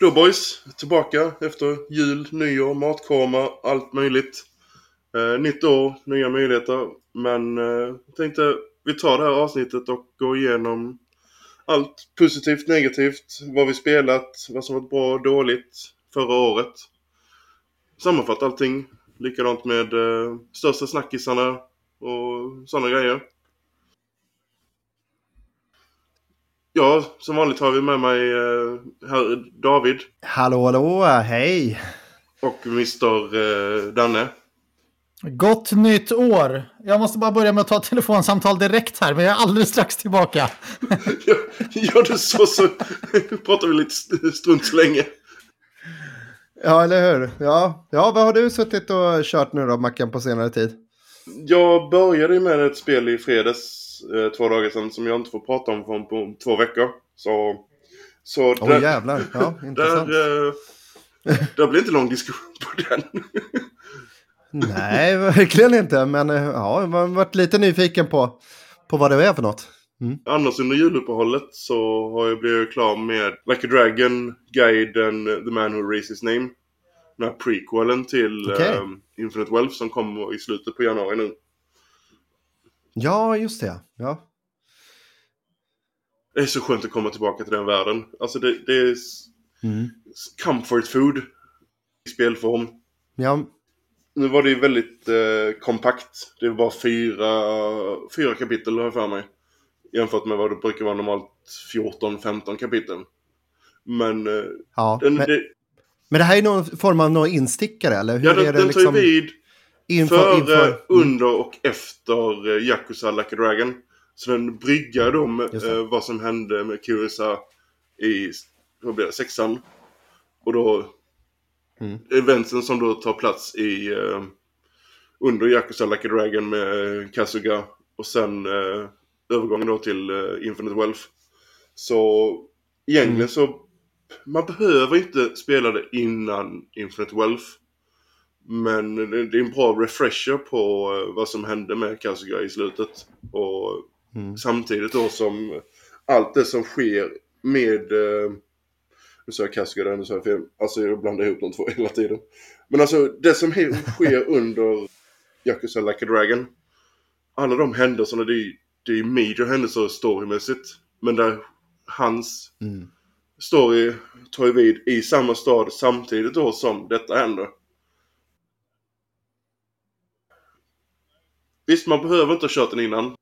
Då boys, tillbaka efter jul, nyår, matkoma, allt möjligt. Eh, nytt år, nya möjligheter. Men eh, jag tänkte vi tar det här avsnittet och går igenom allt positivt, negativt, vad vi spelat, vad som varit bra och dåligt förra året. Sammanfatta allting. Likadant med eh, största snackisarna och sådana grejer. Ja, som vanligt har vi med mig eh, herr David Hallå, hallå, hej! och Mr eh, Danne. Gott nytt år! Jag måste bara börja med att ta ett telefonsamtal direkt här, men jag är alldeles strax tillbaka. Gör du så så pratar vi lite st- strunt så länge. Ja, eller hur? Ja, ja vad har du suttit och kört nu då, Mackan, på senare tid? Jag började ju med ett spel i fredags, eh, två dagar sedan, som jag inte får prata om förrän på två veckor. Så, så Åh där, jävlar, ja, intressant. där, eh, där blir inte lång diskussion på den. Nej, verkligen inte, men eh, ja, jag har varit lite nyfiken på, på vad det är för något. Annars under juluppehållet så har jag blivit klar med Like a Dragon, Guiden, The Man Who Raised His Name. Den här prequelen till Okej. eh, Infinite Wealth som kommer i slutet på januari nu. Ja, just det. Ja. Det är så skönt att komma tillbaka till den världen. Alltså det, det är Mm. comfort food i spelform. ja. Nu var det ju väldigt eh, kompakt. Det var fyra, fyra kapitel har jag för mig. Jämfört med vad det brukar vara normalt 14-15 kapitel. Men, eh, ja. den, Men, det, men det här är någon form av någon instickare, eller? Hur ja, den, är det den tar ju liksom? vid inför, före, inför... Mm. under och efter eh, Yakuza Like a Dragon. Så den bryggar Just det. eh, vad som hände med Kurisa i, vad blir det, sexan. Och då Mm. eventsen som då tar plats i eh, under Yakuza Like a Dragon med Kasuga. Och sen eh, övergången då till Infinite Wealth. Så egentligen Mm. så man behöver inte spela det innan Infinite Wealth. Men det är en bra refresher på eh, vad som hände med Kasuga i slutet. Och Mm. samtidigt då som allt det som sker med... Eh, nu sa jag Kasuga där, nu sa jag fel. Alltså jag blandar ihop de två hela tiden. Men alltså det som sker under Yakuza Like a Dragon. Alla de händelserna, det är, det är major händelser storymässigt. Men där hans Mm. story tar ju vid i samma stad samtidigt då som detta händer. Visst, man behöver inte ha kört den innan.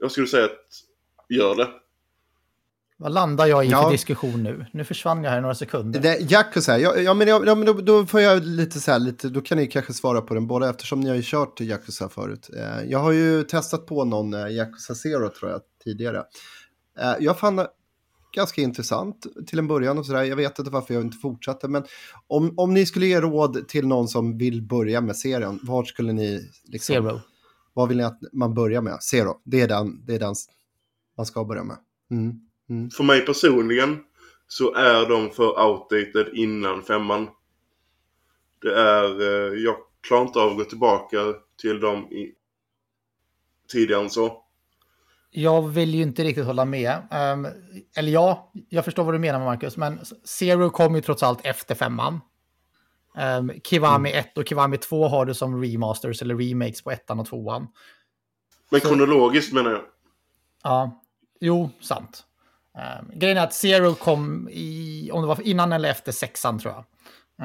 Jag skulle säga att gör det. Vad landar jag i Ja. för diskussion nu? Nu försvann jag här i några sekunder. Det, Yakuza, ja, ja men, ja, men då, då får jag lite så här, lite, då kan ni kanske svara på den båda eftersom ni har ju kört Yakuza förut. Eh, jag har ju testat på någon eh, Yakuza Zero tror jag tidigare. Eh, jag fann ganska intressant till en början och sådär. Jag vet inte varför jag inte fortsatte, men om, om ni skulle ge råd till någon som vill börja med serien, vart skulle ni... Liksom, Zero. Vad vill ni att man börjar med? Zero, det är den, det är den man ska börja med. Mm. Mm. För mig personligen så är de för outdated innan femman. Det är... Eh, jag klarar inte av att gå tillbaka till dem i, tidigare än så. Jag vill ju inte riktigt hålla med. Ehm, eller ja, jag förstår vad du menar Marcus, men Zero kom ju trots allt efter femman. Um, Kiwami 1 och Kiwami 2 har du som remasters eller remakes på ettan och tvåan. Men kronologiskt menar jag. Ja, jo, sant. Um, grejen är att Zero kom i, om det var innan eller efter sexan tror jag.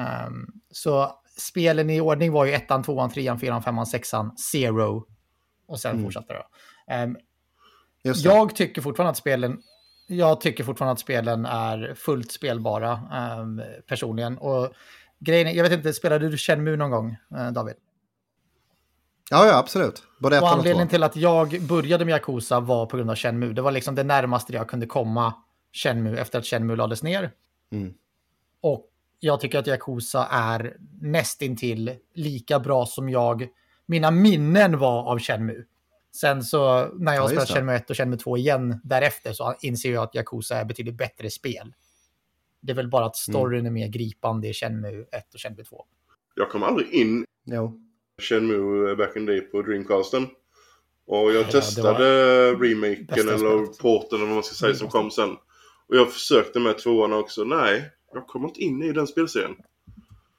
Ehm, så spelen i ordning var ju ettan, tvåan, trean, fyran, femman, sexan, Zero. Och sen fortsatte det. då. Jag tycker fortfarande att spelen jag tycker fortfarande att spelen är fullt spelbara ehm, personligen. Och grejen är, jag vet inte, spelade du Shenmue någon gång, eh, David? Ja, ja, absolut. Både Och ettan och anledningen till att jag började med Yakuza var på grund av Shenmue. Det var liksom det närmaste jag kunde komma Shenmue efter att Shenmue lades ner. Mm. Och jag tycker att Yakuza är nästintill lika bra som jag, mina minnen var av Shenmue. Sen så när jag Ja, har just spelat. Shenmue 1 och Shenmue 2 igen därefter så inser jag att Yakuza är betydligt bättre spel. Det är väl bara att storyn Mm. är mer gripande i Shenmue 1 och Shenmue 2. Jag kom aldrig in Jo. Shenmue back in day på Dreamcasten. Och jag det testade remaken eller porten eller vad man ska säga som kom sen. Och jag försökte med tvåan också. Nej. Jag kommer inte in i den spelserien.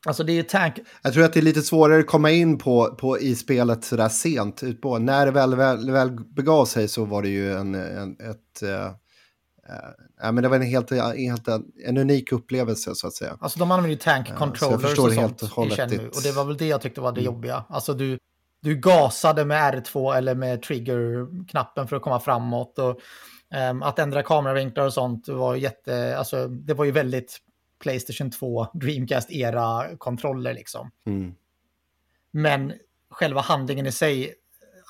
Alltså det är tank... Jag tror att det är lite svårare att komma in på, på i spelet sådär sent. Ut på. När det väl, väl, väl begav sig så var det ju en, en, ett, uh, uh, men det var en helt, helt en unik upplevelse så att säga. Alltså de använder ju tank controllers uh, och sånt i Shenmue. Och det var väl det jag tyckte var det mm. jobbiga. Alltså du, du gasade med R2 eller med trigger-knappen för att komma framåt. Och, um, att ändra kameravinklar och sånt var jätte, alltså det var ju väldigt Playstation 2, Dreamcast-era kontroller liksom. Mm. Men själva handlingen i sig,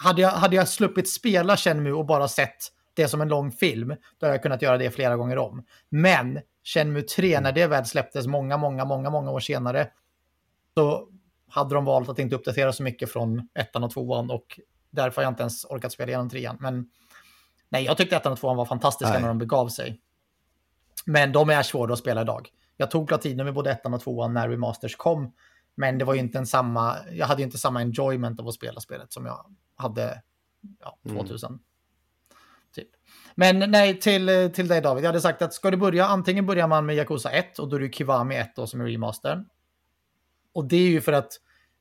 hade jag, hade jag sluppit spela Shenmue och bara sett det som en lång film, då hade jag kunnat göra det flera gånger om. Men Shenmue 3, mm. när det väl släpptes många, många, många, många år senare, så hade de valt att inte uppdatera så mycket från ettan och tvåan och därför har jag inte ens orkat spela igenom trean. Men nej, jag tyckte ettan och tvåan var fantastiska nej. när de begav sig. Men de är svåra att spela idag. Jag tog platinum i både ettan och tvåan när remasters kom. Men det var ju inte en samma, jag hade ju inte samma enjoyment av att spela spelet som jag hade ja, 2000. Mm. Typ. Men nej, till, till dig David. Jag hade sagt att ska du börja, antingen börjar man med Yakuza 1 och då är det Kiwami 1 då som är remastern. Och det är ju för att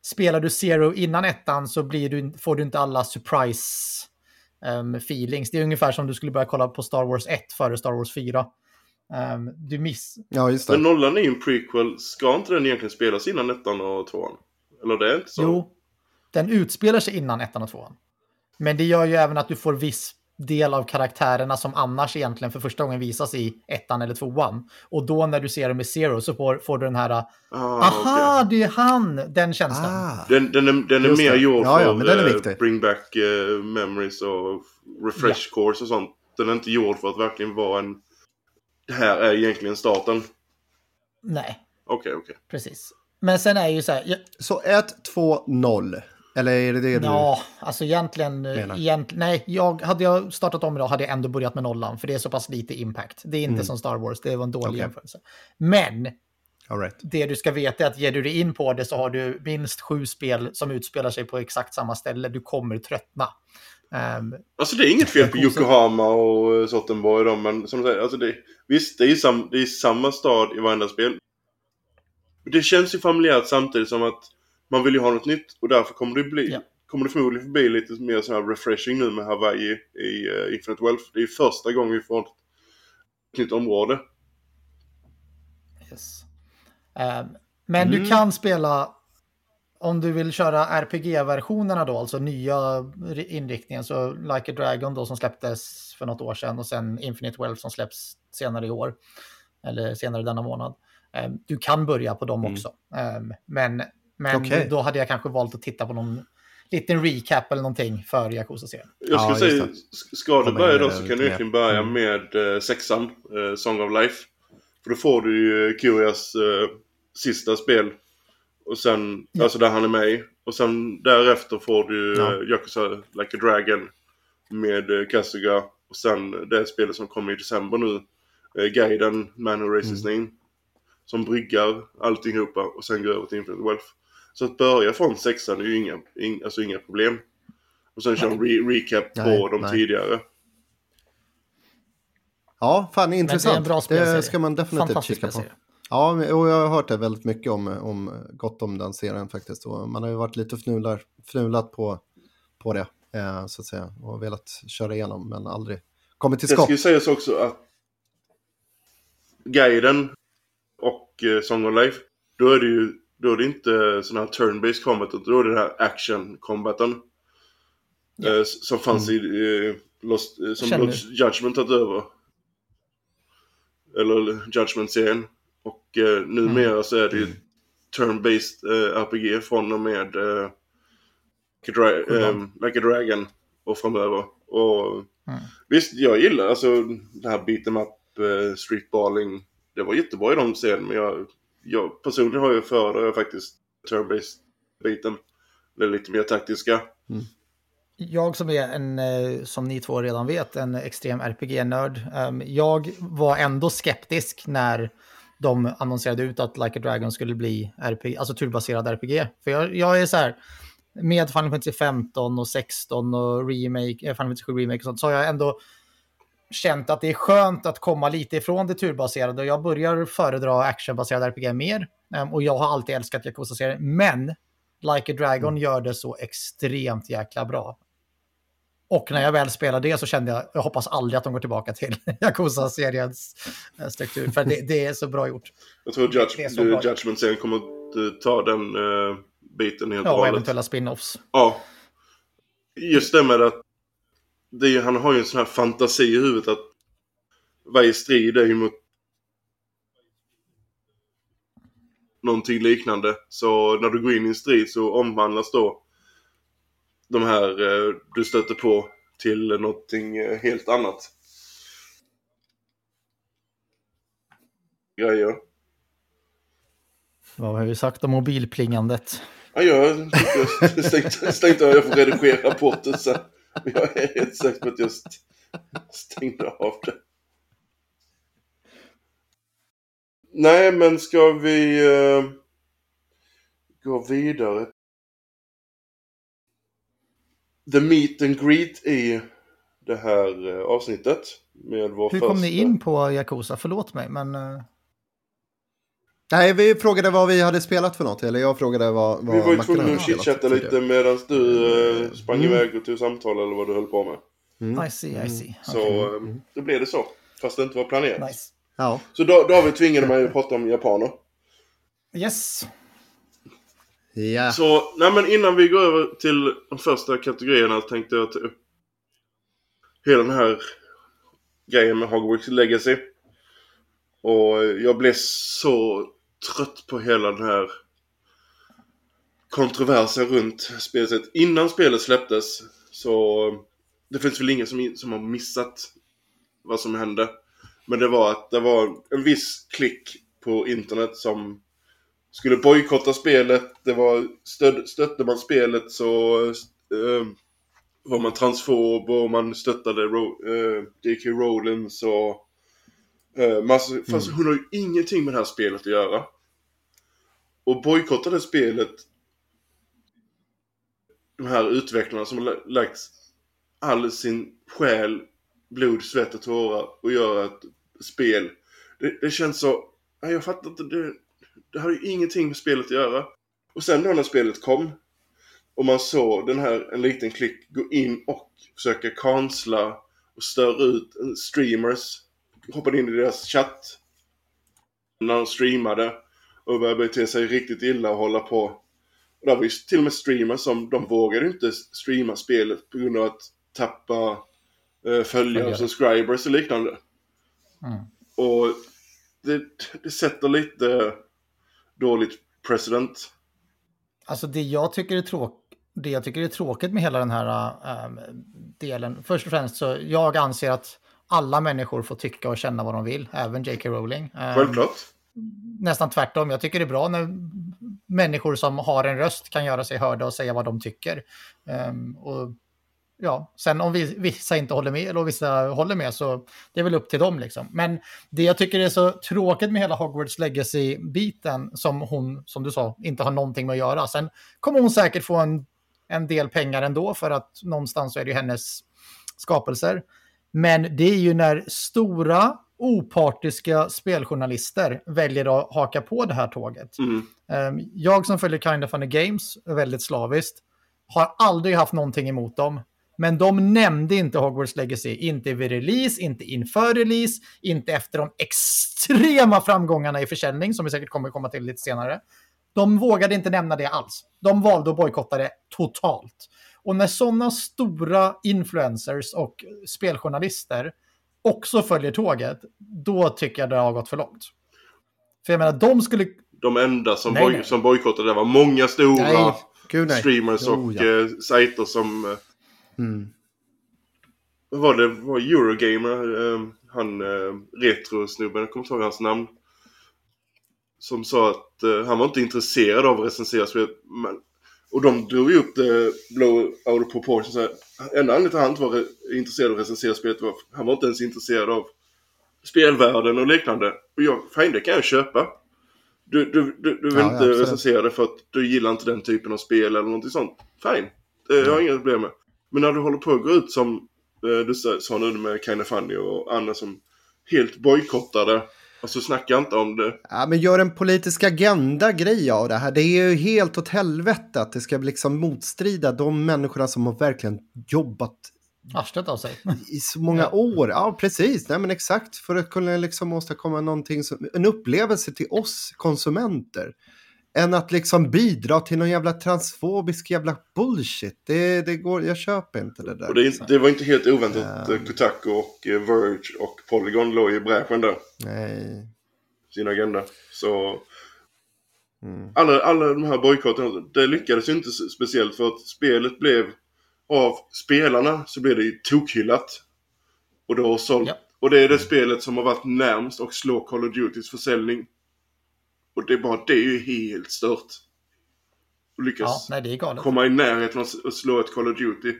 spelar du Zero innan ettan så blir du, får du inte alla surprise um, feelings. Det är ungefär som du skulle börja kolla på Star Wars 1 före Star Wars 4. Um, du miss... Ja, just det. Men nollan är ju en prequel. Ska inte den egentligen spelas innan ettan och tvåan? Eller det är inte så? Jo, den utspelar sig innan ettan och tvåan. Men det gör ju även att du får viss del av karaktärerna som annars egentligen för första gången visas i ettan eller tvåan. Och då när du ser dem i Zero så får, får du den här, ah, aha, okay. det är han, den känslan. Ah. Den, den, är, den är mer gjord ja, ja, för uh, bring back uh, memories och refresh ja. course och sånt. Den är inte gjord för att verkligen vara en det här är egentligen starten? Nej. Okej, okay, okej. Okay. Precis. Men sen är ju så här... Jag... Så 1, 2, 0. Eller är det det du Ja, alltså egentligen... Egent, nej, jag, hade jag startat om idag hade jag ändå börjat med nollan. För det är så pass lite impact. Det är inte mm. som Star Wars, det var en dålig okay. jämförelse. Men right. det du ska veta är att ger du dig in på det så har du minst sju spel som utspelar sig på exakt samma ställe. Du kommer tröttna. Um, alltså det är inget fel på Yokohama och eh, Sottenborg då, men som du säger, alltså det, visst det är, sam, det är samma stad i varenda spel. Det känns ju familjärt samtidigt som att man vill ju ha något nytt och därför kommer det bli, ja. kommer det förmodligen bli lite mer så här refreshing nu med Hawaii i uh, Infinite Wealth. Det är första gången vi får ett nytt område. Yes. Um, men mm. du kan spela om du vill köra RPG-versionerna då, alltså nya inriktningen, så Like a Dragon då som släpptes för något år sedan och sen Infinite Wealth som släpps senare i år, eller senare denna månad. Ehm, du kan börja på dem mm. också. Ehm, men men okay. då hade jag kanske valt att titta på någon liten recap eller någonting för Yakuza-serien. Jag ska ja, säga, ska du börja då så kan du egentligen börja mm. med eh, sexan, eh, Song of Life. För då får du ju Kurias eh, sista spel och sen, ja. alltså där han är med Och sen därefter får du ja. uh, Yakuza Like a Dragon med uh, Kasuga. Och sen det spelet som kommer i december nu. Uh, Gaiden, Man Who Races mm. Name. Som bryggar allting ihop och sen går över till Infinite Wealth. Så att börja från sexan är ju inga, in, alltså inga problem. Och sen köra en re recap på nej, de nej. tidigare. Ja, fan intressant. det, det ska man definitivt kika på. Ja, och jag har hört det väldigt mycket om, om gott om den serien faktiskt. Och man har ju varit lite fnular, fnulat på, på det, eh, så att säga. Och velat köra igenom, men aldrig kommit till skott. Det ska ju sägas också att guiden och eh, Song of Life, då är det ju då är det inte sån här turn-based combat, utan då är det den här action-combaten. Ja. Eh, som fanns mm. i, eh, Lost, eh, som Lost Judgment tagit över. Eller Judgment-serien. Och eh, numera mm. så är det ju mm. turn-based eh, RPG från och med eh. Like a Dragon och framöver. Och mm. visst, jag gillar alltså det här beat'em up, eh, streetballing. Det var jättebra i de serien men jag, jag personligen har ju föredrar faktiskt turn-based biten. Det är lite mer taktiska. Mm. Jag som är en, eh, som ni två redan vet, en extrem RPG-nörd. Ehm, jag var ändå skeptisk när de annonserade ut att Like a Dragon skulle bli RPG, alltså turbaserad RPG. För jag, jag är så här, med Final Fantasy 15 och 16 och remake, eh, Final Fantasy 7 remake och sånt, så har jag ändå känt att det är skönt att komma lite ifrån det turbaserade jag börjar föredra actionbaserade RPG mer. Um, och jag har alltid älskat Yakuza-serien, men Like a Dragon mm. gör det så extremt jäkla bra. Och när jag väl spelade det så kände jag, jag hoppas aldrig att de går tillbaka till Yakuza-seriens eh, struktur, för det, det, är så bra gjort. Jag tror Judge, Judgment-serien kommer att ta den uh, biten helt och hållet. Ja, eventuella spin-offs. Ja. Just det med att det, han har ju en sån här fantasi i huvudet att varje strid är ju mot någonting liknande. Så när du går in i en strid så omvandlas då de här eh, du stöter på till någonting eh, helt annat. Grejer. Vad har vi sagt om mobilplingandet? Ja, jag stängde, stängde av. Jag får redigera bort det sen. Jag är helt säker på att jag stängde av det. Nej, men ska vi uh, gå vidare? The meet and greet i det här uh, avsnittet. Med vår Hur första... kom ni in på Yakuza? Förlåt mig, men... Uh... Nej, vi frågade vad vi hade spelat för något. Eller jag frågade vad, vad Vi var ju tvungna att chitchatta lite medan du uh, sprang mm. iväg och tog samtal eller vad du höll på med. Mm. I see, I see. Mm. Så um, då blev det så. Fast det inte var planerat. Nice. Ja. Så David tvingade mig att prata om japaner. Yes. Ja. Så, nej men innan vi går över till de första kategorierna tänkte jag ta upp hela den här grejen med Hogwarts Legacy. Och jag blev så trött på hela den här kontroversen runt spelet. Innan spelet släpptes så det finns väl ingen som, som har missat vad som hände. Men det var att det var en viss klick på internet som skulle bojkotta spelet. Det var, stöd, stötte man spelet så äh, var man transfob och man stöttade Ro, eh, J.K. Rowling så... Äh, massa, mm. Fast hon har ju ingenting med det här spelet att göra. Och bojkottade spelet de här utvecklarna som har lagt all sin själ, blod, svett och tårar och gör ett spel. Det, det känns så... Jag fattar inte. Det, det har ju ingenting med spelet att göra. Och sen då när spelet kom och man såg den här, en liten klick, gå in och försöka kansla och störa ut streamers. Hoppade in i deras chatt. När de streamade. Och började bete sig riktigt illa och hålla på. Och det var ju till och med streamers som, de vågade inte streama spelet på grund av att tappa eh, följare och subscribers och liknande. Mm. Och det, det sätter lite dåligt president. Alltså det jag tycker är tråkigt det jag tycker är tråkigt med hela den här ähm, delen, först och främst så jag anser att alla människor får tycka och känna vad de vill, även J.K. Rowling. Ähm, Självklart. Nästan tvärtom, jag tycker det är bra när människor som har en röst kan göra sig hörda och säga vad de tycker. Ähm, och ja, sen om vi, vissa inte håller med eller vissa håller med så det är väl upp till dem liksom. Men det jag tycker är så tråkigt med hela Hogwarts Legacy-biten som hon, som du sa, inte har någonting med att göra. Sen kommer hon säkert få en, en del pengar ändå för att någonstans så är det ju hennes skapelser. Men det är ju när stora opartiska speljournalister väljer att haka på det här tåget. Mm. Ehm, jag som följer Kind of Funny Games väldigt slaviskt har aldrig haft någonting emot dem. Men de nämnde inte Hogwarts Legacy, inte vid release, inte inför release, inte efter de extrema framgångarna i försäljning, som vi säkert kommer komma till lite senare. De vågade inte nämna det alls. De valde att bojkotta det totalt. Och när sådana stora influencers och speljournalister också följer tåget, då tycker jag det har gått för långt. För jag menar, de skulle... De enda som, boj som bojkottade det var många stora nej. Gud, nej. streamers och oh, ja. eh, sajter som eh, Mm. Vad var det? var Eurogamer, eh, han eh, retrosnubben, jag kommer inte ihåg hans namn. Som sa att eh, han var inte intresserad av att recensera spel. Men, och de drog ju upp det blow out of proportion. Så enda anledningen till att han inte var intresserad av att recensera spelet var han var inte ens intresserad av spelvärlden och liknande. Och jag, fan det kan jag köpa. Du, du, du, du vill ja, inte recensera det för att du gillar inte den typen av spel eller någonting sånt. Fine. Det har jag inga problem med. Men när du håller på att gå ut som eh, du sa nu med Kind of Funny och andra som helt bojkottade. Alltså snacka inte om det. Ja, men gör en politisk agenda-grej av det här. Det är ju helt åt helvete att det ska liksom motstrida de människorna som har verkligen jobbat Arslet av sig. i så många år. Ja, precis. Nej, men exakt. För att kunna liksom åstadkomma någonting som, en upplevelse till oss konsumenter. Än att liksom bidra till någon jävla transfobisk jävla bullshit. Det, det går, jag köper inte det där. Och det, liksom. inte- det var inte helt oväntat att eh, Kotaku och eh, Verge och Polygon låg i bräschen där. Nej. Sin agenda. Så Mm. alla, alla de här bojkotterna, det lyckades ju inte speciellt för att spelet blev av spelarna så blev det ju tokhyllat. Och då sålt. Ja. Och det är det spelet som har varit närmst och slå Call of Dutys försäljning. Och det är bara det är ju helt stört. Och Ja, lyckas nej, det är galet. komma i närheten av att slå ett Call of Duty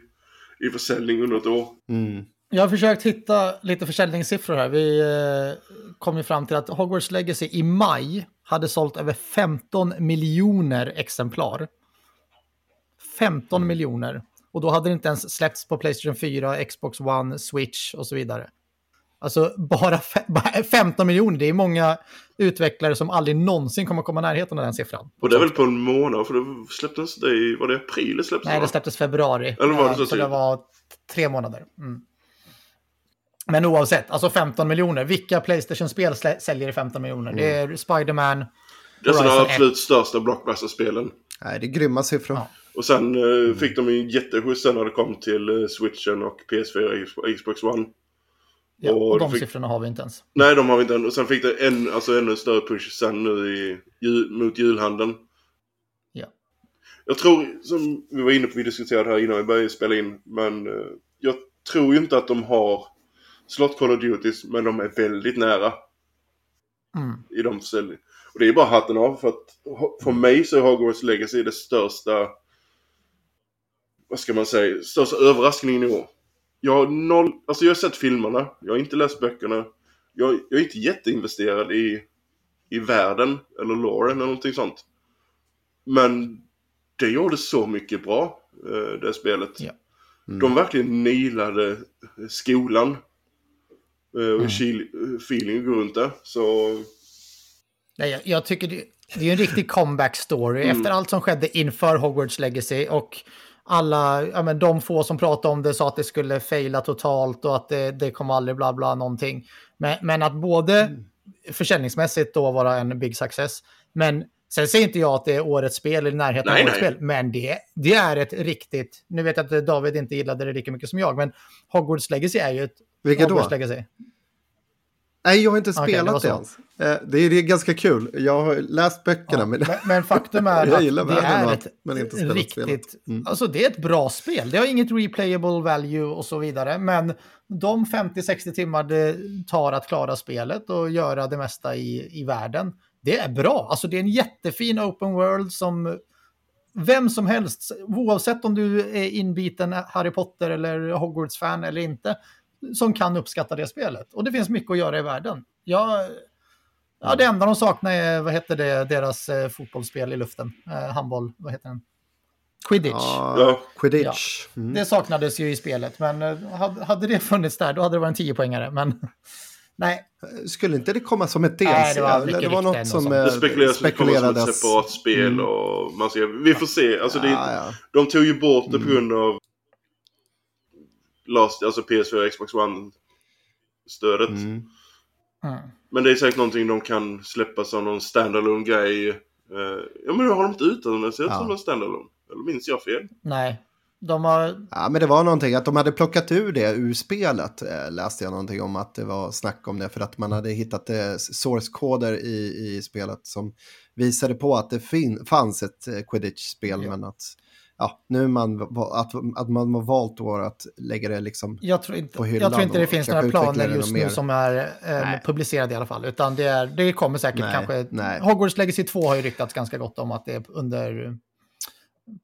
i försäljning under ett år. Mm. Jag har försökt hitta lite försäljningssiffror här. Vi eh, kom ju fram till att Hogwarts Legacy i maj hade sålt över 15 miljoner exemplar. 15 miljoner. Och då hade det inte ens släppts på Playstation 4, Xbox One, Switch och så vidare. Alltså bara bara 15 miljoner, det är många utvecklare som aldrig någonsin kommer komma i närheten av den siffran. Och det är väl på en månad för det släpptes det i, var det april det släpptes? Nej, det släpptes februari. Eller var det så så det tidigt? var tre månader. Mm. Men oavsett, alltså 15 miljoner. Vilka Playstation-spel säljer i 15 miljoner? Det är Spider-Man. Det är sådana Horizon absolut största blockbuster-spelen. Nej, det är grymma siffror. Ja. Och sen eh, fick de ju en jätteskjuts när det kom till eh, Switchen och PS4 och Xbox One. Ja, Och och de fick- siffrorna har vi inte ens. Nej, de har vi inte än. Och sen fick det en, alltså ännu större push sen nu i, jul, mot julhandeln. Ja. Jag tror, som vi var inne på, vi diskuterade här innan vi började spela in, men eh, jag tror ju inte att de har slått Call of Duties, men de är väldigt nära Mm. i de försäljningarna. Och det är bara hatten av för att för mig så är Hogwarts Legacy det största, vad ska man säga, största överraskningen i år. Jag har noll, alltså jag har sett filmerna, jag har inte läst böckerna. Jag, jag är inte jätteinvesterad i, i världen eller loren eller någonting sånt. Men det gjorde så mycket bra, eh, det spelet. Ja. Mm. De verkligen nailade skolan. eh, Och mm. feeling går runt där. Så Nej, jag, jag tycker det, det är en riktig comeback story. Mm. Efter allt som skedde inför Hogwarts Legacy och alla, ja men de få som pratade om det sa att det skulle faila totalt och att det, det kommer aldrig bla bla någonting. Men, men att både Mm. försäljningsmässigt då vara en big success, men sen säger inte jag att det är årets spel eller närheten Nej, av årets nej. spel, men det, det är ett riktigt, nu vet jag att David inte gillade det lika mycket som jag, men Hogwarts Legacy är ju ett Vilka då? Hogwarts Legacy. Nej, jag har inte det spelat det ens. Eh, Det är, det är ganska kul. Jag har läst böckerna, Ja, men... men, faktum är att det är ett men inte riktigt... Mm. Alltså det är ett bra spel. Det har inget replayable value och så vidare. Men de 50-60 timmar det tar att klara spelet och göra det mesta i, i världen. Det är bra. Alltså det är en jättefin open world som vem som helst, oavsett om du är inbiten Harry Potter eller Hogwarts-fan eller inte, som kan uppskatta det spelet. Och det finns mycket att göra i världen. Jag, ja, det enda de saknar är, vad heter det, deras eh, fotbollsspel i luften. Eh, handboll, vad heter den? Quidditch. Ja, Ja. Quidditch. Mm. Det saknades ju i spelet, men eh, hade, hade det funnits där, då hade det varit en 10-poängare. Men nej, Skulle inte det komma som ett DLC? Nej, det var det var något som eh, Det spekuleras att det kommer som ett spekulerades. separat spel Mm. och man ska, vi får se. Alltså det, Ja, ja. De tog ju bort det på Mm. grund av last, alltså PS4 och Xbox One stödet. Mm. mm. Men det är säkert någonting de kan släppa som någon standalone grej. Eh, ja men har de inte utannonserat Ja. som en standalone? Eller minns jag fel? nej. De har, Ja, men det var någonting att de hade plockat ur det ur spelet. Eh, läste jag någonting om att det var snack om det. För att man hade hittat eh, source-koder i, i spelet som visade på att det fin- fanns ett eh, Quidditch-spel. Ja. Men att, ja, nu man, att, att man har valt då att lägga det liksom... jag tror inte, på hyllan jag tror inte det och finns några planer det just något nu som är eh, publicerade i alla fall. Utan det, är, det kommer säkert Nej, kanske... nej. Hogwarts Legacy 2 har ju ryktats ganska gott om att det är under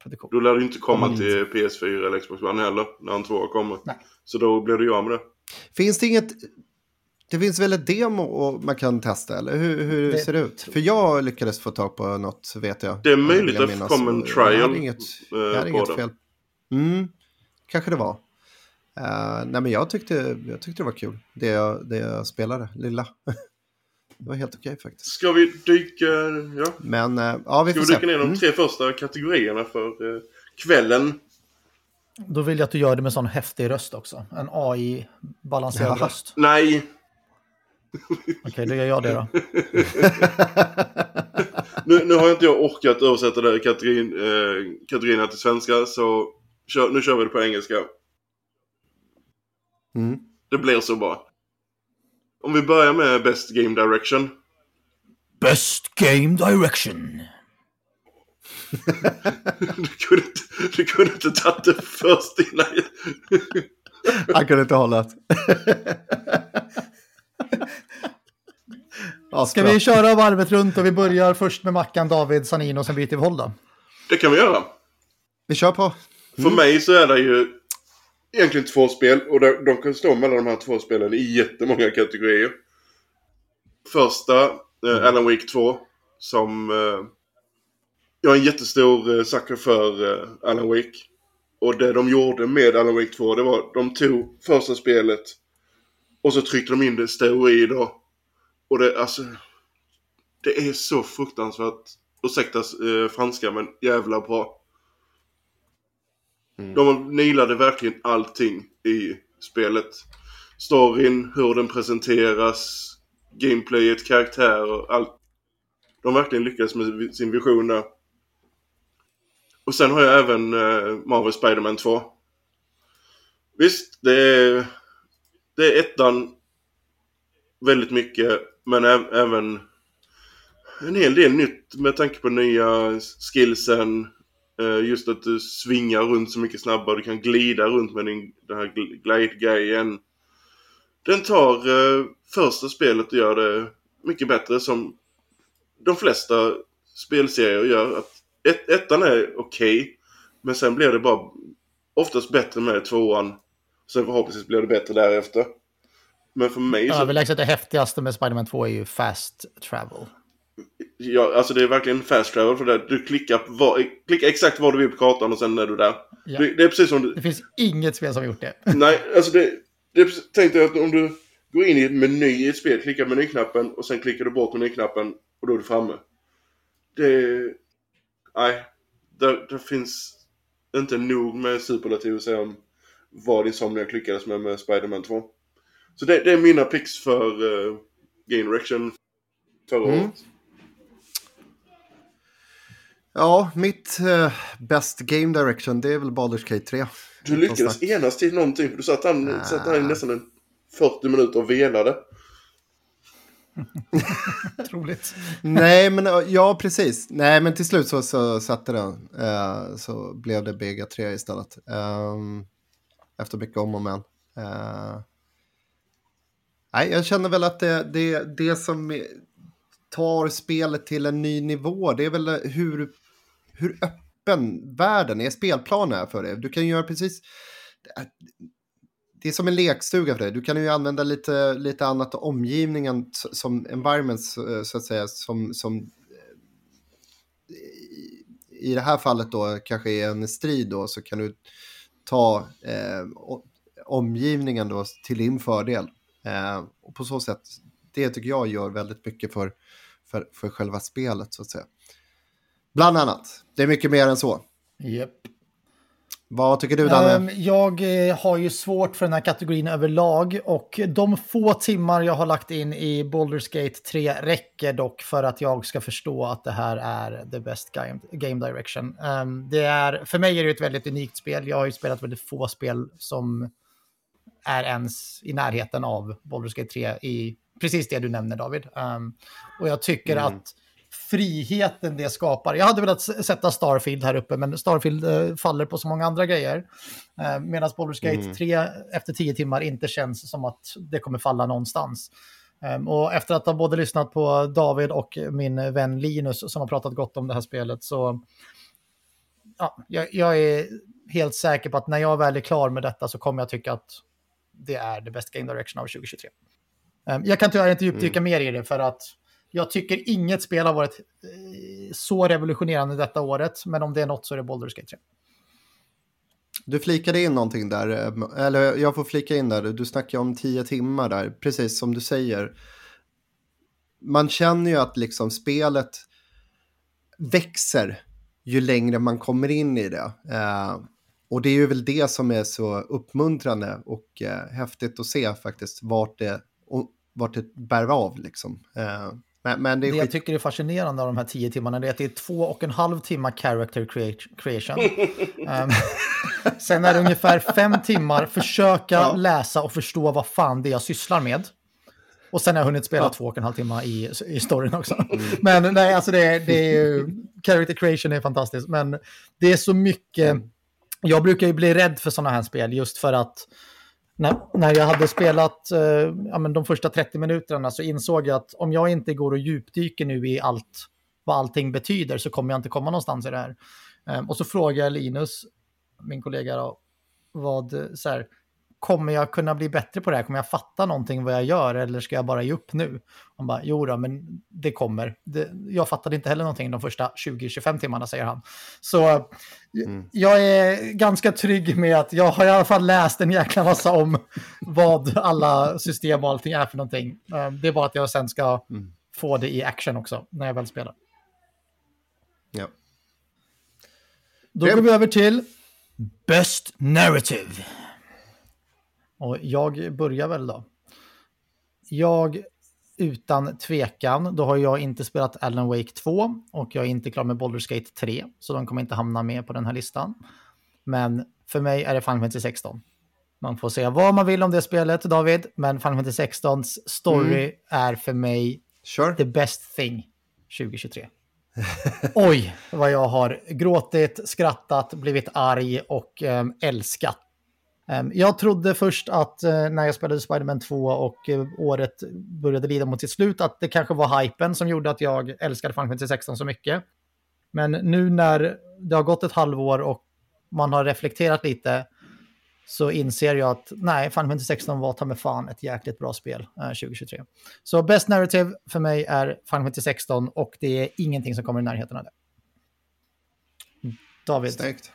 produktion. Då lär det inte komma Kommer till PS4 eller Xbox One heller när en tvåa kommer. Nej. Så då blir det ju av med det. Finns det inget... Det finns väl ett demo och man kan testa, eller hur, hur Det ser det ut? För jag lyckades få tag på något, vet jag. Det är möjligt att det kom en Och jag hade trial, inget, eh, jag hade inget det. fel. Mm, kanske det var. Uh, nej men jag tyckte, jag tyckte det var kul, det jag, det jag spelade, lilla. det var helt okej okay, faktiskt. Ska vi dyka, ja. Men, uh, ja vi Ska får vi dyka se. ner de Mm. tre första kategorierna för uh, kvällen? Då vill jag att du gör det med sån häftig röst också. En AI-balanserad röst. Nej, Okej, då gör jag det då. nu, nu har inte jag orkat översätta det här kategorin, eh, kategorierna till svenska så kör, nu kör vi det på engelska. Mm. Det blir så bra. Om vi börjar med Best Game Direction. Best Game Direction. Du kunde inte, du kunde inte tagit det först innan. Han kunde inte hålla det. Ja, Ska vi köra varvet runt och vi börjar först med Mackan, David, Sanino och sen byter vi håll då? Det kan vi göra. vi kör på. För mig så är det ju egentligen två spel och de, de kan stå mellan de här två spelen i jättemånga kategorier. Första, eh, Alan Wake 2, som... Eh, jag är en jättestor eh, sucker för eh, Alan Wake. Och det de gjorde med Alan Wake 2, det var de tog första spelet och så tryckte de in det steroider. Och det, alltså... Det är så fruktansvärt, ursäkta eh, franska, men jävla bra. De nailade verkligen allting i spelet. Storyn, hur den presenteras, gameplayet, karaktärer, allt. De verkligen lyckades med sin vision där. Och sen har jag även eh, Marvel Spider-Man 2. Visst, det är, det är ettan väldigt mycket, men även en hel del nytt med tanke på nya skillsen. Eh, just att du svingar runt så mycket snabbare. Du kan glida runt med din, den här glide-grejen. Den tar eh, första spelet och gör det mycket bättre som de flesta spelserier gör. Att ett, ettan är okej. men sen blir det bara oftast bättre med tvåan. Sen förhoppningsvis blir det bättre därefter. Men för mig så... Överlägset det häftigaste med Spider-Man 2 är ju Fast Travel. Ja, alltså det är verkligen fast travel för det. Du klickar, var, klickar exakt var du vill på kartan och sen är du där. Ja. Det, det är precis som du... Det finns inget spel som har gjort det. Nej, alltså det... det tänk dig att om du går in i en meny i ett spel, klickar menyknappen och sen klickar du bort menyknappen och då är du framme. Det... Nej. Det, det finns inte nog med superlativ att säga om vad Insomniac lyckades med med Spider-Man 2. Så det, det är mina picks för uh, Game Direction förra Mm. Ja, mitt uh, best game direction det är väl Baldur's Gate 3. Du lyckades enas till någonting. för Du satt han, satt han i nästan en 40 minuter och velade. Troligt. Nej, men uh, ja, precis. Nej, men till slut så, så satte den. Uh, så blev det Bega 3 istället. Um, efter mycket om och men. Uh, nej, jag känner väl att det, det, det som tar spelet till en ny nivå, det är väl hur, hur öppen världen är, spelplanen är för det. Du kan göra precis... Det är som en lekstuga för dig. Du kan ju använda lite, lite annat omgivningen som environments, eh, så att säga, som, som eh, i- i det här fallet då kanske är en strid då, så kan du ta eh, omgivningen då till din fördel. Eh, och på så sätt, det tycker jag gör väldigt mycket för, för, för själva spelet så att säga. Bland annat. Det är mycket mer än så. Yep. Vad tycker du Danne? Ehm, jag eh, har ju svårt för den här kategorin överlag och de få timmar jag har lagt in i Baldur's Gate 3 räcker dock för att jag ska förstå att det här är the best game, game direction. Ehm, det är, för mig är det ett väldigt unikt spel. Jag har ju spelat väldigt få spel som är ens i närheten av Baldur's Gate 3 i precis det du nämner David. Ehm, och jag tycker att friheten det skapar. Jag hade velat sätta Starfield här uppe, men Starfield eh, faller på så många andra grejer. Eh, Medan Baldur's Gate Mm. 3 efter tio timmar inte känns som att det kommer falla någonstans. Ehm, och efter att ha både lyssnat på David och min vän Linus som har pratat gott om det här spelet så ja, jag, jag är helt säker på att när jag väl är klar med detta så kommer jag tycka att det är the best game direction av 2023. Ehm, Jag kan tyvärr inte djupdyka mer i det för att jag tycker inget spel har varit eh, så revolutionerande detta året, men om det är något så är det Baldur's Gate 3. Du flikade in någonting där, eh, eller jag får flika in där. Du snackar om tio timmar där, precis som du säger. Man känner ju att liksom spelet växer ju längre man kommer in i det. Eh, och det är ju väl det som är så uppmuntrande och eh, häftigt att se faktiskt vart det, och, vart det bär av liksom. Eh, men, men det, det jag tycker är fascinerande av de här tio timmarna är att det är två och en halv timme character creation. um, sen är det ungefär fem timmar försöka ja. läsa och förstå vad fan det är jag sysslar med. Och sen har jag hunnit spela ja. två och en halv timme i, i storyn också. Mm. Men nej, alltså det, det är ju, character creation är fantastiskt. Men det är så mycket, mm. jag brukar ju bli rädd för sådana här spel just för att när, när jag hade spelat eh, ja, men de första 30 minuterna så insåg jag att om jag inte går och djupdyker nu i allt, vad allting betyder så kommer jag inte komma någonstans i det här. Eh, och så frågade jag Linus, min kollega, då, vad, så här, kommer jag kunna bli bättre på det här? Kommer jag fatta någonting vad jag gör eller ska jag bara ge upp nu? Han bara, jo då, men det kommer. Det, jag fattade inte heller någonting de första 20-25 timmarna, säger han. Så mm. jag är ganska trygg med att jag har i alla fall läst en jäkla massa om vad alla system och allting är för någonting. Eh, det är bara att jag sen ska mm. få det i action också, när jag väl spelar. Ja. Då går vi över till Best Narrative. Och jag börjar väl då. Jag, utan tvekan, då har jag inte spelat Alan Wake 2 och jag är inte klar med Baldur's Gate 3, så de kommer inte hamna med på den här listan. Men för mig är det Final Fantasy 16. Man får säga vad man vill om det spelet, David, men Final Fantasy 16s story mm. är för mig sure. the best thing 2023. Oj, vad jag har gråtit, skrattat, blivit arg och älskat Ehm, jag trodde först att eh, när jag spelade Spiderman 2 och eh, året började lida mot sitt slut att det kanske var hypen som gjorde att jag älskade Final Fantasy 16 så mycket. Men nu när det har gått ett halvår och man har reflekterat lite så inser jag att nej, Final Fantasy 16 var ta med fan ett jäkligt bra spel eh, 2023. Så Best Narrative för mig är Final Fantasy 16 och det är ingenting som kommer i närheten av det. David. Snyggt.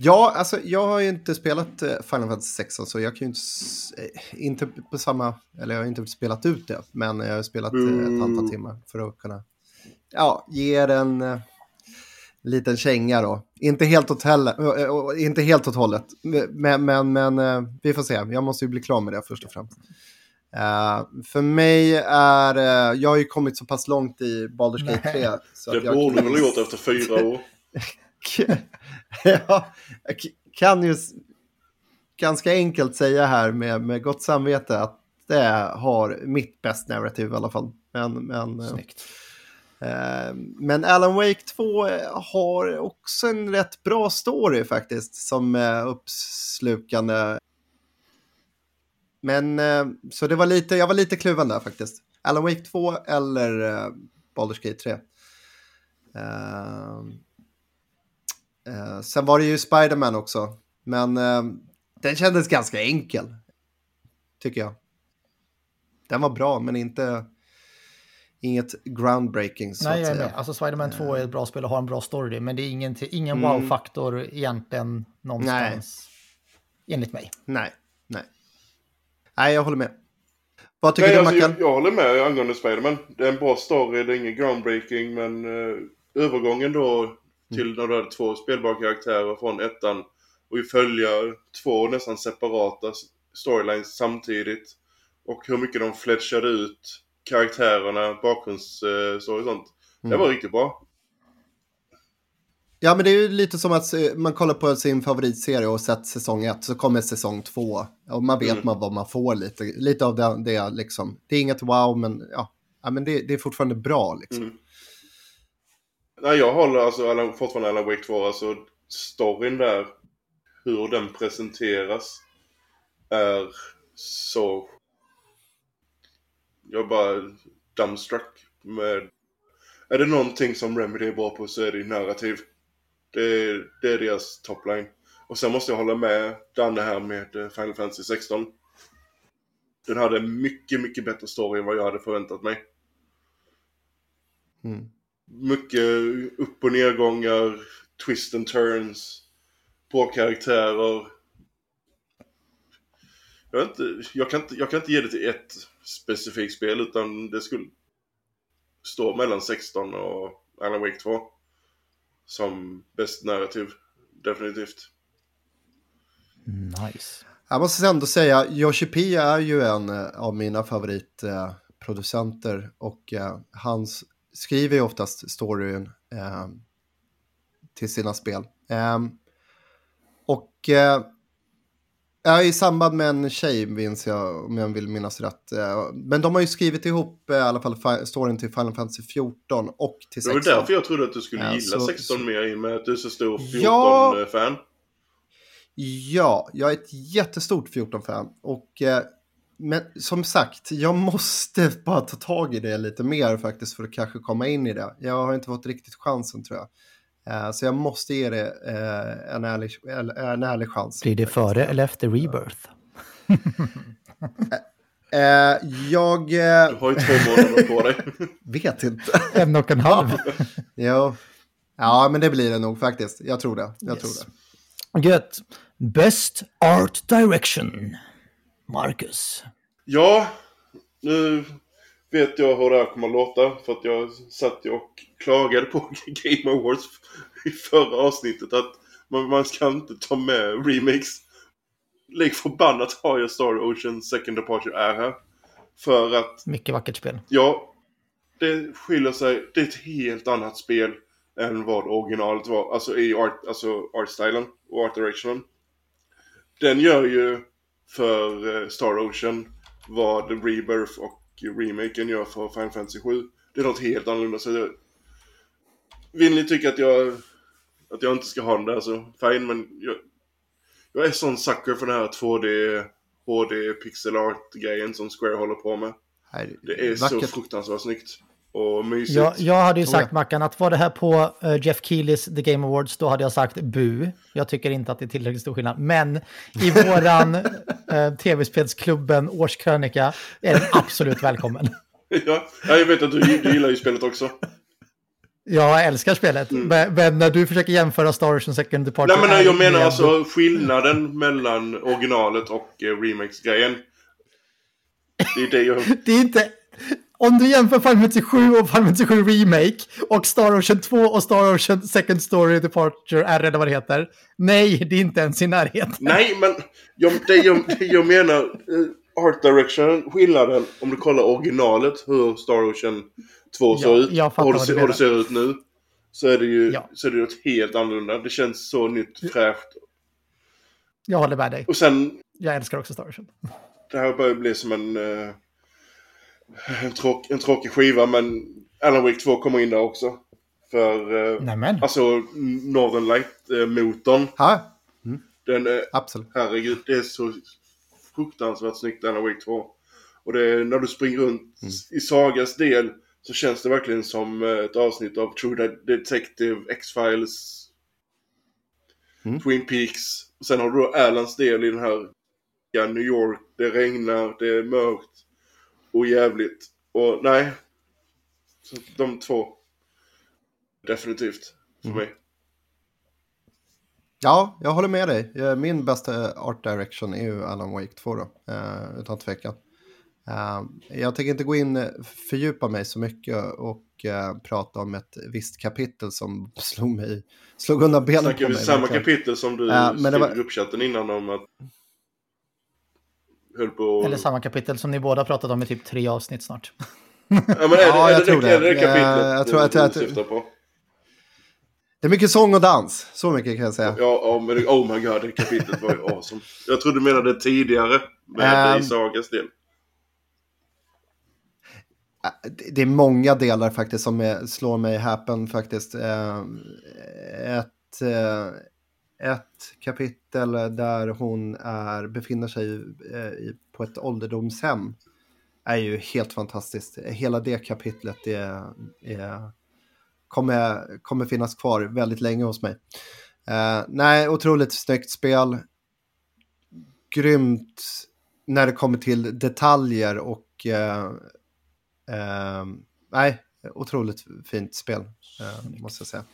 Ja, alltså jag har ju inte spelat eh, Final Fantasy 16 så jag kan ju inte, eh, inte på samma, eller jag har inte spelat ut det, men jag har spelat mm. ett antal timmar för att kunna, ja, ge den en liten känga då. Inte helt åt, heller, inte helt åt hållet, men, men, men vi får se. Jag måste ju bli klar med det först och främst. Uh, för mig är, uh, jag har ju kommit så pass långt i Baldur's Gate 3. Så det borde du väl gjort efter fyra år. ja, kan ju ganska enkelt säga här med, med gott samvete att det har mitt best narrative i alla fall. Men, men, eh, eh, men Alan Wake 2 har också en rätt bra story faktiskt som är uppslukande. Men eh, så det var lite, jag var lite kluven där faktiskt. Alan Wake 2 eller eh, Baldur's Gate 3. Uh, Eh, sen var det ju Spiderman också. Men eh, den kändes ganska enkel. Tycker jag. Den var bra, men inte... Inget groundbreaking så Nej, att jag säga. är med. Alltså Spiderman 2 är ett bra spel och har en bra story, men det är ingen, ingen mm. wow-faktor egentligen någonstans. Nej. Enligt mig. Nej, nej. Nej, jag håller med. Vad tycker Nej, du, alltså, Mackan? Jag, jag håller med angående Spiderman. Det är en bra story, det är ingen groundbreaking, men uh, övergången då till när du hade två spelbara karaktärer från ettan och följa två nästan separata storylines samtidigt. Och hur mycket de fletchade ut karaktärerna, bakgrundsstory och sånt. Mm. Det var riktigt bra. Ja, men det är ju lite som att man kollar på sin favoritserie och sett säsong ett, så kommer säsong två. Och man vet mm. man vad man får lite, lite av det, det liksom. Det är inget wow, men ja, ja men det, det är fortfarande bra liksom. Mm. Nej, jag håller alltså Alan, fortfarande Alan Wake 2. Alltså storyn där, hur den presenteras, är så... Jag bara dumbstruck med... Är det någonting som Remedy är bra på så är det narrativ. Det, det är deras topline. Och sen måste jag hålla med Danne här med eh, Final Fantasy 16. Den hade mycket, mycket bättre story än vad jag hade förväntat mig. Mm mycket upp och nedgångar, twist and turns. bra karaktärer. Jag, vet inte, jag, kan inte, jag kan inte ge det till ett specifikt spel utan det skulle stå mellan 16 och Alan Wake 2. Som bäst narrativ, definitivt. Nice. Jag måste ändå säga, Yoshi P är ju en eh, av mina favoritproducenter och eh, han s- skriver ju oftast storyn eh, till sina spel. Ehm, och eh, i samband med en tjej, minns jag, om jag vill minnas rätt. Eh, men de har ju skrivit ihop eh, i alla fall storyn till Final Fantasy 14 och till Det var 16. därför jag trodde att du skulle Ja, gilla så- 16 mer i och med att du är så stor Ja. 14-fan. Ja, jag är ett jättestort 14-fan. Och eh, men som sagt, jag måste bara ta tag i det lite mer faktiskt för att kanske komma in i det. Jag har inte fått riktigt chansen tror jag. Eh, så jag måste ge det eh, en, ärlig, en ärlig chans. Blir det före eller efter Rebirth? Eh, jag Du eh, har ju två månader på dig. vet inte. En och en halv. jo. Ja, men det blir det nog faktiskt. Jag tror det. Jag Yes. tror det. Gött. Best Art Direction. Marcus. Ja, nu vet jag hur det här kommer att låta. För att jag satt ju och klagade på Game Awards i förra avsnittet att man, man ska inte ta med remakes. Lik förbannat har jag Star Ocean Second Departure är här. För att, Mycket vackert spel. ja, det skiljer sig. Det är ett helt annat spel än vad originalet var. Alltså i art, alltså artstylen och art directionen. Den gör ju för eh, Star Ocean vad Rebirth och remaken gör för Final Fantasy 7. Det är något helt annorlunda. Så det... Vill ni tycka att jag, att jag inte ska ha den där så fine, men jag, jag är sån sucker för den här 2D, HD, pixel art-grejen som Square håller på med. Nej, Det är så fruktansvärt snyggt och mysigt. Jag, jag hade ju Oh, sagt ja. Mackan att var det här på eh, Jeff Keelys The Game Awards då hade jag sagt bu. Jag tycker inte att det är tillräckligt stor skillnad. Men i våran uh, tv-spelsklubben årskrönika är den absolut välkommen. ja, ja, jag vet att du, du gillar ju spelet också. Jag älskar spelet, men, men när du försöker jämföra Star Ocean Second Departure... Nej men jag menar med- alltså skillnaden mellan originalet och eh, remakes-grejen. Det är det jag... Det är inte... Om du jämför Final Fantasy 7 och Final Fantasy 7 Remake och Star Ocean 2 och Star Ocean Second Story Departure R eller vad det heter. Nej, det är inte ens i närheten. Nej, men jag, det, jag, det jag menar, eh, Art Direction, skillnaden om du kollar originalet, hur Star Ocean 2 Ja, såg ut och det, ser- och det ser ut nu. Så är det ju Ja. så är det något helt annorlunda. Det känns så nytt, fräscht. Jag håller med dig. Och sen, Jag älskar också Star Ocean. det här börjar bli som en, eh, en, tråk, en tråkig skiva, men Alan Wake 2 kommer in där också. För, eh, Nämen. alltså Northern Light-motorn, Ja, den är absolut. Herregud, det är så fruktansvärt snyggt Alan Wake 2. Och det är, när du springer runt i Sagas del så känns det verkligen som eh, ett avsnitt av True De- Detective, X-Files, Mm. Twin Peaks. Och sen har du då Alans del i den här ja, New York. Det regnar, det är mörkt och jävligt. Och nej. Så de två. Definitivt. För mig. Ja, jag håller med dig. Eh, Min bästa art direction är ju Alan Wake 2 då, eh, utan tvekan. Eh, Jag tänker inte gå in, fördjupa mig så mycket och prata om ett visst kapitel som slog mig, slog undan benen Snackar på vi mig. samma verkligen. kapitel som du det skrev i gruppchatten innan om att... Höll på... Eller samma kapitel som ni båda pratat om i typ tre avsnitt snart. Ja, men är det, Ja, är jag det, tror det, är det, kapitlet Eh, jag du, tror att- du att- syftar på? Det är mycket sång och dans, så mycket kan jag säga. Ja, ja, men oh my god, det kapitlet var ju awesome. Jag trodde du menade tidigare med Ehm. i Sagas del. Det- är många delar faktiskt som är, slår mig häpen faktiskt. Eh, Ett, eh, ett kapitel där hon är, befinner sig eh, i- på ett ålderdomshem är ju helt fantastiskt. Hela det kapitlet är, är, kommer, kommer finnas kvar väldigt länge hos mig. Eh, nej, otroligt snyggt spel. Grymt när det kommer till detaljer och eh, Eh, nej, otroligt fint spel, eh, måste jag säga.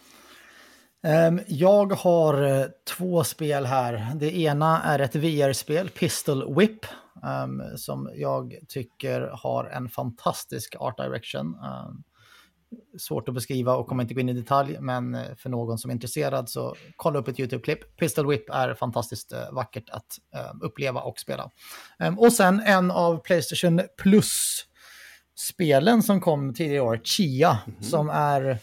Um, jag har uh, två spel här. Det ena är ett VR-spel, Pistol Whip, um, som jag tycker har en fantastisk art direction. Um, svårt att beskriva och kommer inte gå in i detalj, men uh, för någon som är intresserad så kolla upp ett YouTube-klipp. Pistol Whip är fantastiskt uh, vackert att uppleva och spela. och sen en av Playstation Plus-spelen som kom tidigare i år, Chia, mm -hmm. som är Ehm,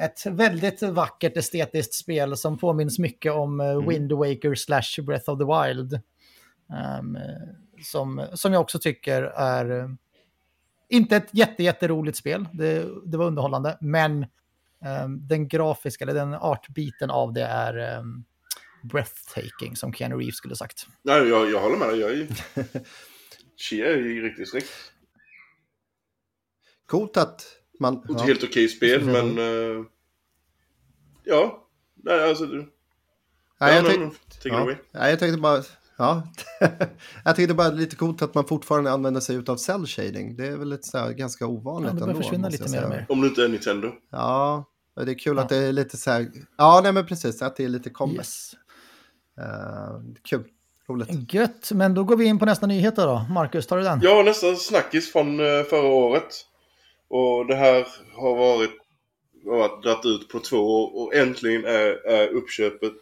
ett väldigt vackert estetiskt spel som påminns mycket om eh, mm. Wind Waker slash Breath of the Wild. Um, som, som jag också tycker är uh, inte ett jätte, jätteroligt spel, det, det var underhållande, men um, den grafiska, eller den artbiten av det är breathtaking, som Keanu Reeves skulle sagt. Nej, jag, jag håller med dig. Jag är... Chia är ju riktigt snyggt. Coolt att man, ja. Helt okej spel, men... Uh, ja. Nej, alltså... Du... Nej, jag, tänkte, ja. Nej, jag tänkte bara... Ja, jag tyckte bara lite coolt att man fortfarande använder sig av cell shading. Det är väl lite så här, ganska ovanligt ja, det ändå. försvinna lite mer och mer. Om du inte är Nintendo. Ja, det är kul ja. att det är lite så här. Ja, nej men precis, att det är lite comic. Yes. Uh, kul. Roligt. Gött, men då går vi in på nästa nyhet då. Marcus, tar du den? Ja, nästa snackis från uh, förra året. Och det här har varit, varit dratt ut på två år och äntligen är, är uppköpet,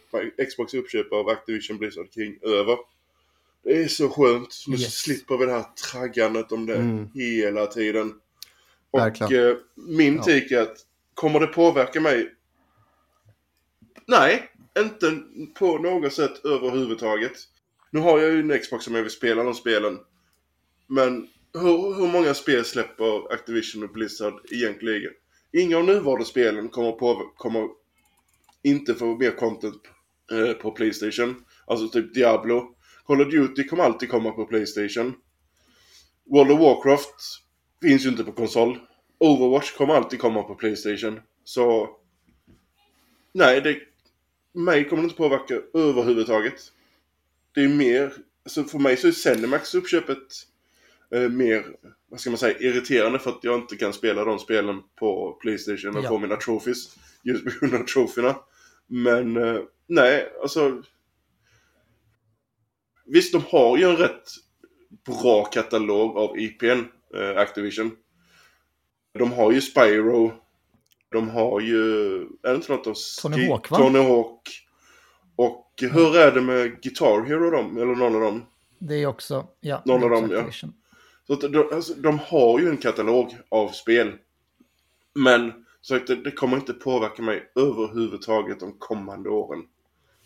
Xbox uppköp av Activision Blizzard King över. Det är så skönt. Nu yes. slipper vi det här traggandet om det mm. hela tiden. Och eh, min tik är att, kommer det påverka mig? Nej, inte på något sätt överhuvudtaget. Nu har jag ju en Xbox som jag vill spela de spelen. Men hur, hur många spel släpper Activision och Blizzard egentligen? Inga av nuvarande spelen kommer, på, kommer inte få mer content eh, på Playstation. Alltså typ Diablo. Call of Duty kommer alltid komma på Playstation. World of Warcraft finns ju inte på konsol. Overwatch kommer alltid komma på Playstation. Så... Nej, det... Mig kommer det inte påverka överhuvudtaget. Det är mer... Så för mig så är Zenimax uppköpet eh, mer, vad ska man säga, irriterande för att jag inte kan spela de spelen på Playstation och ja. få mina trophies. Just på grund av trofierna. Men eh, nej, alltså. Visst, de har ju en rätt bra katalog av IPn, eh, Activision. De har ju Spyro. De har ju, är det inte något av Tony Hawk va? Tony Hawk. Och hur är det med Guitar Hero de, eller någon av dem? Det är också, ja. Någon av dem, ja. Så att de, alltså, de har ju en katalog av spel. Men så att det, det, kommer inte påverka mig överhuvudtaget de kommande åren.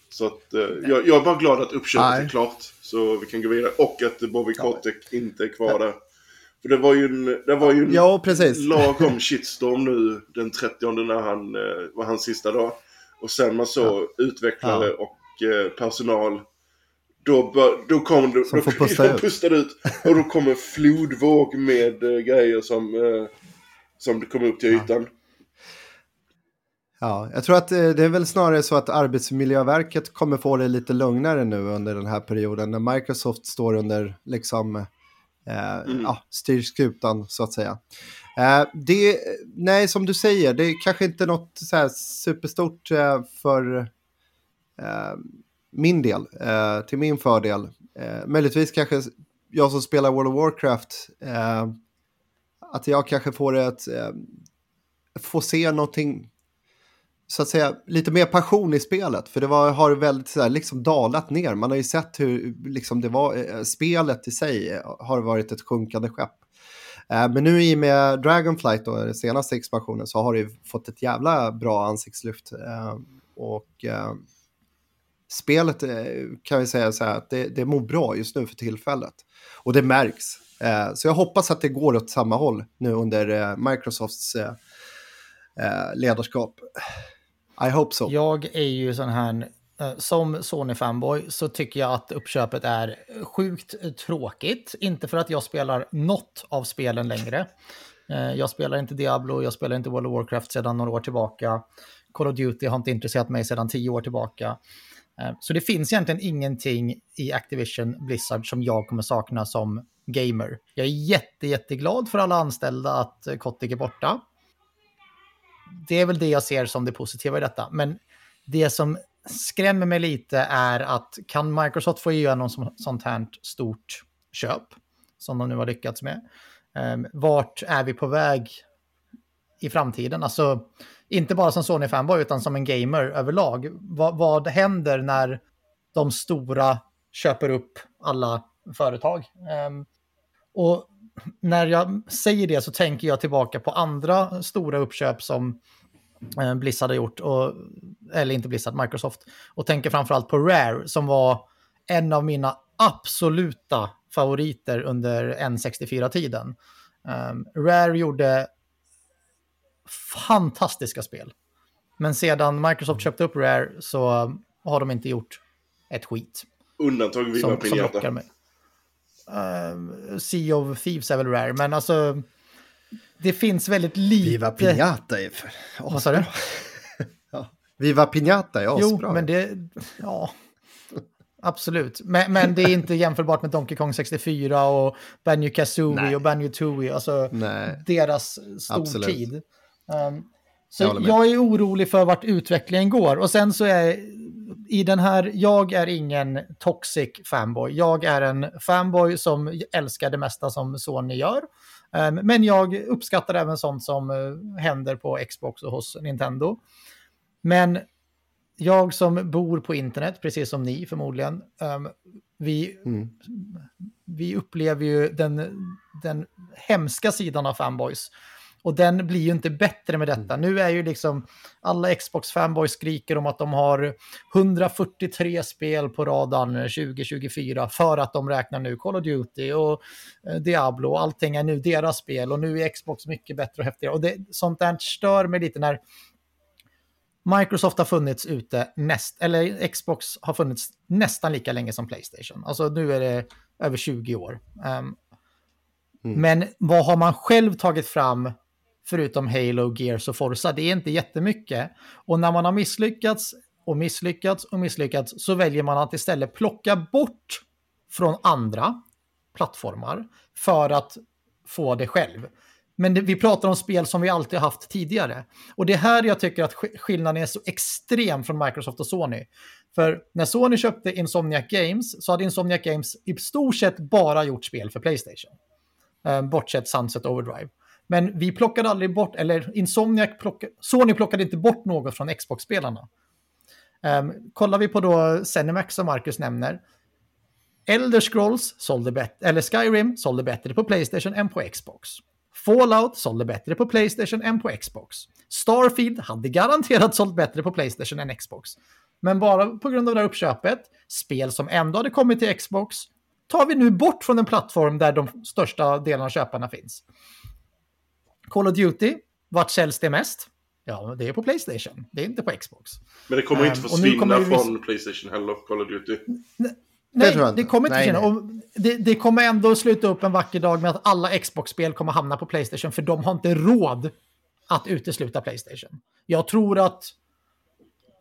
Så att eh, jag, jag, är bara glad att uppköpet Nej. är klart. Så vi kan gå vidare. Och att Bobby Kotick ja. inte är kvar där. För det var ju en, det var ju en ja, precis. lagom shitstorm nu den 30 när han eh, var hans sista dag. Och sen man så ja. utvecklare och eh, personal då, då kom då, får pusta ut. pustade ut. Och då kom en flodvåg med uh, grejer som, uh, som kom upp till ytan. Ja. Ja, jag tror att eh, det är väl snarare så att Arbetsmiljöverket kommer få det lite lugnare nu under den här perioden när Microsoft står under liksom eh, mm. ja, styrskutan så att säga. Eh, det, nej, som du säger, det är kanske inte något så superstort eh, för min del, eh, till min fördel. Eh, möjligtvis kanske jag som spelar World of Warcraft, eh, att jag kanske får ett, eh, få se någonting, så att säga, lite mer passion i spelet. För det var, har väldigt så här, liksom dalat ner. Man har ju sett hur liksom det var, eh, spelet i sig eh, har varit ett sjunkande skepp. Eh, men nu i och med Dragonflight då, den senaste expansionen så har det fått ett jävla bra ansiktslyft. Eh, och spelet eh, kan vi säga så här att det, det mår bra just nu för tillfället. Och det märks. Eh, så jag hoppas att det går åt samma håll nu under eh, Microsofts ledarskap. I hope so. Jag är ju sån här, som Sony-fanboy så tycker jag att uppköpet är sjukt tråkigt. Inte för att jag spelar något av spelen längre. Jag spelar inte Diablo, jag spelar inte World of Warcraft sedan några år tillbaka. Call of Duty har inte intresserat mig sedan tio år tillbaka. Eh, så det finns egentligen ingenting i Activision Blizzard som jag kommer sakna som gamer. Jag är jätte, jätteglad för alla anställda att eh, Kotick är borta. Det är väl det jag ser som det positiva i detta. Men det som skrämmer mig lite är att kan Microsoft få igenom sånt här stort köp, som de nu har lyckats med, eh, vart är vi på väg i framtiden? Alltså, inte bara som Sony-fanboy, utan som en gamer överlag. Va, vad händer när de stora köper upp alla företag? Um, och när jag säger det så tänker jag tillbaka på andra stora uppköp som eh, Blizzard har gjort, och, eller inte Blizzard, Microsoft, och tänker framförallt på Rare som var en av mina absoluta favoriter under N64-tiden. Um, ehm, Rare gjorde fantastiska spel. Men sedan Microsoft köpte upp Rare så har de inte gjort ett skit. Undantag Viva som, Pinata. som lockar mig. Uh, sea of Thieves är väl Rare, men alltså det finns väldigt lite... Viva Pinata är för... Vad sa du? ja. Viva Pinata är asbra. Jo, men det... Ja. Absolut, men, men det är inte jämförbart med Donkey Kong 64 och Banjo Kazooie och Banjo Tooie, alltså Nej. deras stortid. Um, Jag så med. jag är orolig för vart utvecklingen går. Och sen så är i den här, jag är ingen toxic fanboy. Jag är en fanboy som älskar det mesta som Sony gör. Um, men jag uppskattar även sånt som uh, händer på Xbox och hos Nintendo. Men jag som bor på internet, precis som ni förmodligen, um, vi, Mm. vi upplever ju den, den hemska sidan av fanboys. Och den blir ju inte bättre med detta. Nu är ju liksom alla Xbox-fanboys skriker om att de har 143 spel på radarn 2024 för att de räknar nu Call of Duty och eh, Diablo och allting är nu deras spel och nu är Xbox mycket bättre och häftigare. Och det, sånt där stör mig lite när Microsoft har funnits ute näst, eller Xbox har funnits nästan lika länge som Playstation. Alltså nu är det över 20 år. Um, Mm. Men vad har man själv tagit fram förutom Halo, Gears och Forza? Det är inte jättemycket. Och när man har misslyckats och misslyckats och misslyckats så väljer man att istället plocka bort från andra plattformar för att få det själv. Men det, vi pratar om spel som vi alltid har haft tidigare. Och det är här jag tycker att skillnaden är så extrem från Microsoft och Sony. För när Sony köpte Insomniac Games så hade Insomniac Games i stort sett bara gjort spel för Playstation. Eh, bortsett Sunset Overdrive. Men vi plockade aldrig bort, eller Insomniac plockade, Sony plockade inte bort något från Xbox-spelarna. Um, kollar vi på då Cinemax som Marcus nämner. Elder Scrolls sålde bättre, eller Skyrim sålde bättre på Playstation än på Xbox. Fallout sålde bättre på Playstation än på Xbox. Starfield hade garanterat sålt bättre på Playstation än Xbox. Men bara på grund av det här uppköpet, spel som ändå hade kommit till Xbox, tar vi nu bort från en plattform där de största delarna av köparna finns. Call of Duty, vart säljs det mest? Ja, det är på Playstation, det är inte på Xbox. Men det kommer Ehm, inte nu försvinna vi- från Playstation heller, Call of Duty. Nej, jag det inte. kommer inte Nej, försvinna. nej. Det, det kommer ändå sluta upp en vacker dag med att alla Xbox-spel kommer hamna på Playstation, för de har inte råd att utesluta Playstation. Jag tror att...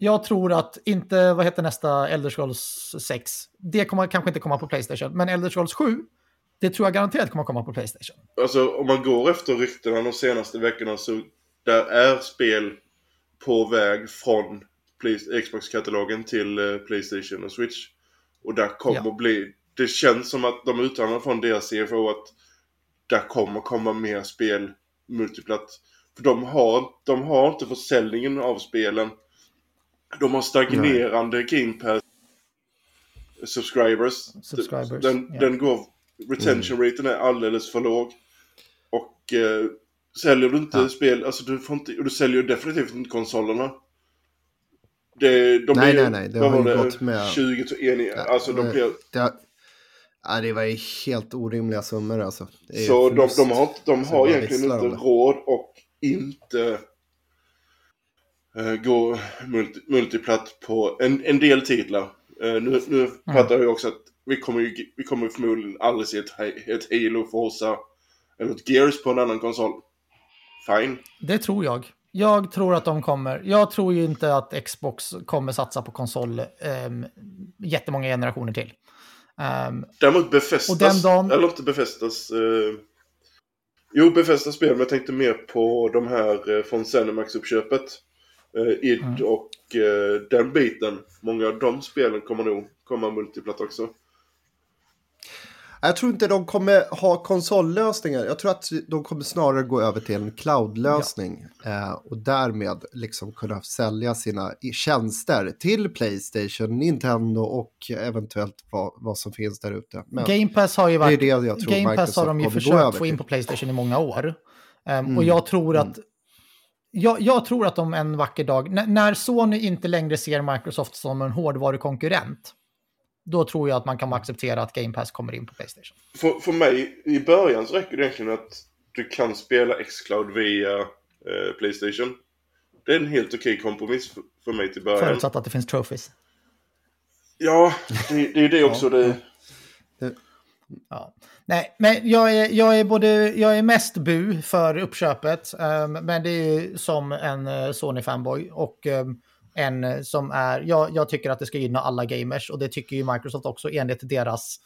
Jag tror att, inte, vad heter nästa Elder Scrolls 6? Det kommer kanske inte komma på Playstation, men Elder Scrolls 7, det tror jag garanterat kommer komma på Playstation. Alltså om man går efter ryktena de senaste veckorna så där är spel på väg från Xbox-katalogen till eh, Playstation och Switch. Och där kommer Ja. bli... Det känns som att de uttalar från deras CFO att där kommer komma mer spel multiplatt. För de har, de har inte försäljningen av spelen. De har stagnerande Game Pass subscribers. Subscribers, Den, ja. den går... Retention raten är alldeles för låg. Och eh, säljer du inte Ja. spel, alltså du får inte, och du säljer definitivt inte konsolerna. Det, de Nej, blir, nej, nej, det har ju gått med- 20 till 1, Ja, alltså de blir, Det, ja, det var ju helt orimliga summor alltså. Så de, de har, de har egentligen inte råd och inte eh, gå multi, multiplatt på en, en del titlar. Eh, nu nu Mm. pratar jag ju också att vi kommer ju vi kommer förmodligen aldrig se ett, ett Halo, Forza eller ett Gears på en annan konsol. Fine. Det tror jag. Jag tror att de kommer. Jag tror ju inte att Xbox kommer satsa på konsol um, jättemånga generationer till. Ehm, Däremot den dagen- eller inte Befestas. Eh, jo, Befestas spel, men jag tänkte mer på de här eh, från Zenimax-uppköpet. eh, id och eh, den biten. Många av de spelen kommer nog komma multiplatt också. Jag tror inte de kommer ha konsollösningar. Jag tror att de kommer snarare gå över till en cloudlösning. Eh, och därmed liksom kunna sälja sina tjänster till Playstation, Nintendo och eventuellt vad, vad som finns där ute. Game Pass har ju det är varit... det jag tror Game Pass har de ju försökt få in på Playstation i många år. Ehm, Mm, Och jag tror att... Jag, jag tror att om en vacker dag, när, när Sony inte längre ser Microsoft som en hårdvarukonkurrent, då tror jag att man kan acceptera att Game Pass kommer in på Playstation. För, för mig, i början så räcker det egentligen att du kan spela Xcloud via eh, Playstation. Det är en helt okej kompromiss för, för mig till början. Förutsatt att det finns trophies. Ja, det, det är ju det också. det, Ja. Nej, men jag är, jag är både, jag är mest bu för uppköpet, ehm, men det är ju som en eh, Sony-fanboy och ehm, en eh, som är, jag, jag tycker att det ska gynna alla gamers och det tycker ju Microsoft också enligt deras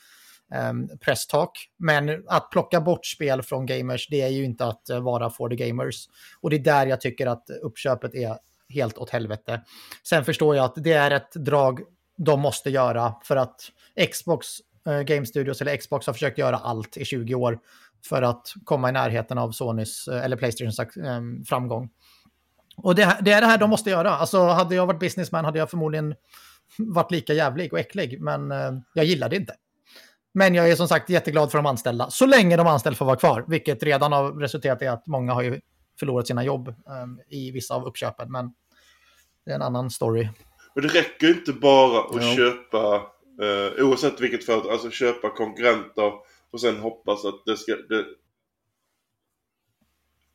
um, presstalk. Men att plocka bort spel från gamers, det är ju inte att eh, vara for the gamers. Och det är där jag tycker att uppköpet är helt åt helvete. Sen förstår jag att det är ett drag de måste göra för att Xbox eh, Game Studios eller Xbox har försökt göra allt i 20 år för att komma i närheten av Sonys eh, eller Playstations eh, framgång. Och det, det är det här de måste göra. Alltså hade jag varit businessman hade jag förmodligen varit lika jävlig och äcklig, men eh, jag gillar det inte. Men jag är som sagt jätteglad för de anställda, så länge de anställda får vara kvar, vilket redan har resulterat i att många har ju förlorat sina jobb eh, i vissa av uppköpen, men det är en annan story. Men det räcker inte bara att Ja. köpa, eh, oavsett vilket företag, alltså köpa konkurrenter och sen hoppas att det ska, det,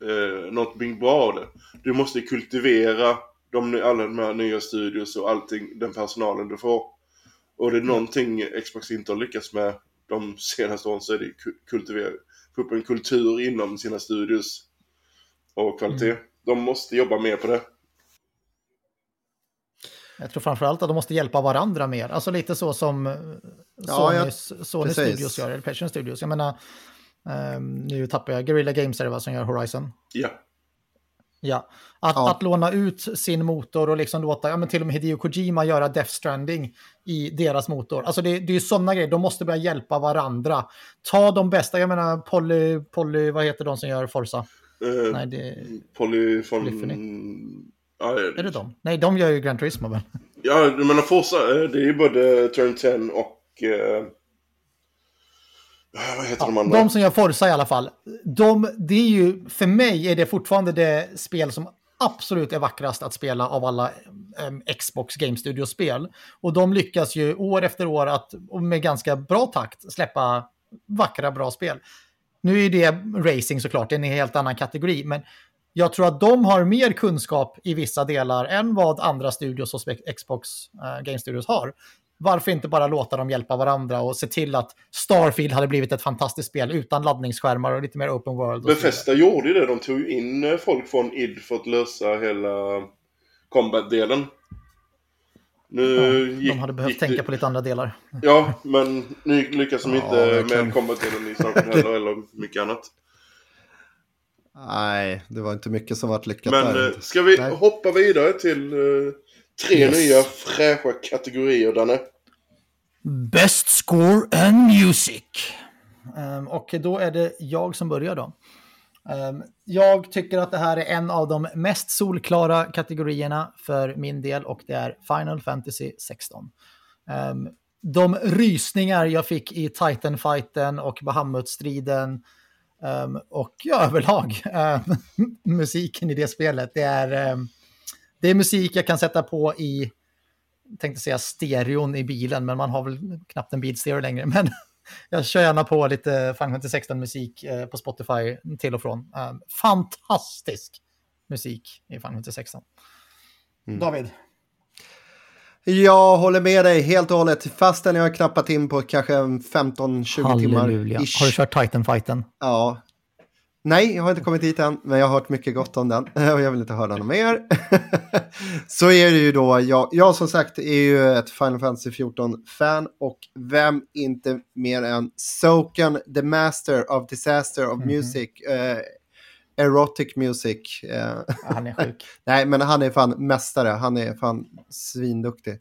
eh, något bra av det. Du måste kultivera de, alla de här nya studios och allting, den personalen du får. Och det är någonting Xbox inte har lyckats med de senaste åren så är det ku- kultivera, få upp en kultur inom sina studios. Och kvalitet. De måste jobba mer på det. Jag tror framförallt att de måste hjälpa varandra mer. Alltså lite så som eh, Ja, ja, Sonys, Sony. Studios gör, eller Playstation Studios. Jag menar, ehm, nu tappar jag Guerrilla Games är det va, som gör Horizon. Ja. Ja, att, Ja. att låna ut sin motor och liksom låta, ja men till och med Hideo Kojima göra Death Stranding i deras motor. Alltså det, det är ju sådana grejer, de måste börja hjälpa varandra. Ta de bästa, jag menar Polly, Polly vad heter de som gör Forza? Eh, Nej, det, Polyfon... Polyphony. Ja, är det de? Nej, de gör ju Gran Turismo väl? Ja, du menar Forza, eh, det är ju både Turn 10 och... Eh, vad heter de andra? De som gör Forza i alla fall, de, det är ju, för mig är det fortfarande det spel som absolut är vackrast att spela av alla em, Xbox Game Studio-spel. Och de lyckas ju år efter år att, med ganska bra takt, släppa vackra, bra spel. Nu är det racing såklart, det är en helt annan kategori, men jag tror att de har mer kunskap i vissa delar än vad andra studios och Xbox eh, Game Studios har. Varför inte bara låta dem hjälpa varandra och se till att Starfield hade blivit ett fantastiskt spel utan laddningsskärmar och lite mer open world. Bethesda gjorde ju det. De tog ju in eh, folk från id för att lösa hela combat-delen. Nu Ja, gick, de hade behövt tänka det, på lite andra delar. Ja, men nu lyckas de Ja, inte med combat-delen i Starfield heller, eller mycket annat. Nej, det var inte mycket som varit lyckat Men där. eh, ska vi Nej. hoppa vidare till eh, tre Yes. nya fräscha kategorier, Danne? Best score and music. Ehm, och då är det jag som börjar då. Ehm, jag tycker att det här är en av de mest solklara kategorierna för min del och det är Final Fantasy 16. Ehm, de rysningar jag fick i Titan-fighten och Bahamut-striden och ja, överlag musiken i det spelet. Det är, det är musik jag kan sätta på i tänkte säga stereon i bilen, men man har väl knappt en bilstereo längre. Men jag kör gärna på lite Final Fantasy 16 musik eh, på Spotify till och från. Eh, fantastisk musik i Final Fantasy 16. Mm. David? Jag håller med dig helt och hållet, fastän jag har knappat in på kanske en 15-20 timmar. Halleluja. ish. Har du kört Titan-fighten? Ja. Nej, jag har inte kommit dit än, men jag har hört mycket gott om den. Och jag vill inte höra något mer. så är det ju då, jag, jag som sagt är ju ett Final Fantasy 14-fan och vem inte mer än Soken, the master of disaster of Mhm. music. Eh, erotic music. Eh, Han är sjuk. nej, men han är fan mästare. Han är fan svinduktig.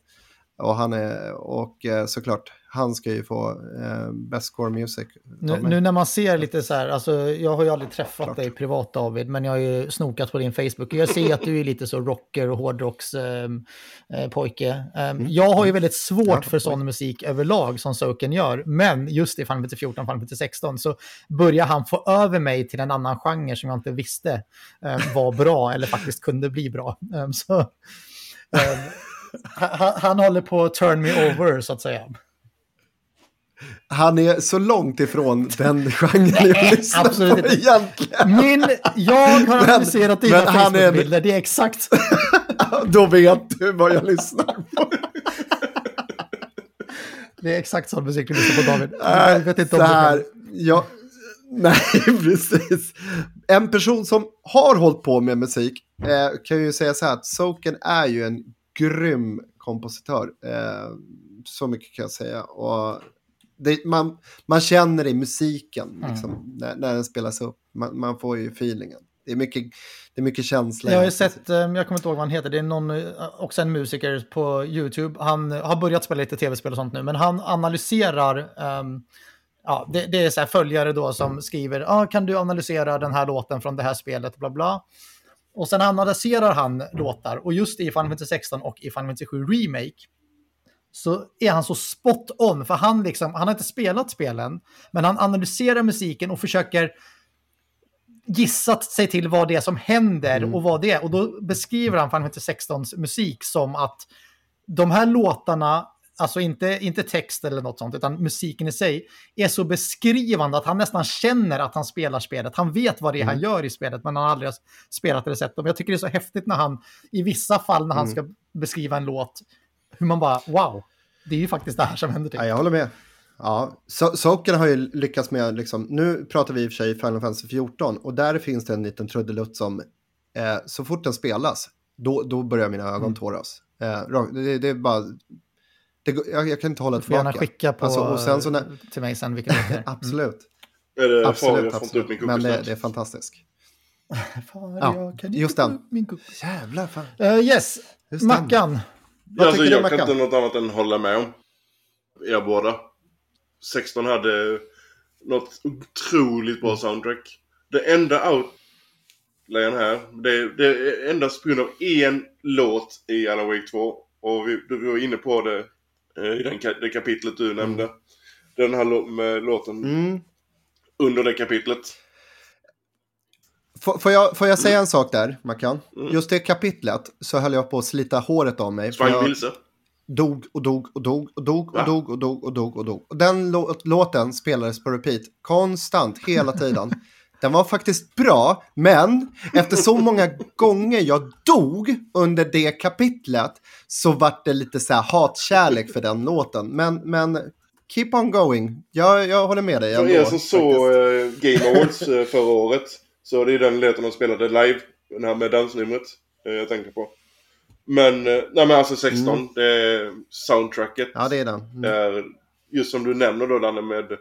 Och han är, och eh, såklart, han ska ju få eh, Best Score Music. Nu, nu när man ser lite så här, alltså jag har ju aldrig träffat Klart. dig privat David, men jag har ju snokat på din Facebook. Jag ser att du är lite så rocker och hårdrocks eh, eh. Eh, Jag har ju väldigt svårt Mm. Ja, för sån musik överlag som Soken gör, men just i Final Fantasy 14, Final Fantasy 16 så börjar han få över mig till en annan genre som jag inte visste eh, var bra eller faktiskt kunde bli bra. Eh, så, han, han håller på att turn me over så att säga. Han är så långt ifrån den genren jag Nej, lyssnar absolut på inte. egentligen. Min, jag har analyserat dina är en- Facebook-bilder, det är exakt. Då vet du vad jag lyssnar på. Det är exakt sån musik du lyssnar på David. Nej, Jag vet inte om här, jag, Nej, precis. En person som har hållit på med musik eh, kan ju säga så här att Soken är ju en grym kompositör. Eh, så mycket kan jag säga. Och det, man, man känner i musiken liksom, när, när den spelas upp. Man, man får ju feelingen. Det är mycket, det är mycket känsla. Jag har ju sett, eh, jag kommer inte ihåg vad han heter, det är någon, eh, också en musiker på YouTube. Han har börjat spela lite tv-spel och sånt nu, men han analyserar, ehm, ja, det, det är så följare då som skriver, ah, kan du analysera den här låten från det här spelet, bla bla. Och sen analyserar han låtar, och just i Final Fantasy 16 och i Final Fantasy 7 Remake, så är han så spot on, för han, liksom, han har inte spelat spelen, men han analyserar musiken och försöker gissat sig till vad det är som händer och vad det är. Och då beskriver han Final Fantasy 16s musik som att de här låtarna, alltså inte, inte text eller något sånt, utan musiken i sig, är så beskrivande att han nästan känner att han spelar spelet. Han vet vad det är han gör i spelet, men han har aldrig spelat eller sett dem. Jag tycker det är så häftigt när han, i vissa fall när han ska beskriva en låt, hur man bara, wow, det är ju faktiskt det här som händer. Typ. Ja, jag håller med. Ja, so Soken har ju lyckats med, liksom, nu pratar vi i och för sig Final Fantasy 14 och där finns det en liten trudelutt som eh, så fort den spelas, då, då börjar mina ögon Mm. tåras. Eh, det, det är bara, det, jag, jag kan inte hålla Du får gärna skicka på, Alltså, och sen så när- till mig sen vilken det är. Absolut, Är det far, absolut, får inte upp min absolut. Men det, det är fantastiskt. Fan, Ja, jag kan inte just den. Min. Jävlar, fan. Eh, yes, Just den. Vad alltså, jag kan inte något annat än hålla med om er båda. 16 hade något otroligt bra soundtrack. Det enda outlayen här, det, det är endast på grund av en låt i Alan Wake 2. Och vi, vi var inne på det eh, i den, det kapitlet du nämnde. Den här med låten Mm. under det kapitlet. Får, får, jag, får jag säga en sak där, Mackan? Mm. Just det kapitlet så höll jag på att slita håret av mig. för Sprang jag- vilse. dog och dog och dog och dog och Va? dog och dog och dog och dog. Och den lå- låten spelades på repeat konstant hela tiden. Den var faktiskt bra, men efter så många gånger jag dog under det kapitlet så vart det lite så här hatkärlek för den låten. Men, men keep on going. Jag, jag håller med dig. För er som såg eh, Game Awards eh, förra året så det är den låten de spelade live. Den här med dansnumret eh, jag tänker på. Men, eh, nej men alltså 16, det är soundtracket. Ja, det är den. Mm. är just som du nämner då Danne med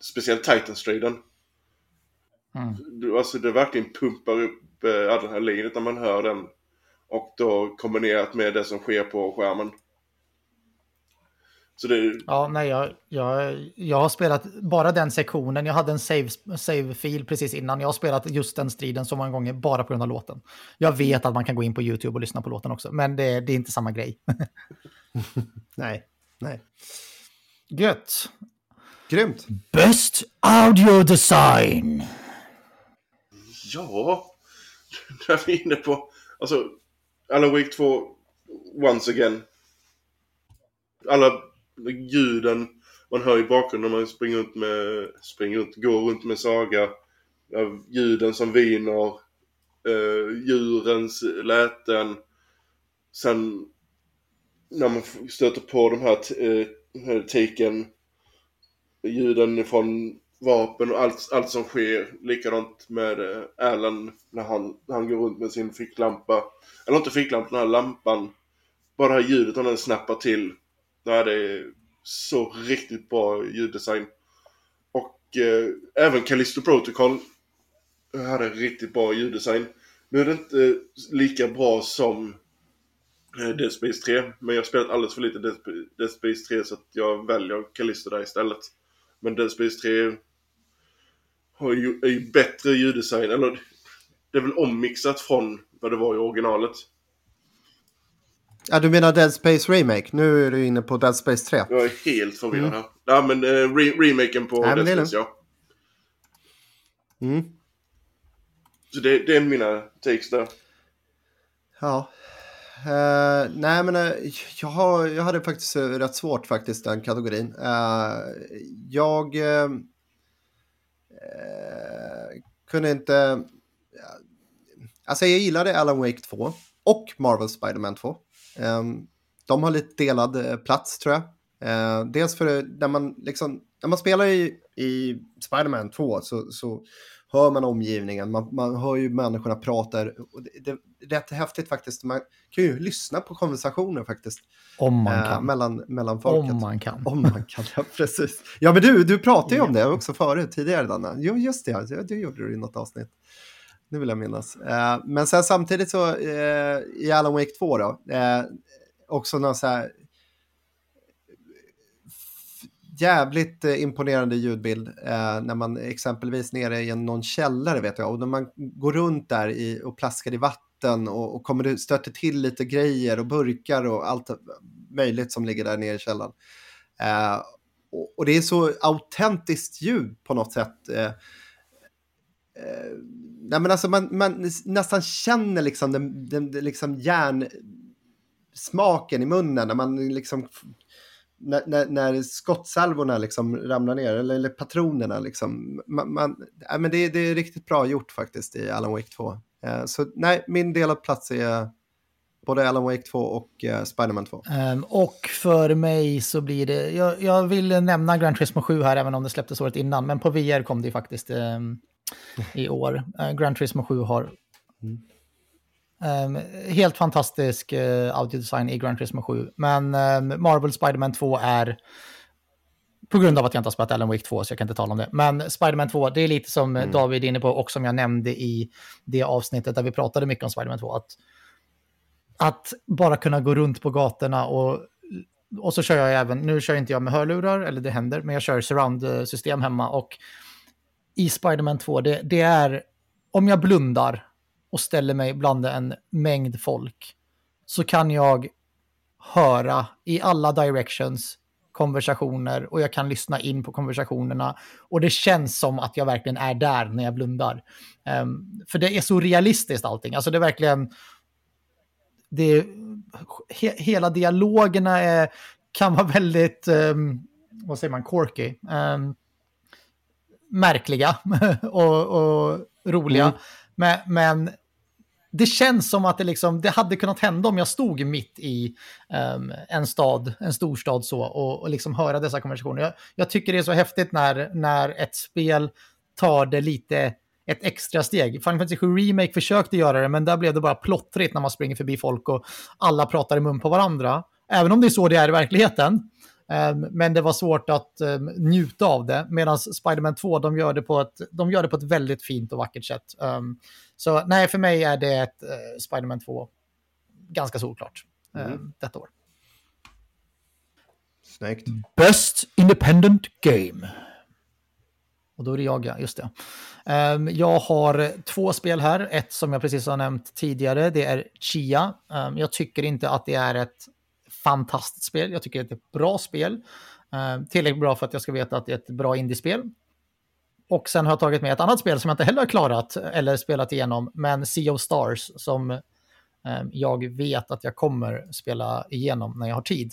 speciellt Titan-striden. Mm. Alltså det verkligen pumpar upp eh, adrenalinet när man hör den. Och då kombinerat med det som sker på skärmen. Så det Ja, nej, jag, jag, jag har spelat bara den sektionen. Jag hade en save, save-fil precis innan. Jag har spelat just den striden så många gånger bara på grund av låten. Jag vet att man kan gå in på YouTube och lyssna på låten också, men det, det är inte samma grej. Nej, nej. Gött. Grymt. Best audio design. Ja, där är vi inne på. Alltså, Alan Wake 2, once again. Alla ljuden man hör i bakgrunden när man springer runt med, springer runt, går runt med Saga. Av ljuden som viner. eh, djurens läten. Sen när man stöter på de här, eh, tiken. Ljuden från vapen och allt, allt som sker. Likadant med eh, Alan när han, när han går runt med sin ficklampa. Eller inte ficklampa, den här lampan. Bara det här ljudet när den snappar till. Nej, det är så riktigt bra ljuddesign. Och eh, även Callisto Protocol hade riktigt bra ljuddesign. Nu är det inte lika bra som eh, Dead Space 3, men jag har spelat alldeles för lite Dead Dead Space 3 så att jag väljer Callisto där istället. Men Dead Space 3 har ju, är ju bättre ljuddesign, eller det är väl ommixat från vad det var i originalet. Ja, du menar Dead Space Remake? Nu är du inne på Dead Space 3. Jag är helt förvirrad här. Ja men eh, re remaken på Nej, Dead Space ja. Mm. Så det, det är mina takes där. Ja. Eh, nej, men eh, jag, har, jag hade faktiskt eh, rätt svårt faktiskt den kategorin. Jag kunde inte... Alltså jag gillade Alan Wake 2 och Marvel Spider-Man 2. Eh, de har lite delad eh, plats tror jag. Eh, dels för det- när man, liksom, när man spelar i, i Spider-Man 2 så, så hör man omgivningen, man, man hör ju människorna prata. Och det, det är rätt häftigt faktiskt. Man kan ju lyssna på konversationer faktiskt. Om man eh, kan. mellan, mellan folket. Om man kan. Om man kan, ja precis. Ja men du, du pratade ju om det också förut, tidigare Danna. Jo just det, det gjorde du i något avsnitt. Det vill jag minnas. Eh, men sen samtidigt så eh, i Alan Wake 2 då, eh, också någon så här jävligt eh, imponerande ljudbild eh, när man exempelvis nere i en, någon källare vet jag och när man går runt där i, och plaskar i vatten och, och kommer stöter till lite grejer och burkar och allt möjligt som ligger där nere i källaren. Eh, och, och det är så autentiskt ljud på något sätt. Eh, eh, nej men alltså man, man nästan känner liksom den, den, den liksom järnsmaken i munnen när man liksom när, när, när skottsalvorna liksom ramlar ner, eller, eller patronerna liksom. Man, man, nej, men det, det är riktigt bra gjort faktiskt i Alan Wake 2. Eh, så nej, min delad plats är både Alan Wake 2 och eh, Spiderman 2. Um, ehm, och för mig så blir det, jag, jag vill nämna Grand Turismo 7 här även om det släpptes året innan, men på VR kom det ju faktiskt um, i år. Uh, Gran Turismo 7 har ehm, helt fantastisk uh, audiodesign i Gran Turismo 7, men ehm, Marvel Spiderman 2 är på grund av att jag inte har spelat Alan Wake 2 så jag kan inte tala om det. Men Spiderman 2, det är lite som eh, David är inne på och som jag nämnde i det avsnittet där vi pratade mycket om Spiderman 2. Att, att bara kunna gå runt på gatorna och, och så kör jag även, nu kör inte jag med hörlurar, eller det händer, men jag kör surround-system hemma och i Spiderman 2, det, det är om jag blundar och ställer mig bland en mängd folk så kan jag höra i alla directions konversationer och jag kan lyssna in på konversationerna. Och det känns som att jag verkligen är där när jag blundar. Um, för det är så realistiskt allting. Alltså det är verkligen... Det är, he, hela dialogerna är, kan vara väldigt, um, vad säger man, quirky. Um, märkliga och, och roliga. Mm. Men, men det känns som att det, liksom, det hade kunnat hända om jag stod mitt i um, en stad, en storstad så, och, och liksom höra dessa konversationer. Jag, jag, tycker det är så häftigt när, när ett spel tar det lite ett extra steg. Final Fantasy 7 Remake försökte göra det, men där blev det bara plottrigt när man springer förbi folk och alla pratar i mun på varandra. Även om det är så det är i verkligheten. Um, men det var svårt att um, njuta av det. Medan Spiderman 2, de gör, det på ett, de gör det på ett väldigt fint och vackert sätt. Um, så nej, för mig är det ett uh, Spiderman 2 ganska solklart mm. detta år. Snyggt. Best Independent Game. Och då är det jag, ja, just det. Um, jag har två spel här. Ett som jag precis har nämnt tidigare, det är Chia. Um, jag tycker inte att det är ett fantastiskt spel. Jag tycker att det är ett bra spel. Um, tillräckligt bra för att jag ska veta att det är ett bra indiespel. Och sen har jag tagit med ett annat spel som jag inte heller har klarat eller spelat igenom, men Sea of Stars som jag vet att jag kommer spela igenom när jag har tid.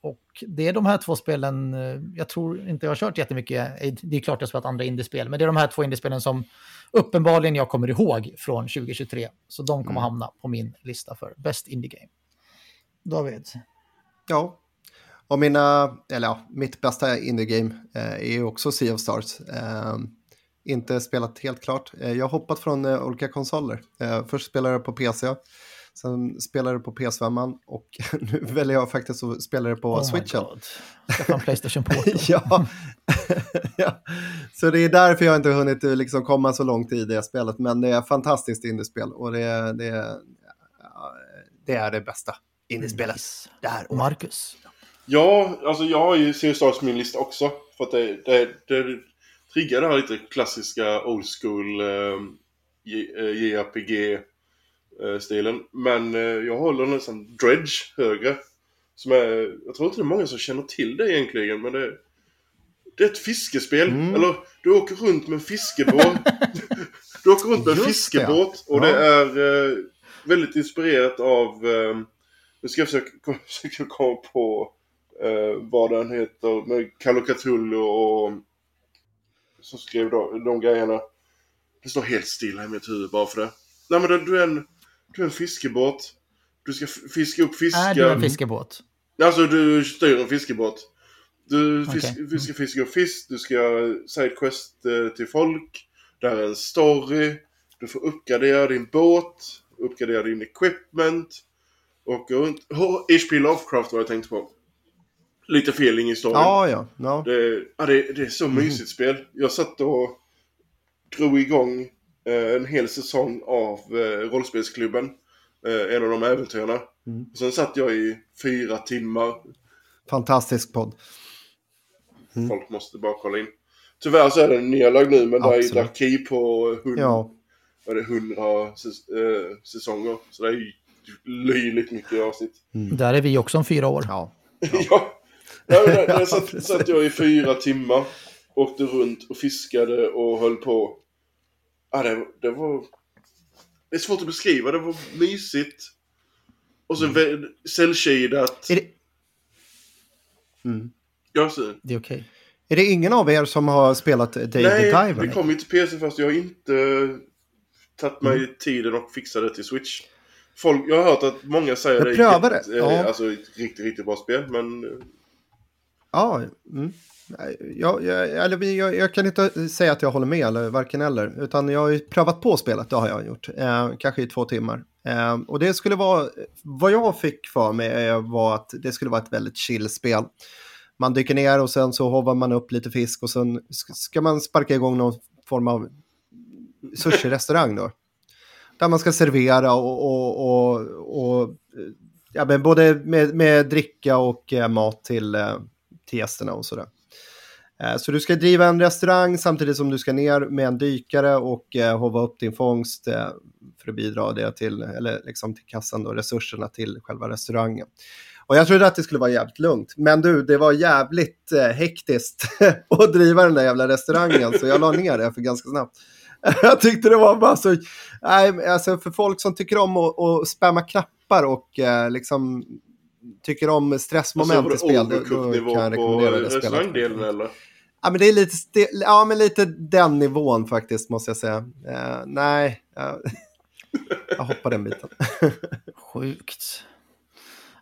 Och det är de här två spelen, jag tror inte jag har kört jättemycket, det är klart jag har spelat andra indiespel, men det är de här två indiespelen som uppenbarligen jag kommer ihåg från 2023. Så de kommer mm. hamna på min lista för Best Indie Game. David? Ja, och mina, eller ja, mitt bästa indie-game eh, är också Sea of Stars. Eh, inte spelat helt klart. Eh, jag har hoppat från olika konsoler. först spelade jag på PC. Sen spelade det på PS5 och nu väljer jag faktiskt att spela det på Oh Switchen. Skaffa en Playstation Portal. ja. ja, så det är därför jag inte hunnit liksom komma så långt i det spelet. Men det är ett fantastiskt indiespel och det, det, det är det bästa Nice. Det här året. Marcus. Ja, alltså jag har ju Stars på min lista också. För att det, det, det triggar det här lite klassiska old school eh, J- eh, JRPG-stilen. Men eh, jag håller nästan Dredge högre. Som är, jag tror inte det är många som känner till det egentligen, men det, det är ett fiskespel. Mm. Eller du åker runt med en fiskebåt. du åker runt med en fiskebåt och Ja. det är eh, väldigt inspirerat av... Nu ska jag försöka, försöka komma på eh, vad den heter med Kalle och som skrev då, de grejerna. Det står helt stilla i mitt huvud bara för det. Nej men du, du, är, en, du är en fiskebåt. Du ska fiska upp fiskar. Är du en fiskebåt? Alltså du styr en fiskebåt. Du, fisk, du ska fiska upp fisk, du ska göra sidequest eh, till folk. Där är en story. Du får uppgradera din båt, uppgradera din equipment. Och H.P. Lovecraft var jag tänkte på. Lite feeling i storyn. Ja, ja. ja. Det, ja, det, det är så Mm. mysigt spel. Jag satt och drog igång eh, en hel säsong av eh, rollspelsklubben. Eh, en av de äventyrarna. Mm. Och sen satt jag i fyra timmar. Fantastisk podd. Mm. Folk måste bara kolla in. Tyvärr så är den nedlagd nu men det är ett Absolut. arkiv på hund, Ja, vad är det, 100 säs- eh, säsonger. Så det är löjligt mycket avsnitt. Där är vi också om fyra år. ja. Ja. ja. där, satt, satt jag i fyra timmar. Åkte runt och fiskade och höll på. Ja, det, det var... Det är svårt att beskriva. Det var mysigt. Och så mm. cellshidat. Är det... Mm. Ja, så. Det är okej. Är det ingen av er som har spelat the Nej, Diver? det kom ju till PC fast jag har inte tagit mig tiden och fixat det till Switch. Folk, jag har hört att många säger Jag det är prövade, jätte- ja. eh, alltså ett riktigt, riktigt bra spel. Men eh, Ja, mm. jag, jag, jag, jag kan inte säga att jag håller med, eller varken eller. Utan jag har ju prövat på spelet, det har jag gjort. Eh, kanske i två timmar. Eh, och det skulle vara, vad jag fick för mig eh, var att det skulle vara ett väldigt chill spel. Man dyker ner och sen så hovar man upp lite fisk och sen sk- ska man sparka igång någon form av sushi-restaurang då. Där man ska servera och, och, och, och ja, men både med, med dricka och eh, mat till, eh, till gästerna och sådär. Eh, Så du ska driva en restaurang samtidigt som du ska ner med en dykare och eh, hova upp din fångst eh, för att bidra det till, eller liksom till kassan och resurserna till själva restaurangen. Och jag trodde att det skulle vara jävligt lugnt. Men du, det var jävligt eh, hektiskt att driva den där jävla restaurangen. Så jag la ner det för ganska snabbt. jag tyckte det var bara så... Nej, alltså för folk som tycker om att, att spamma knappar och eh, liksom tycker om stressmoment alltså, i spel. det Då, då kan jag rekommendera det spelet. restaurangdelen eller? Ja, men det är lite, ja, men lite den nivån faktiskt, måste jag säga. Eh, nej, eh, jag hoppar den biten. Sjukt.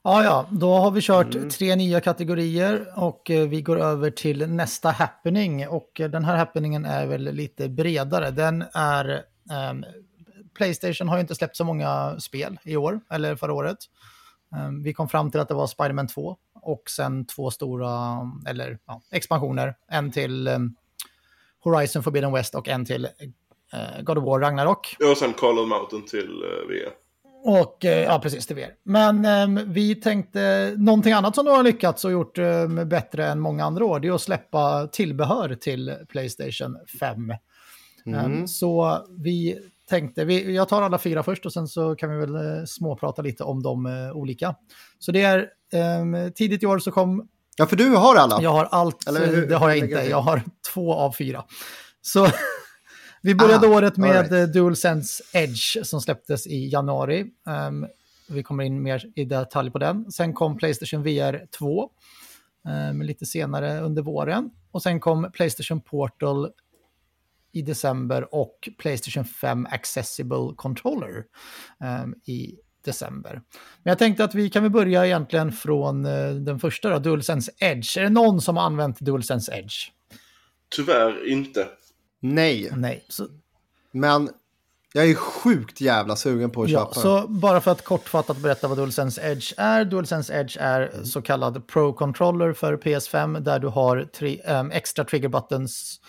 Ja, ja, då har vi kört Mm. tre nya kategorier och eh, vi går över till nästa happening. Och eh, den här happeningen är väl lite bredare. Den är... ehm, Playstation har ju inte släppt så många spel i år, eller förra året. Ehm, vi kom fram till att det var Spider-Man 2 och sen två stora, eller ja, expansioner. En till ehm, Horizon Forbidden West och en till eh, God of War Ragnarok. Och sen Call of Mountain till uh, VR. Och eh, ja, precis till VR. Men ehm, vi tänkte, någonting annat som du har lyckats och gjort ehm, bättre än många andra år, det är att släppa tillbehör till Playstation 5. Ehm, så vi tänkte, vi, jag tar alla fyra först och sen så kan vi väl eh, småprata lite om de eh, olika. Så det är ehm, tidigt i år så kom Ja, för du har alla. jag har allt, Eller hur- det har jag inte. Jag har två av fyra. Så vi började Ah, året med right. DualSense Edge som släpptes i januari. Ehm, vi kommer in mer i detalj på den. Sen kom Playstation VR 2 um, lite senare under våren. Och sen kom Playstation Portal i december och Playstation 5 Accessible Controller ehm, i december. Men jag tänkte att vi kan väl börja egentligen från eh, den första då, DualSense Edge. Är det någon som har använt DualSense Edge? Tyvärr inte. Nej, Nej. Så, men Jag är sjukt jävla sugen på att Ja, köpa så bara för att kortfattat berätta vad DualSense Edge är. DualSense Edge är så kallad Pro-controller för PS5 där du har tri- ehm, extra trigger buttons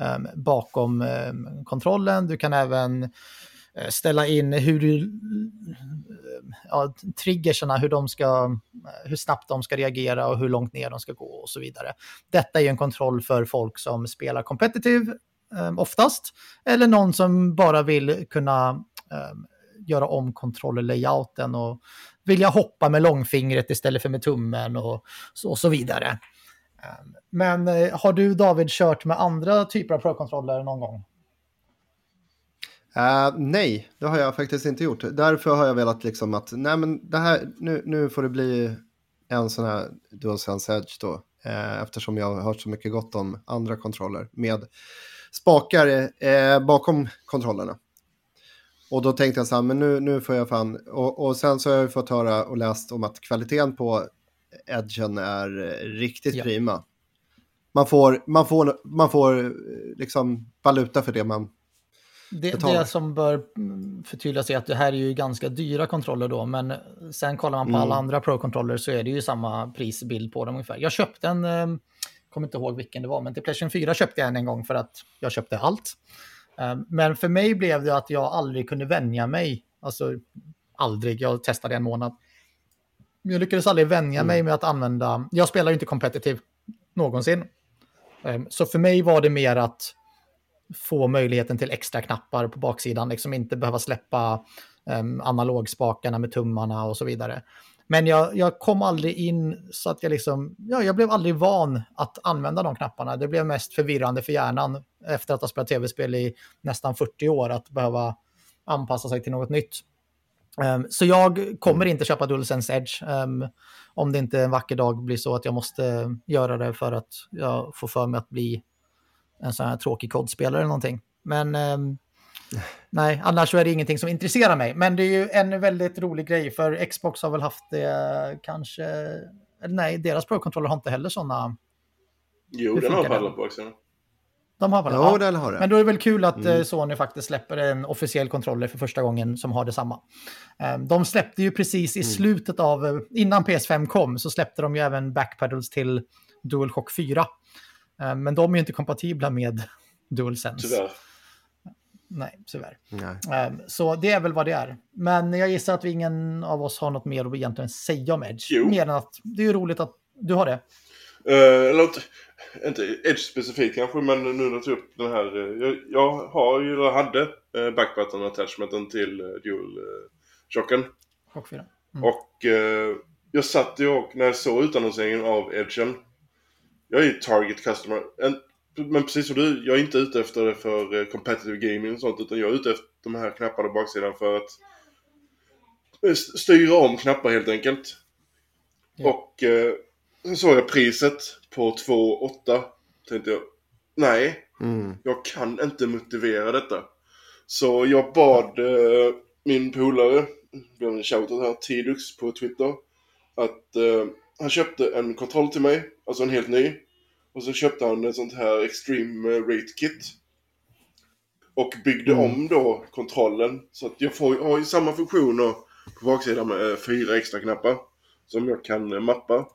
ehm, bakom ehm, kontrollen. Du kan även eh, ställa in hur du, ja, triggersarna, hur, de ska, hur snabbt de ska reagera och hur långt ner de ska gå och så vidare. Detta är en kontroll för folk som spelar competitive Ehm, oftast, eller någon som bara vill kunna ehm, göra om kontroller-layouten och vilja hoppa med långfingret istället för med tummen och så, och så vidare. Ehm, men eh, har du David kört med andra typer av pro-kontroller någon gång? Uh, nej, det har jag faktiskt inte gjort. Därför har jag velat liksom att, nej men det här, nu, nu får det bli en sån här DualSense Edge då. Uh, eftersom jag har hört så mycket gott om andra kontroller med spakar eh, bakom kontrollerna. Och då tänkte jag så här, men nu, nu får jag fan, och, och sen så har jag fått höra och läst om att kvaliteten på Edgen är eh, riktigt Ja. prima. Man får, man, får, man får eh, liksom valuta för det man Det, det som bör mm, förtydligas är att det här är ju ganska dyra kontroller då, men sen kollar man på Mm. alla andra Pro-controller så är det ju samma prisbild på dem ungefär. Jag köpte en, eh, kommer inte ihåg vilken det var, men till Playstation 4 köpte jag en en gång för att jag köpte allt. Eh, Men för mig blev det att jag aldrig kunde vänja mig, alltså aldrig, jag testade en månad. Jag lyckades aldrig vänja mig med att använda, jag spelar ju inte competitive någonsin. Eh, Så för mig var det mer att få möjligheten till extra knappar på baksidan, liksom inte behöva släppa um, analogspakarna med tummarna och så vidare. Men jag, jag kom aldrig in så att jag liksom, ja, jag blev aldrig van att använda de knapparna. Det blev mest förvirrande för hjärnan efter att ha spelat tv-spel i nästan 40 år att behöva anpassa sig till något nytt. Ehm, så jag kommer inte köpa DualSense Edge ehm, om det inte en vacker dag blir så att jag måste göra det för att jag får för mig att bli en sån här tråkig kodspelare eller någonting. Men ehm, nej, annars så är det ingenting som intresserar mig. Men det är ju en väldigt rolig grej för Xbox har väl haft det kanske, eller nej, deras Pro-controller har inte heller sådana. Jo, den har axeln. De har väl Jo, ja. den har det. Men då är det väl kul att Mm. eh, Sony faktiskt släpper en officiell kontroller för första gången som har detsamma. Eh, De släppte ju precis i slutet av, eh, innan PS5 kom, så släppte de ju även backpedals till DualShock 4. Eh, Men de är ju inte kompatibla med DualSense. Tyvärr. Nej, tyvärr. Nej. Eh, Så det är väl vad det är. Men jag gissar att vi ingen av oss har något mer att egentligen säga om Edge. Jo. Mer än att det är roligt att du har det. Eh, eller inte, inte Edge specifikt kanske, men nu när jag tog upp den här. eh, jag, jag har ju, eller hade, uh, backbutton attachmenten till uh, dual uh, chocken. Chock 4. Mm. Och eh, jag satt ju och, när jag såg utannonseringen av Edgen. Jag är ju target customer. En, men precis som du, jag är inte ute efter det för eh, competitive gaming och sånt. Utan jag är ute efter de här knapparna på baksidan för att eh, st- styra om knappar helt enkelt. Ja. Och eh, så såg jag priset på 2,8. Tänkte jag, nej, Mm. jag kan inte motivera detta. Så jag bad eh, min polare, blev en shoutout här, Tidux på Twitter, att eh, han köpte en kontroll till mig, alltså en helt ny. Och så köpte han ett sånt här Extreme eh, Rate Kit. Och byggde Mm. om då kontrollen. Så att jag får, har ju samma funktioner på baksidan med eh, fyra extra knappar. Som jag kan eh, mappa.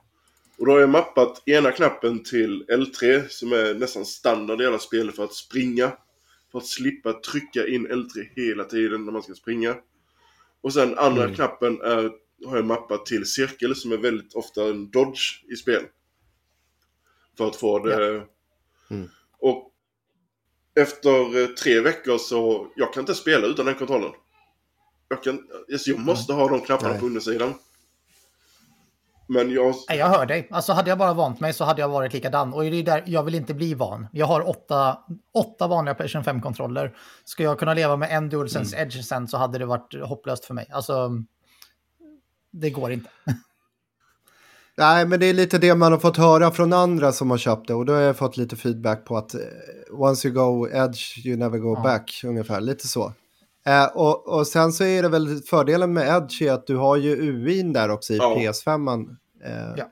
Och då har jag mappat ena knappen till L3 som är nästan standard i alla spel för att springa. För att slippa trycka in L3 hela tiden när man ska springa. Och sen andra Mm. knappen är, har jag mappat till cirkel som är väldigt ofta en dodge i spel. För att få det... Mm. Och efter eh, tre veckor så, jag kan inte spela utan den kontrollen. Jag, kan, alltså jag måste ha de knapparna Nej. på undersidan. Men jag, Nej, jag hör dig. Alltså hade jag bara vant mig så hade jag varit likadan. Och det är där jag vill inte bli van. Jag har åtta, åtta vanliga Playstation 5-kontroller. Ska jag kunna leva med en DualSense Mm. Edge sen så hade det varit hopplöst för mig. Alltså, det går inte. Nej, men det är lite det man har fått höra från andra som har köpt det. Och då har jag fått lite feedback på att eh, once you go edge you never go Ja. back, ungefär. Lite så. Eh, och, och sen så är det väl fördelen med edge är att du har ju UIn där också i Ja. PS5. Eh, Ja.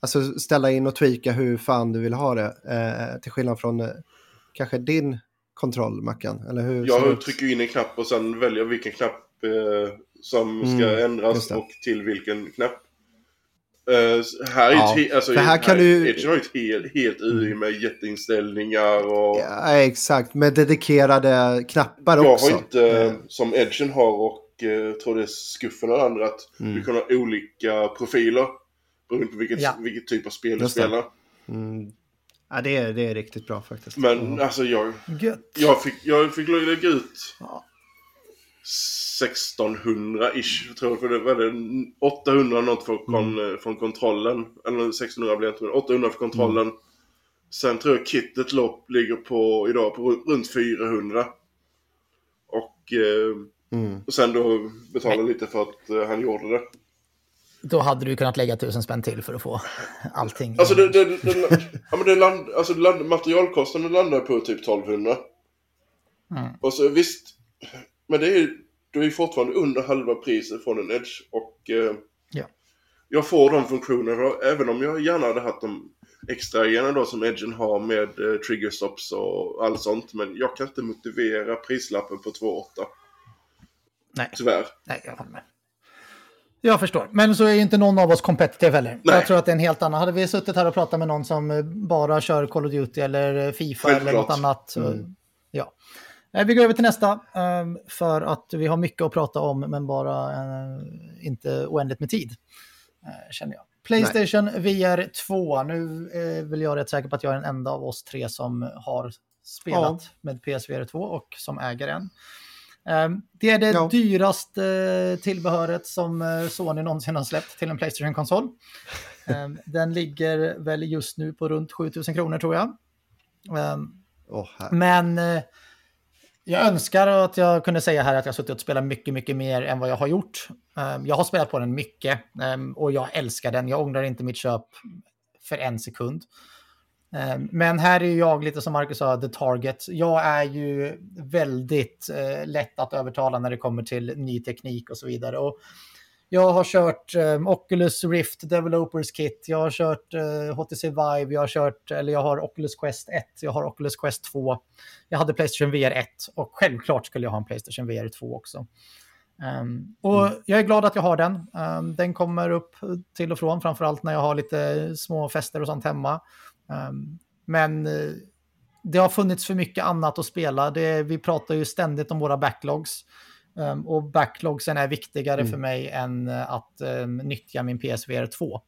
Alltså ställa in och tweaka hur fan du vill ha det. Eh, till skillnad från eh, kanske din kontroll, Mackan? Eller hur Jag trycker in en knapp och sen väljer vilken knapp eh, som ska Mm, ändras och till vilken knapp. Så här är Ja, he- alltså, här kan här, du- Edge har ju ett helt, helt UI med jätteinställningar och... Ja, exakt, med dedikerade knappar jag också. har inte, Eh, som Edgen har och eh, tror det är Skuffen och andra, att Mm. du kan ha olika profiler. Beroende på vilket, Ja. vilket typ av spel du spelar. Mm. Ja, det är, det är riktigt bra faktiskt. Men alltså jag, Gött. jag fick, jag fick lägga ut Ja. 1600-ish, tror jag. För det var det 800 något från, kon, Mm. från kontrollen. Eller 1600 blir det inte, men 800 för kontrollen. Mm. Sen tror jag kittet lopp ligger på idag på ru- runt 400. Och, eh, Mm. och sen då betala lite för att eh, han gjorde det. Då hade du kunnat lägga tusen spänn till för att få allting. Alltså, det, det, det, ja, men det land, alltså land, materialkostnaden landar på typ 1200. Mm. Och så visst, men det är du är ju fortfarande under halva priset från en Edge. Och eh, Ja. jag får de funktionerna, även om jag gärna hade haft de extra grejerna då som Edgen har med eh, trigger stops och allt sånt. Men jag kan inte motivera prislappen på 2,8. Nej. Tyvärr. Nej, jag håller med. Jag förstår. Men så är ju inte någon av oss competitive heller. Nej. Jag tror att det är en helt annan. Hade vi suttit här och pratat med någon som eh, bara kör Call of Duty eller eh, Fifa eller Självklart. något annat. Så, Ja. Eh, Vi går över till nästa. eh, För att vi har mycket att prata om, men bara eh, inte oändligt med tid. eh, Känner jag. Playstation VR 2. Nu är väl jag rätt säker på att jag är den enda av oss tre som har spelat med PSVR 2 och som äger en. Ehm, Det är det Ja. dyraste tillbehöret som Sony någonsin har släppt till en Playstation-konsol. Ehm, Den ligger väl just nu på runt 7000 kronor tror jag. Ehm, här. Men jag önskar att jag kunde säga här att jag har suttit och spelat mycket, mycket mer än vad jag har gjort. Ehm, jag har spelat på den mycket ehm, och jag älskar den. Jag ångrar inte mitt köp för en sekund. Ehm, men här är jag lite som Marcus sa, the target. Jag är ju väldigt eh, lätt att övertala när det kommer till ny teknik och så vidare. Och jag har kört eh, Oculus Rift Developers Kit, jag har kört eh, HTC Vive, jag har kört, eller jag har Oculus Quest 1, jag har Oculus Quest 2, jag hade Playstation VR 1 och självklart skulle jag ha en Playstation VR 2 också. Ehm, och jag är glad att jag har den. Ehm, den kommer upp till och från, framförallt när jag har lite små fester och sånt hemma. Ehm, men eh, det har funnits för mycket annat att spela. Det, vi pratar ju ständigt om våra backlogs. Ehm, och backlogsen är viktigare Mm. för mig än eh, att um, nyttja min PSVR 2.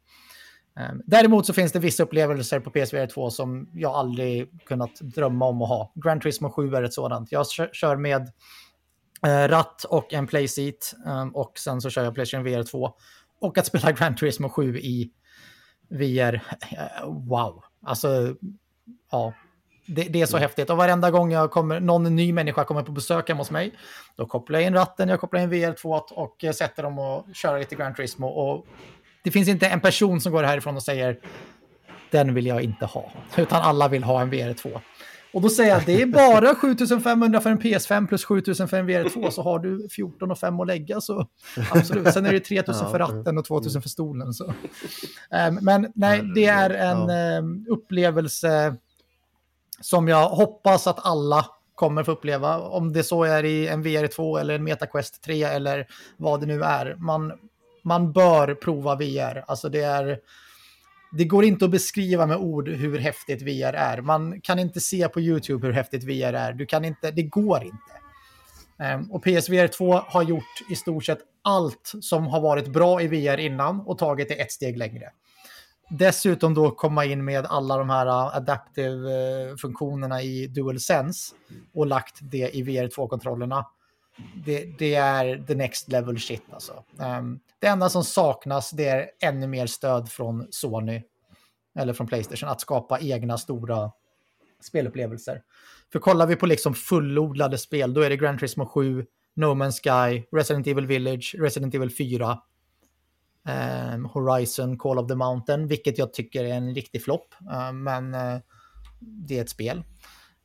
Ehm, däremot så finns det vissa upplevelser på PSVR 2 som jag aldrig kunnat drömma om att ha. Gran Turismo 7 är ett sådant. Jag kör, med eh, ratt och en playseat och sen så kör jag Playstation VR 2. Och att spela Gran Turismo 7 i VR, eh, wow. Alltså, ja. Det, det är så häftigt. Och varenda gång jag kommer, någon ny människa kommer på besök hemma hos mig, då kopplar jag in ratten, jag kopplar in VR2 och eh, sätter dem och kör lite Gran Turismo. Och det finns inte en person som går härifrån och säger den vill jag inte ha. Utan alla vill ha en VR2. Och då säger jag det är bara 7500 för en PS5 plus 7000 för en VR2 så har du 14 och 5 att lägga så absolut. Sen är det 3000 för ratten och 2000 för stolen. Så. Ehm, men nej, det är en ehm, upplevelse som jag hoppas att alla kommer få uppleva. Om det så är i en VR2 eller en MetaQuest 3 eller vad det nu är. Man, man bör prova VR. Alltså det är... Det går inte att beskriva med ord hur häftigt VR är. Man kan inte se på YouTube hur häftigt VR är. Du kan inte, det går inte. Ehm, och PSVR 2 har gjort i stort sett allt som har varit bra i VR innan och tagit det ett steg längre. Dessutom då komma in med alla de här äh, Adaptive-funktionerna äh, i DualSense och lagt det i VR2-kontrollerna. Det, det är the next level shit alltså. Ehm, det enda som saknas det är ännu mer stöd från Sony eller från Playstation att skapa egna stora spelupplevelser. För kollar vi på liksom fullodlade spel, då är det Gran Turismo 7, No Man's Sky, Resident Evil Village, Resident Evil 4, ehm, Horizon, Call of the Mountain, vilket jag tycker är en riktig flopp. Ehm, men eh, det är ett spel.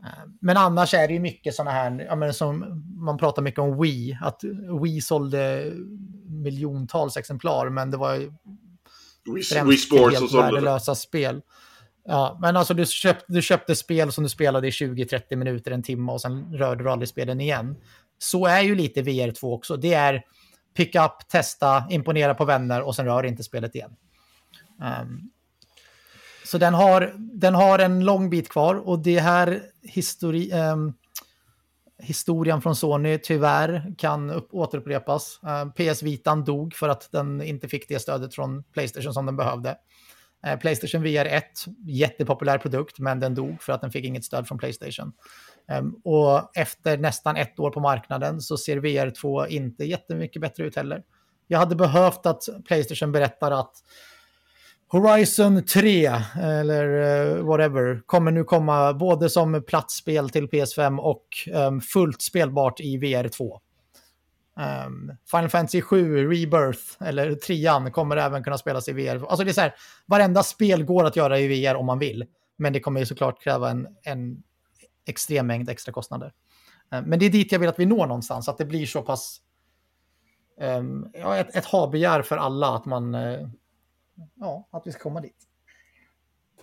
Ehm, Men annars är det ju mycket sådana här, ja, men som man pratar mycket om Wii, att Wii sålde miljontals exemplar, men det var ju främst Wii Sports helt värdelösa spel. Ja, men alltså du köpte, du köpte spel som du spelade i 20-30 minuter, en timme och sen rörde du aldrig spelen igen. Så är ju lite VR2 också. Det är pick up, testa, imponera på vänner och sen rör inte spelet igen. Um, så den har, den har en lång bit kvar och det här histori, um, historien från Sony tyvärr kan upp, återupprepas. Ehm, uh, PS Vitan dog för att den inte fick det stödet från Playstation som den behövde. Uh, Playstation VR 1, jättepopulär produkt, men den dog för att den fick inget stöd från Playstation. Ehm, och efter nästan ett år på marknaden så ser VR2 inte jättemycket bättre ut heller. Jag hade behövt att Playstation berättar att Horizon 3 eller eh, whatever kommer nu komma både som platsspel till PS5 och um, fullt spelbart i VR2. Um, ehm, Final Fantasy 7 Rebirth eller 3 kommer även kunna spelas i VR. Alltså det är så här, varenda spel går att göra i VR om man vill. Men det kommer ju såklart kräva en, en extrem mängd extra kostnader. Uh, men det är dit jag vill att vi når någonstans, att det blir så pass um, ja, ett, ett ha-begär för alla att man uh, ja, att vi ska komma dit.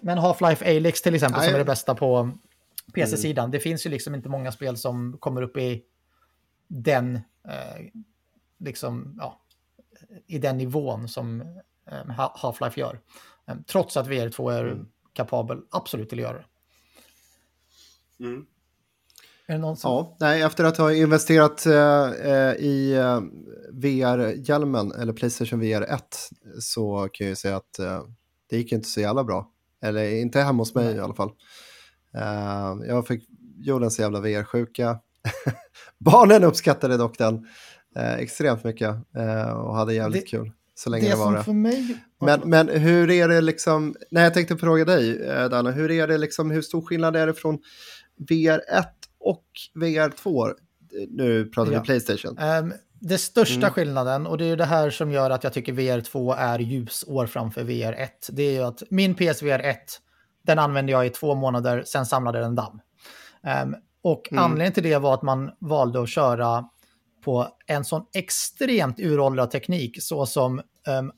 Men Half-Life Alyx till exempel, Nej. som är det bästa på PC-sidan, mm. det finns ju liksom inte många spel som kommer upp i den, eh, liksom, ja, i den nivån som eh, Half-Life gör. Eh, trots att VR2 är mm. kapabel absolut till att göra det. Mm. Är det någon som... Ja, nej, efter att ha investerat eh, eh i eh, VR-hjälmen, eller Playstation VR 1, så kan jag ju säga att eh, det gick inte så jävla bra. Eller inte hemma hos mig nej. i alla fall. Eh, jag fick jordens jävla VR-sjuka. Barnen uppskattade dock den eh, extremt mycket och hade jävligt det, kul. Så länge det, det var det. För mig... men, men hur är det liksom, nej jag tänkte fråga dig Danne, hur är det liksom, hur stor skillnad är det från VR 1 och VR2. Nu pratar vi ja. Playstation. Um, det största mm. skillnaden, och det är det här som gör att jag tycker VR2 är ljusår framför VR1, det är ju att min PSVR 1, den använde jag i två månader, sen samlade den damm. Um, och mm. anledningen till det var att man valde att köra på en sån extremt uråldrad teknik såsom um,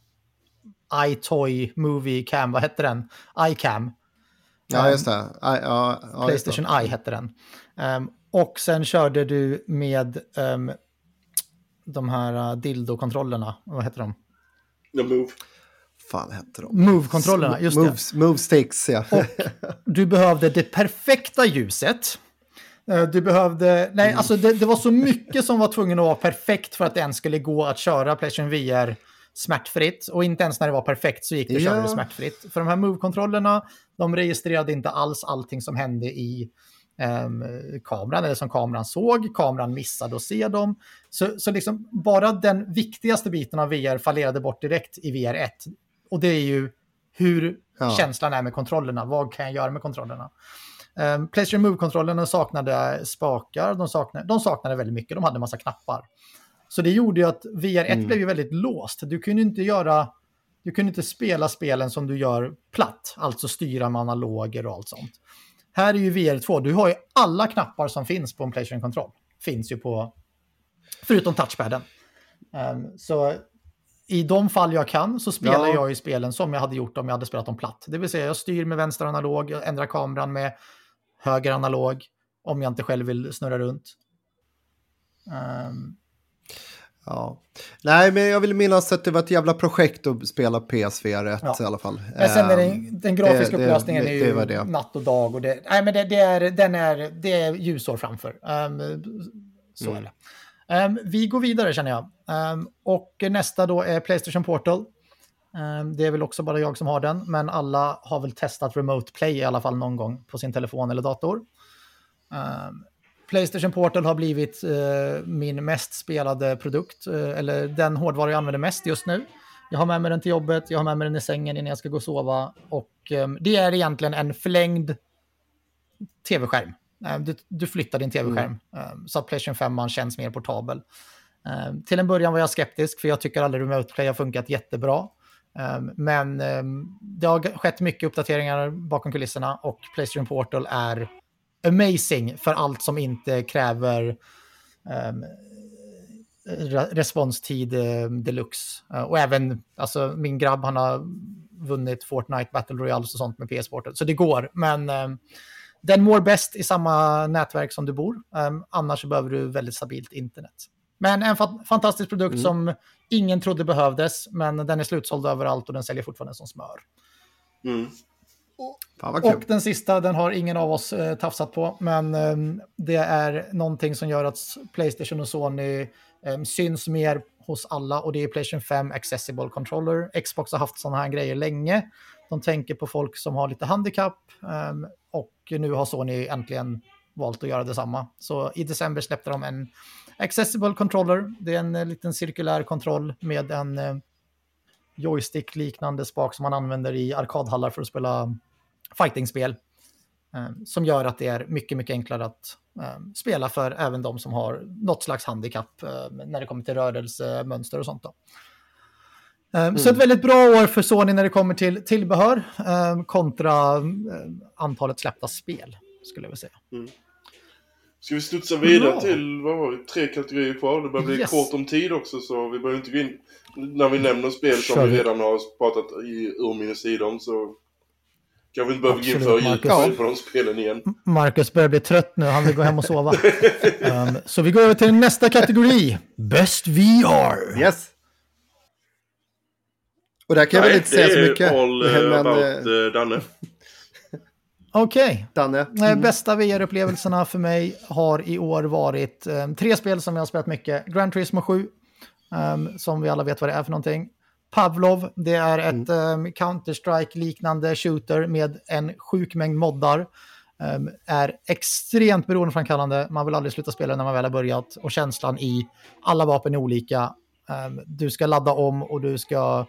iToy Movie Cam, vad hette den? iCam. Ja, just det. I, ja, ja, Playstation Eye hette den. Um, och sen körde du med um, de här uh, dildo-kontrollerna. Vad heter de? The Move. fan hette de? Move-kontrollerna, just Moves, det. Move sticks, ja. Och du behövde det perfekta ljuset. Du behövde, nej mm. alltså det, det, var så mycket som var tvungen att vara perfekt för att det ens skulle gå att köra Playstation VR smärtfritt. Och inte ens när det var perfekt så gick det att köra det smärtfritt. För de här Move-kontrollerna, de registrerade inte alls allting som hände i um, kameran, eller som kameran såg. Kameran missade att se dem. Så, så liksom bara den viktigaste biten av VR fallerade bort direkt i VR 1. Och det är ju hur ja. känslan är med kontrollerna. Vad kan jag göra med kontrollerna? Um, Playstation Move-kontrollerna saknade spakar, de saknade, de saknade väldigt mycket, de hade en massa knappar. Så det gjorde ju att VR1 mm. blev ju väldigt låst. Du kunde inte göra, du kunde inte spela spelen som du gör platt, alltså styra med analoger och allt sånt. Här är ju VR2, du har ju alla knappar som finns på en Playstation Control. Finns ju på, förutom touchpaden. Um, så i de fall jag kan så spelar ja. jag ju spelen som jag hade gjort om jag hade spelat dem platt. Det vill säga jag styr med vänster analog, jag ändrar kameran med höger analog om jag inte själv vill snurra runt. Um, Ja. Nej, men jag vill minnas att det var ett jävla projekt att spela PSVR 1 ja. i alla fall. Men sen är det, ehm, den grafiska det, upplösningen det, är ju det. natt och dag. Och det, nej, men det, det, är, den är, det är ljusår framför. Um, så mm. är det. Um, vi går vidare känner jag. Um, och nästa då är Playstation Portal. det är väl också bara jag som har den, men alla har väl testat Remote Play i alla fall någon gång på sin telefon eller dator. Playstation Portal har blivit eh, min mest spelade produkt, eh, eller den hårdvara jag använder mest just nu. Jag har med mig den till jobbet, jag har med mig den i sängen innan jag ska gå och sova. Och eh, det är egentligen en förlängd tv-skärm. Eh, du, du, flyttar din tv-skärm mm. Eh, så att Playstation 5 känns mer portabel. Eh, till en början var jag skeptisk för jag tycker aldrig Remote Play har funkat jättebra. Men det har skett mycket uppdateringar bakom kulisserna och Playstation Portal är amazing för allt som inte kräver um, responstid um, deluxe. Uh, och även, alltså min grabb han har vunnit Fortnite, Battle Royales och sånt med PS-sporten. Så det går, men eh, den mår bäst i samma nätverk som du bor. Um, annars behöver du väldigt stabilt internet. Men en fa fantastisk produkt mm. som ingen trodde behövdes, men den är slutsåld överallt och den säljer fortfarande som smör. Mm. Och den sista, den har ingen av oss eh, tafsat på, men eh, det är någonting som gör att Playstation och Sony eh, syns mer hos alla och det är Playstation 5 Accessible Controller. Xbox har haft sådana här grejer länge. De tänker på folk som har lite handikapp ehm, och nu har Sony äntligen valt att göra detsamma. Så i december släppte de en Accessible Controller. Det är en eh, liten cirkulär kontroll med en eh, joystick-liknande spak som man använder i arkadhallar för att spela fightingspel. Ehm, som gör att det är mycket, mycket enklare att ehm, spela för även de som har något slags handikapp när det kommer till rörelsemönster och sånt. Då. Mm. Så ett väldigt bra år för Sony när det kommer till tillbehör kontra antalet släppta spel, skulle jag vilja säga. Mm. Ska vi studsa vidare bra. till, vad var det, tre kategorier kvar? Det börjar bli yes. kort om tid också så vi behöver inte gå in, när vi nämner spel som vi redan har pratat i urminnes så Kanske inte behöver Absolut, införa djupare på de spelen igen. Marcus börjar bli trött nu, han vill gå hem och sova. um, så vi går över till nästa kategori. Best VR. Yes. Och där kan jag väl inte säga så mycket. All, uh, men, about, uh, Danne. Okej. Okay. Danne. Mm. Bästa VR-upplevelserna för mig har i år varit um, tre spel som jag har spelat mycket. Grand Turismo 7, um, som vi alla vet vad det är för någonting. Pavlov, det är ett mm. um, Counter-Strike-liknande shooter med en sjuk mängd moddar. Um, är extremt beroendeframkallande. Man vill aldrig sluta spela när man väl har börjat. Och känslan i alla vapen är olika. Um, du ska ladda om och du ska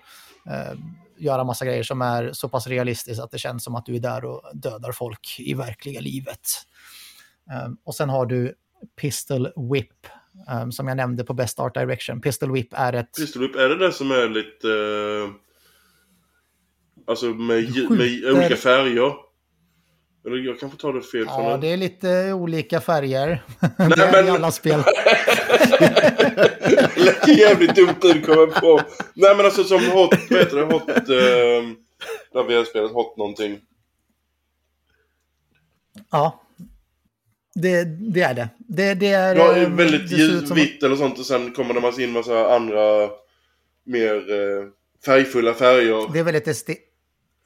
göra massa grejer som är så pass realistiskt att det känns som att du är där och dödar folk i verkliga livet. Och sen har du Pistol Whip, um, som jag nämnde på Best Art Direction. Pistol Whip är ett... Pistol Whip, är det det som är lite... Uh, alltså med, med olika färger? Eller jag kanske tar det fel. Ja, det är lite olika färger. Nej, det är men... i alla spel. Lät jävligt dumt ut kommer på. Nej men alltså som Hot, vad heter det? Hot... Uh, där vi har spelat Hot någonting. Ja. Det, det är det. Det, det är... Ja, ehm, väldigt ljus, som... vitt eller sånt och sen kommer det massa in massa andra mer uh, färgfulla färger. Det är väldigt estetiskt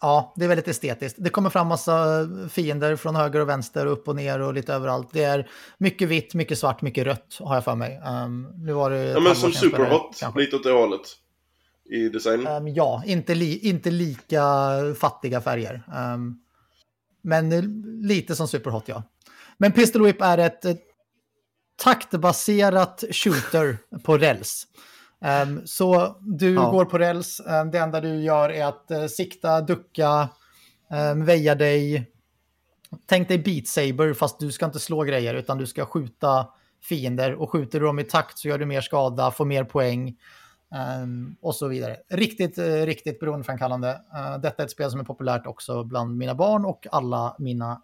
Ja, det är väldigt estetiskt. Det kommer fram massa fiender från höger och vänster, upp och ner och lite överallt. Det är mycket vitt, mycket svart, mycket rött har jag för mig. Um, nu var det ja, men som Superhot, lite åt det hållet i design. Um, ja, inte, li inte lika fattiga färger. Um, men lite som Superhot, ja. Men Pistol Whip är ett, ett taktbaserat shooter på räls. Um, så du ja. går på räls, um, det enda du gör är att uh, sikta, ducka, um, väja dig. Tänk dig Beat Saber fast du ska inte slå grejer utan du ska skjuta fiender och skjuter du dem i takt så gör du mer skada, får mer poäng och så vidare. Riktigt, uh, riktigt beroendeframkallande. Uh, detta är ett spel som är populärt också bland mina barn och alla mina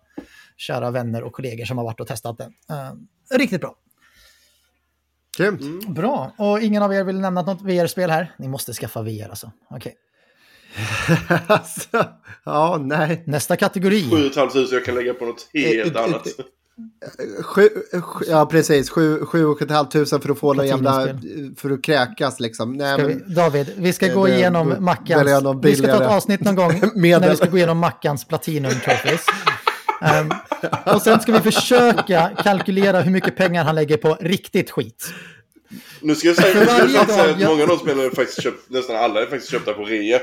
kära vänner och kollegor som har varit och testat det. Uh, riktigt bra. Grymt. Mm. Bra. Och ingen av er vill nämna något VR-spel här? Ni måste skaffa VR alltså. Okej. Okay. alltså, ja, nej. Nästa kategori. 7 500 jag kan lägga på något helt uh, annat. Sju, ja, precis. 7 500 för att få någon jävla... För att kräkas liksom. Nej, men, vi, David, vi ska gå igenom Mackans... Vi ska ta ett avsnitt någon gång när vi ska gå igenom Mackans Platinum Trophies. Um, och sen ska vi försöka kalkylera hur mycket pengar han lägger på riktigt skit. Nu ska jag säga, jag ska säga att många av de spelen är faktiskt köpt, nästan alla är faktiskt köpta på rea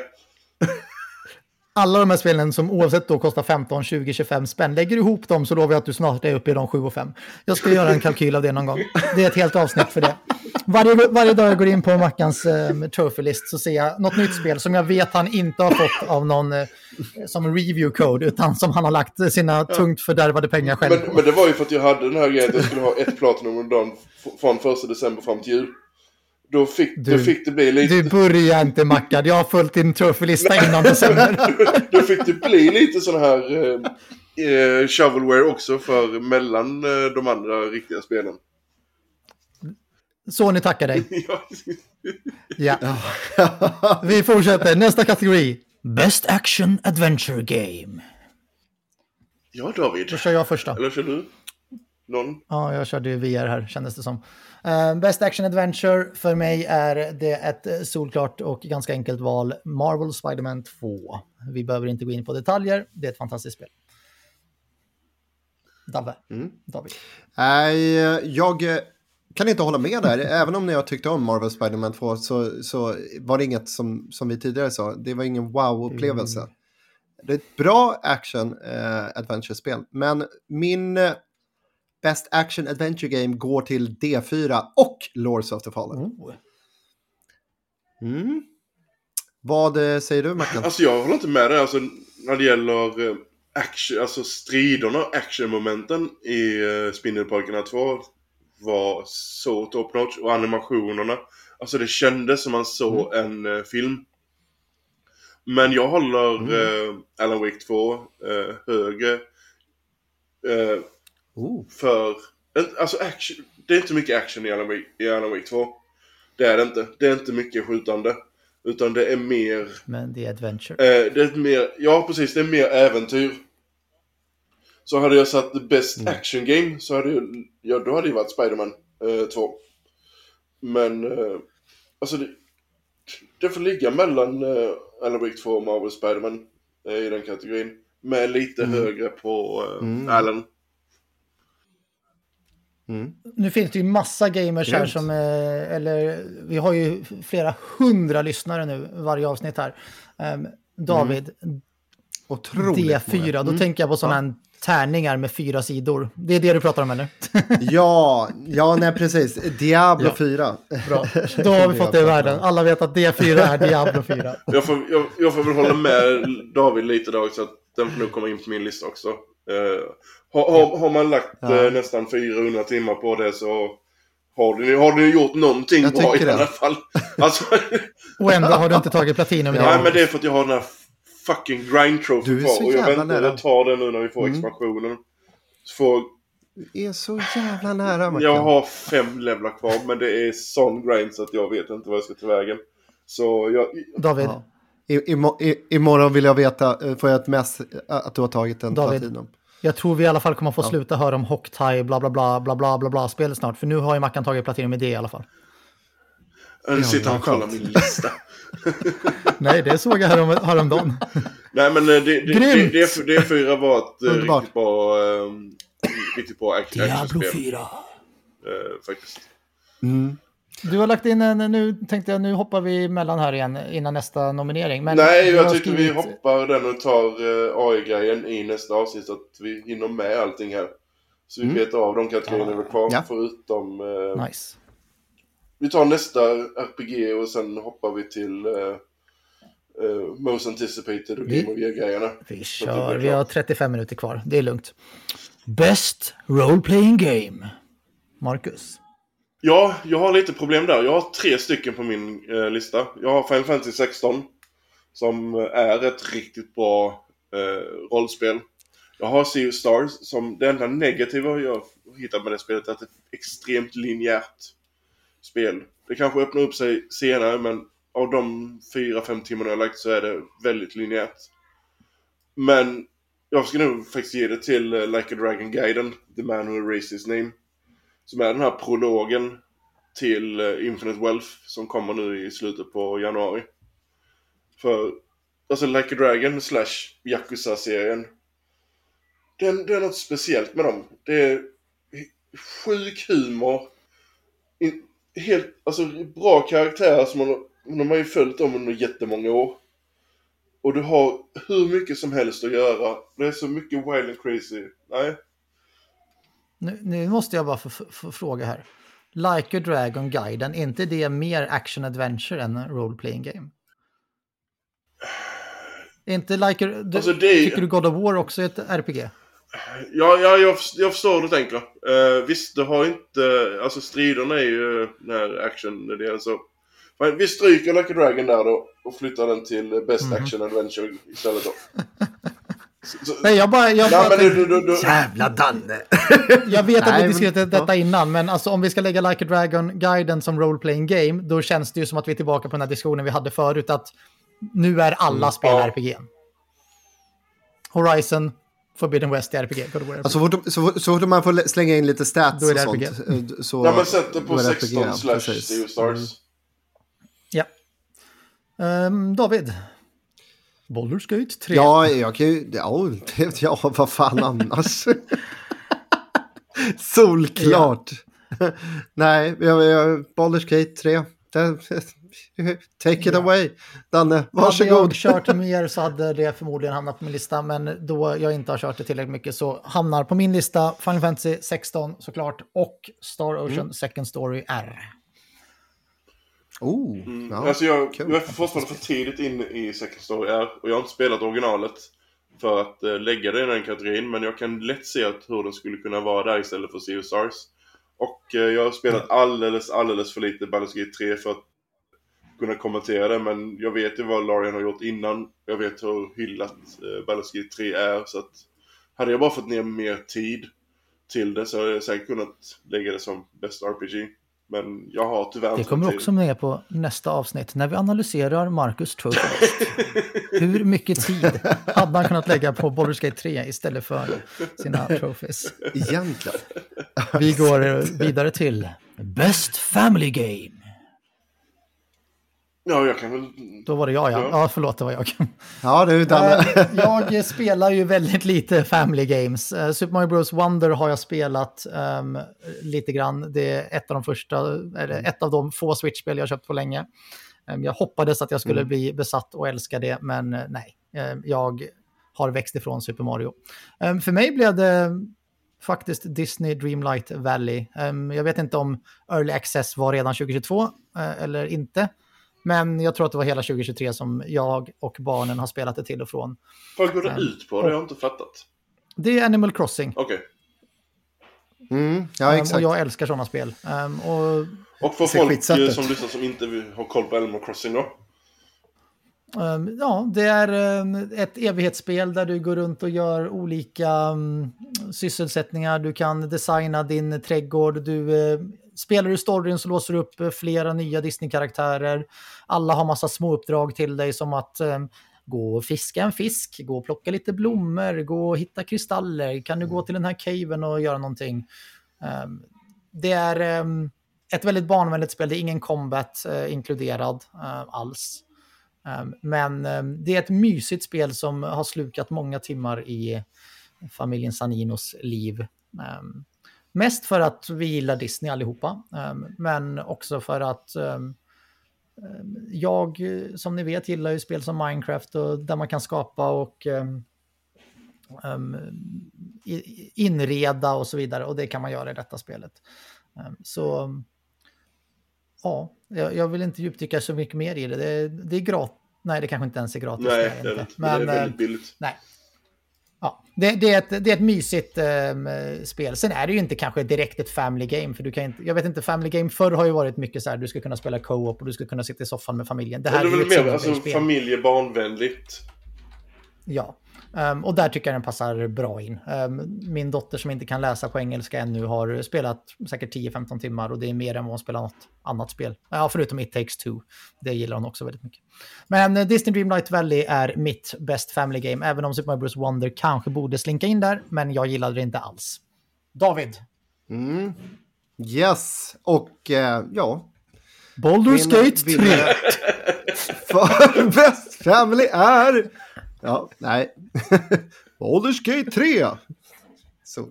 alla de här spelen som oavsett då kostar 15, 20, 25 spänn, lägger du ihop dem så lovar jag att du snart är uppe i de 7 och 5. Jag ska göra en kalkyl av det någon gång. Det är ett helt avsnitt för det. Varje, varje dag jag går in på Mackans eh, trophy-list så ser jag något nytt spel som jag vet han inte har fått av någon eh, som review code, utan som han har lagt sina tungt fördärvade pengar själv men, men det var ju för att jag hade den här grejen att jag skulle ha ett Platinum om dagen från första december fram till jul. Då fick, du, då fick det bli lite... Du börjar inte Mackad, jag har följt din trophy-lista innan december. då fick det bli lite sån här eh, eh, shovelware också för mellan eh, de andra riktiga spelen. Så ni tackar dig. ja. Vi fortsätter. Nästa kategori. Best Action Adventure Game. Ja, David. Då kör jag första. Eller kör du? Någon? Ja, jag körde ju VR här kändes det som. Uh, Best Action Adventure för mig är det ett solklart och ganska enkelt val. Marvel Spider-Man 2. Vi behöver inte gå in på detaljer, det är ett fantastiskt spel. Dabbe, Mm. David. Jag eh, kan inte hålla med där. Även om jag tyckte om Marvel Spider-Man 2 så, så var det inget som, som vi tidigare sa. Det var ingen wow-upplevelse. Mm. Det är ett bra action eh, adventure-spel. Men min eh, Best Action Adventure Game går till D4 och Lords of the Fallen. Oh. Mm. Vad eh, säger du, Mackan? Alltså jag håller inte med dig. Alltså när det gäller eh, action, alltså striderna och actionmomenten i uh, Spindelpojkarna 2 var så top notch. Och animationerna. Alltså det kändes som man såg en eh, film. Men jag håller eh, Alan Wake 2 eh, högre. eh, Oh. för... Alltså action, det är inte mycket action i Alan Wake, i Alan Wake 2. Det är det inte. Det är inte mycket skjutande. Utan det är mer... Men det är Adventure. Eh, det är mer, ja precis, det är mer äventyr. Så hade jag satt best action game så hade jag, ja då hade det varit Spiderman eh, 2. Men, eh, alltså det, det får ligga mellan eh, Alan Wake 2 och Marvel Spiderman eh, i den kategorin. Med lite högre på eh, Mm. Alan. Mm. Nu finns det ju massa gamers här Grymt. som, eh, eller vi har ju flera hundra lyssnare nu varje avsnitt här. Ehm, David, Otroligt D4, många. då Mm. tänker jag på sådana här tärningar med fyra sidor. Det är det du pratar om eller? Ja, ja, nej precis. Diablo Ja. 4. Bra, då har vi fått det i världen. Alla vet att D4 är Diablo 4. Jag får, jag, jag får väl hålla med David lite där också att den får nog komma in på min lista också. Eh, har, har, har man lagt Ja. eh, nästan 400 timmar på det så har du, har du gjort någonting Jag bra i det. alla fall. Alltså, Och ändå har du inte tagit platinum nej men det är för att jag har den här fucking grind trophy Du kvar. Och jag väntar nära. och tar den nu när vi får Mm. expansionen. Så får, Det är så jävla nära, Mackan. jag har fem levlar kvar men det är sån grind så att jag vet inte vad jag ska ta vägen. Så jag, David, Ja. I, imo- i, imorgon vill jag veta, eh, får jag ett mess eh, att du har tagit en David. platinum? jag tror vi i alla fall kommer få sluta höra om Hocktie, bla bla bla bla bla bla bla spel snart. För nu har ju Mackan tagit platinum i det i alla fall. nu sitter han och kollar min lista. Nej, det såg jag härom, häromdagen. Nej men eh, det, det, det, Grymt! det, det fyra var ett Underbart. riktigt bra, eh, riktigt bra actionspel. 4. eh, faktiskt. Mm. Du har lagt in en, nu tänkte jag, nu hoppar vi emellan här igen innan nästa nominering. Men Nej, jag tycker vi skrivit- hoppar den och tar eh, AI-grejen i nästa avsnitt så att vi hinner med allting här. Så vi Mm. vet av de kategorierna vi har kvar Ja. förutom... Eh, Nice. Vi tar nästa RPG och sen hoppar vi till eh, eh, Most Anticipated och Vi- Game of Year-grejerna. Vi kör, vi har klart. 35 minuter kvar. Det är lugnt. Best Role Playing Game. Marcus. Ja, jag har lite problem där. Jag har tre stycken på min eh, lista. Jag har Final Fantasy 16. Som eh, är ett riktigt bra eh, rollspel. Jag har Sea of Stars som det enda negativa jag hittar med det spelet är att det är ett extremt linjärt spel. Det kanske öppnar upp sig senare men av de 4-5 timmarna jag har lagt så är det väldigt linjärt. Men jag ska nog faktiskt ge det till eh, Like a Dragon-guiden, The Man Who Erased His Name. Som är den här prologen till eh, Infinite Wealth som kommer nu i slutet på januari. För, alltså Like a Dragon slash Yakuza-serien. Det är, det är något speciellt med dem. Det är sjuk humor. In, helt, alltså bra karaktärer som man, har- de har ju följt dem under jättemånga år. Och du har hur mycket som helst att göra. Det är så mycket wild and crazy. Nej. Nu, nu måste jag bara få, få, fråga här. Like a Dragon Guiden, är inte det mer action adventure än Role Playing Game? Är inte like a, du, Alltså, det Tycker du God of War också är ett RPG? Ja, ja jag, jag förstår hur du tänker. Uh, visst, det har inte... Alltså striderna är ju den här action-delen så... Men vi stryker Lucky Dragon där då och flyttar den till Best Action Adventure istället då. Nej, jag bara... Jag, nej, bara men du, du, du, Jävla Danne! Jag vet att Nej, vi diskuterade detta innan, men alltså, om vi ska lägga Like a Dragon-guiden som role-playing game, då känns det ju som att vi är tillbaka på den här diskussionen vi hade förut, att nu är alla Mm. spel Ja. RPG. Horizon, Forbidden West är RPG. God RPG. Alltså, så, fort, så, fort- så fort man får lä- slänga in lite stats Då är och det sånt. Eh, Så, Ja men sätt det på då är 16 RPG, slash Stars. Mm. Ja. Ehm, David. Baldur's Gate 3. Ja, jag kan ju... Ja, det, ja vad fan annars? Solklart. Nej, jag, jag, Baldur's Gate 3. Det, take it Ja. away, Danne. Hade Varsågod. jag kört mer så hade det förmodligen hamnat på min lista, men då jag inte har kört det tillräckligt mycket så hamnar på min lista Final Fantasy 16 såklart och Star Ocean Mm. Second Story R. Oh, Mm. ja. alltså jag, kul. jag är fortfarande för tidigt inne i Second Story R och jag har inte spelat originalet för att eh, lägga det i den kategorin men jag kan lätt se att hur den skulle kunna vara där istället för Sea Stars. Och eh, jag har spelat alldeles, alldeles för lite Baldur's Gate 3 för att kunna kommentera det men jag vet ju vad Larian har gjort innan. Jag vet hur hyllat eh, Baldur's Gate 3 är så att hade jag bara fått ner mer tid till det så hade jag säkert kunnat lägga det som bäst RPG. Men jag har tyvärr Det kommer också med på nästa avsnitt när vi analyserar Marcus List. Hur mycket tid hade han kunnat lägga på Baldur's Gate 3 istället för sina trophies? Egentligen. Vi går vidare till Best Family Game. Ja, jag kan väl... Då var det jag, ja. Ja. Ja, förlåt, det var jag. Ja, du Danne. Eh, jag spelar ju väldigt lite Family Games. Eh, Super Mario Bros Wonder har jag spelat ehm, lite grann. Det är ett av de första, eller ett av de få Switch-spel jag har köpt på länge. Ehm, jag hoppades att jag skulle bli besatt och älska det, men eh, nej. Ehm, jag har växt ifrån Super Mario. För mig blev det faktiskt Disney Dreamlight Valley. Jag vet inte om Early Access var redan 2022 eh, eller inte. Men jag tror att det var hela 2023 som jag och barnen har spelat det till och från. Vad går det Men- ut på? Det har jag inte fattat. Det är Animal Crossing. Okej. Mm, ja, Ehm, exakt. och jag älskar sådana spel. Ehm, och Och för folk skitsött eh, som lyssnar som inte har koll på Animal Crossing då? ehm, ja, det är ehm, ett evighetsspel där du går runt och gör olika um, sysselsättningar. Du kan designa din trädgård. Du eh, spelar du storyn så låser du upp eh, flera nya Disney-karaktärer. Alla har massa små uppdrag till dig som att ehm, gå och fiska en fisk, gå och plocka lite blommor, gå och hitta kristaller. Kan du gå till den här caven och göra någonting? Ehm, det är ehm, ett väldigt barnvänligt spel. Det är ingen combat eh, inkluderad eh, alls. Ehm, men ehm, det är ett mysigt spel som har slukat många timmar i familjen Saninos liv. Mest för att vi gillar Disney allihopa, ehm, men också för att ehm, ehm, jag, som ni vet, gillar ju spel som Minecraft och där man kan skapa och inreda och så vidare. Och det kan man göra i detta spelet. Så ja, jag, vill inte djupdyka så mycket mer i det. Det, det är gratis. Nej, det kanske inte ens är gratis. Nej, är det är inte. Men, det är väldigt billigt. Nej. Ja, det, det, är ett, det är ett mysigt ehm, spel. Sen är det ju inte kanske direkt ett family game. För du kan inte, jag vet inte, family game förr har ju varit mycket så här, du ska kunna spela co-op och du ska kunna sitta i soffan med familjen. Det Det här är är ju väl ett mer alltså, familjebarnvänligt. Ja, Ehm, och där tycker jag den passar bra in. Ehm, min dotter som inte kan läsa på engelska ännu har spelat säkert 10-15 timmar och det är mer än vad hon spelar något annat spel. Ja, förutom It takes two. Det gillar hon också väldigt mycket. Men eh, Disney Dreamlight Valley är mitt best family game, även om Super Mario Bros Wonder kanske borde slinka in där, men jag gillade det inte alls. David, Mm. Yes, och eh, ja. Baldur's Gate 3. vinnare För Best Family är... Ja, nej. Baldur's Gate 3. Så.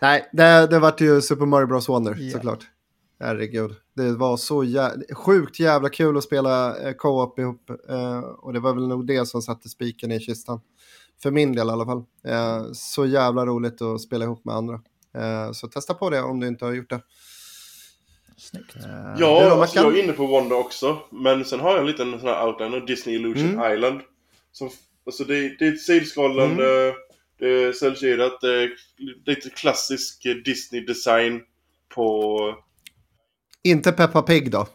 Nej, det, det vart ju Super Mario Bros Wonder Ja. såklart. Herregud. Det var så jä- sjukt jävla kul att spela eh, co-op ihop. Eh, och det var väl nog det som satte spiken i kistan. För min del i alla fall. Eh, så jävla roligt att spela ihop med andra. Eh, så testa på det om du inte har gjort det. Snyggt. Eh, Ja, då, alltså, jag är inne på Wonder också. Men sen har jag en liten sån här outliner, Disney Illusion Mm. Island. Som, alltså det, det är ett sidskrollande, Mm. det är cellkedjat, det är lite klassisk eh, Disney-design på... Inte Peppa Pig då?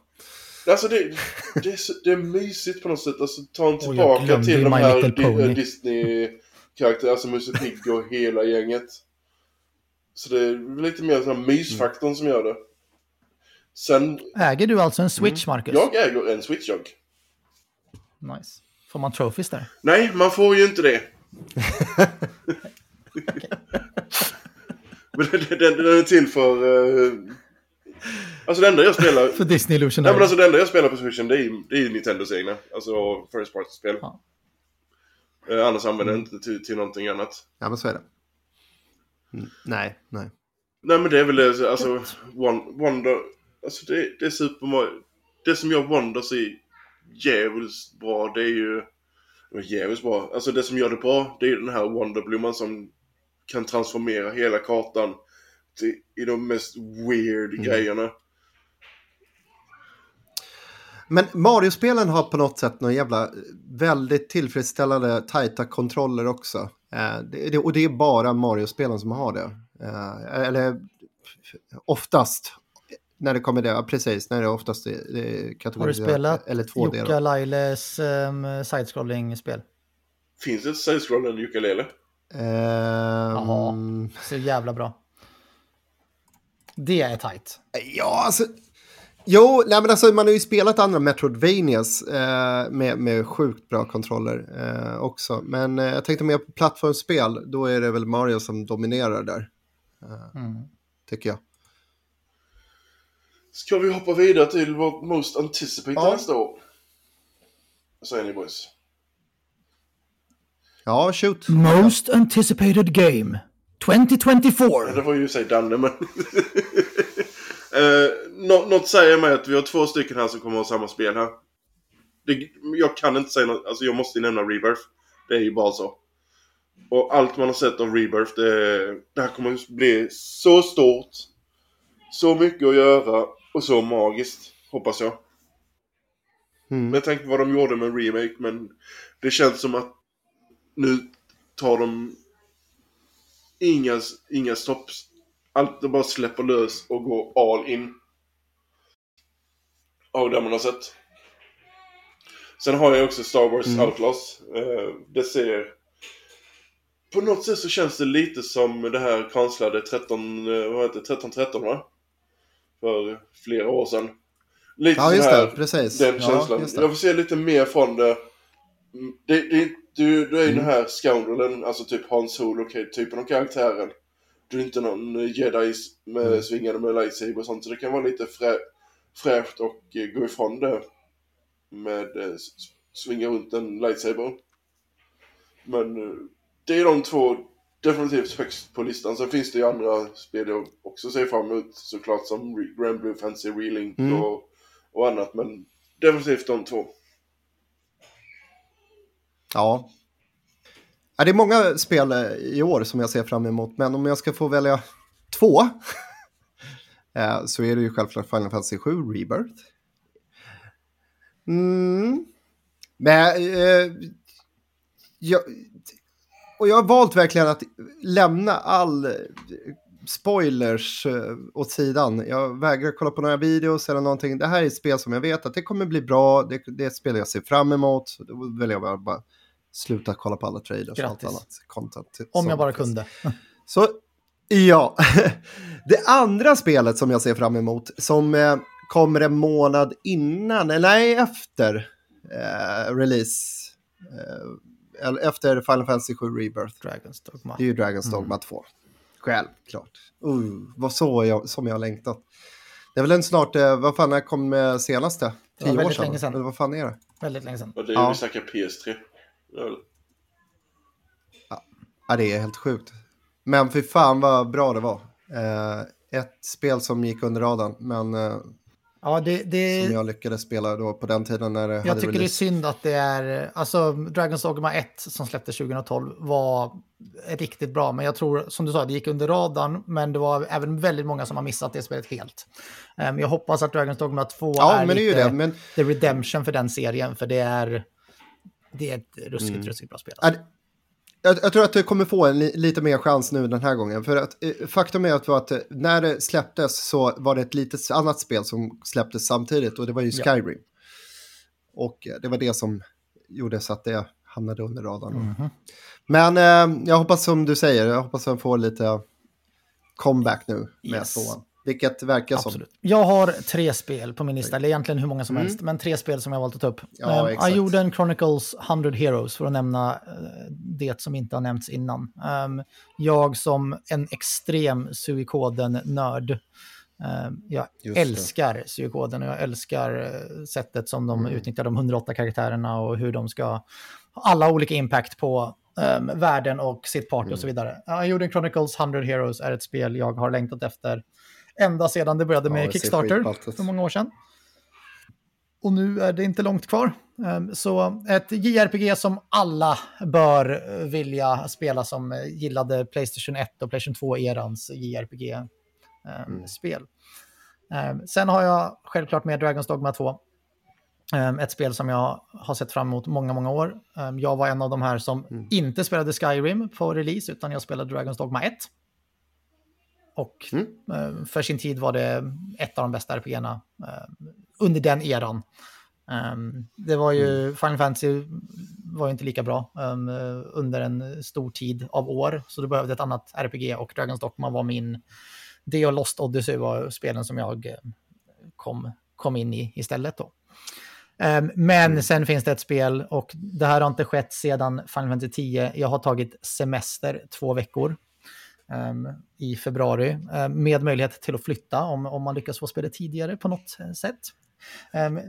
Alltså det, det, är, så, det är mysigt på något sätt. Alltså ta en tillbaka glömde till de här eh, Disney-karaktärerna, alltså Musse Pigg och hela gänget. Så det är lite mer sån här mysfaktorn som gör det. Sen, Äger du alltså en Switch, Marcus? jag äger en Switch jag. Nice. Får man trophies där? Nej, man får ju inte det. Men den, den, den är till för... Uh, alltså det enda jag spelar... För Disney Illusion. Nej men alltså det enda jag spelar på Switchen det är, det är Nintendos egna. Alltså First Party-spel. Ja. Eh, annars använder jag inte till, till någonting annat. Ja, men så är det. Mm, nej, nej. Nej men det är väl det, alltså Won- Wonder... Alltså det, det är Super Mario... Det som gör Wonders i djävulskt bra det är ju... Djävulskt bra. Alltså det som gör det bra det är ju den här Wonderblomman som kan transformera hela kartan till, i de mest weird grejerna. Men Mario-spelen har på något sätt några jävla eh, väldigt tillfredsställande tajta kontroller också. Eh, det, och det är bara Mario-spelen som har det. Eh, eller oftast. När det kommer det, ja, precis, när det är oftast är Har du kategoriserat. spelat Eller 2D Jukka. Lailes um, side-scrolling-spel? Finns det ett side-scrollande ukulele? Jaha. Ehm, Så jävla bra. Det är tight. Ja, alltså... Jo, nej, men alltså, man har ju spelat andra Metroidvanias eh, med, med sjukt bra kontroller eh, också. Men eh, jag tänkte mer på plattformsspel, då är det väl Mario som dominerar där, Mm. tycker jag. Ska vi hoppa vidare till vårt most anticipated Ja. nästa år? Vad säger ni boys? Ja, shoot. Most anticipated game 2024. Ja, det var ju sig Danne, men... eh, nå- något säger mig att vi har två stycken här som kommer att ha samma spel här. Det, jag kan inte säga något, alltså jag måste ju nämna Rebirth. Det är ju bara så. Och allt man har sett av Rebirth, det, det här kommer att bli så stort. Så mycket att göra och så magiskt, hoppas jag. Mm. Med tanke på vad de gjorde med remake, men det känns som att nu tar de inga, inga stopps. Allt de bara släpper lös och går all in. Av det man har sett. Sen har jag också Star Wars Mm. Outlaws. Eh, det ser... På något sätt så känns det lite som det här konstlade 13... eh, Vad heter det? 1313 va? För flera år sedan. Lite Ja, just här, det, precis. den Ja, känslan. just det. Jag får se lite mer från det. Mm, det, det du, du är ju Mm. den här scoundrelen, alltså typ Hans Solo, okej, typen av karaktären. Du är inte någon jedi med Mm. svingande med lightsaber och sånt, så det kan vara lite frä, fräscht och eh, gå ifrån det. Med eh, svinga runt en lightsaber. Men eh, det är de två definitivt högst på listan. Sen finns det ju andra spel jag också ser fram emot såklart som Grand Blue Fantasy Relink Mm. och, och annat. Men definitivt de två. Ja. ja. Det är många spel eh, i år som jag ser fram emot, men om jag ska få välja två eh, så är det ju självklart Final Fantasy 7 Rebirth. Mm. Men, eh, jag, och jag har valt verkligen att lämna all spoilers eh, åt sidan. Jag vägrar kolla på några videos eller någonting. Det här är ett spel som jag vet att det kommer bli bra. Det, det är ett spel jag ser fram emot. Då vill jag bara, bara sluta kolla på alla traders och allt Grattis. annat content. Om jag bara kunde. Så ja, det andra spelet som jag ser fram emot som eh, kommer en månad innan, eller nej efter eh, release, eh, efter Final Fantasy 7 Rebirth. Dragons Dogma. Det är ju Dragon's Dogma 2. Självklart. Uh, vad så jag, som jag har längtat. Det är väl en snart, eh, vad fan när kom eh, senaste? Tio år väldigt sedan? länge sedan. Eller vad fan är det? Väldigt länge sedan. Och det är Ja. ju vi snackar PS3. Det är väl- Ja, det är helt sjukt. Men för fan vad bra det var. Eh, ett spel som gick under radarn, men eh, Ja, det, det, som jag lyckades spela då på den tiden när det Jag hade tycker det är release. synd att det är, alltså Dragon's Dogma 1 som släpptes 2012 var riktigt bra, men jag tror som du sa, det gick under radarn, men det var även väldigt många som har missat det spelet helt. Um, jag hoppas att Dragon's Dogma 2 Ja, är men det är lite det. Men the redemption för den serien, för det är, det är ett ruskigt, Mm. ruskigt bra spel. alltså. Jag, jag tror att du kommer få en li, lite mer chans nu den här gången. För att eh, faktum är att, att eh, när det släpptes så var det ett litet annat spel som släpptes samtidigt och det var ju Ja. Skyrim. Och eh, det var det som gjorde så att det hamnade under radarn. då. Mhm. Men eh, jag hoppas som du säger, jag hoppas att jag får lite comeback nu med Yes. tvåan. Vilket verkar Absolut. som. Jag har tre spel på min lista, eller egentligen hur många som helst, men tre spel som jag valt att ta upp. Ja, Um, exakt. Ajorden Chronicles 100 Heroes, för att nämna eh, det som inte har nämnts innan. Um, jag som en extrem Suikoden-nörd, um, jag Just det. älskar Suikoden och jag älskar eh, sättet som de Mm. utnyttjar de 108 karaktärerna och hur de ska ha alla olika impact på um, världen och sitt party Mm. och så vidare. Ajorden Chronicles 100 Heroes är ett spel jag har längtat efter ända sedan det började Ja, med det ser Kickstarter för många år sedan. Och nu är det inte långt kvar. Ehm, Så ett JRPG som alla bör vilja spela som gillade Playstation 1 och Playstation 2-erans JRPG-spel. Ehm, Sen har jag självklart med Dragon's Dogma 2. Ehm, Ett spel som jag har sett fram emot många, många år. Ehm, Jag var en av de här som Mm. inte spelade Skyrim på release, utan jag spelade Dragon's Dogma 1. Och Mm. eh, för sin tid var det ett av de bästa RPGerna eh, under den eran. Um, det var ju, Mm. Final Fantasy var ju inte lika bra um, eh, under en stor tid av år, så du behövde ett annat RPG och Dragon's Dogma var min, det och Lost Odyssey var spelen som jag kom, kom in i istället då. Um, men Mm. sen finns det ett spel och det här har inte skett sedan Final Fantasy 10. Jag har tagit semester två veckor ehm, Ehm, i februari ehm, med möjlighet till att flytta om, om man lyckas få spelet tidigare på något eh, sätt. Um,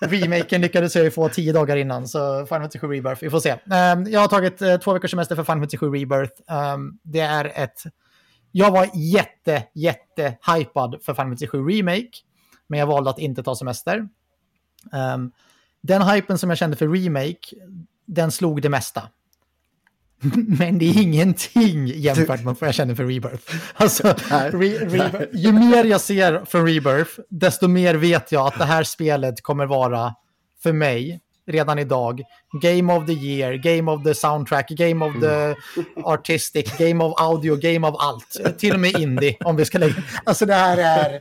remaken lyckades jag ju få tio dagar innan, så Final Fantasy 7 Rebirth, vi får se. Um, jag har tagit uh, två veckors semester för Final Fantasy 7 Rebirth. Um, det är ett... Jag var jätte, jätte hypad för Final Fantasy 7 Remake, men jag valde att inte ta semester. Den hypen som jag kände för Remake, den slog det mesta. Men det är ingenting jämfört med vad jag känner för Rebirth. Alltså, Nej. re, ju mer jag ser för Rebirth, desto mer vet jag att det här spelet kommer vara, för mig, redan idag, Game of the Year, Game of the Soundtrack, Game of the Artistic, Game of Audio, Game of allt. Till och med Indie, om vi ska lägga... Alltså det här är...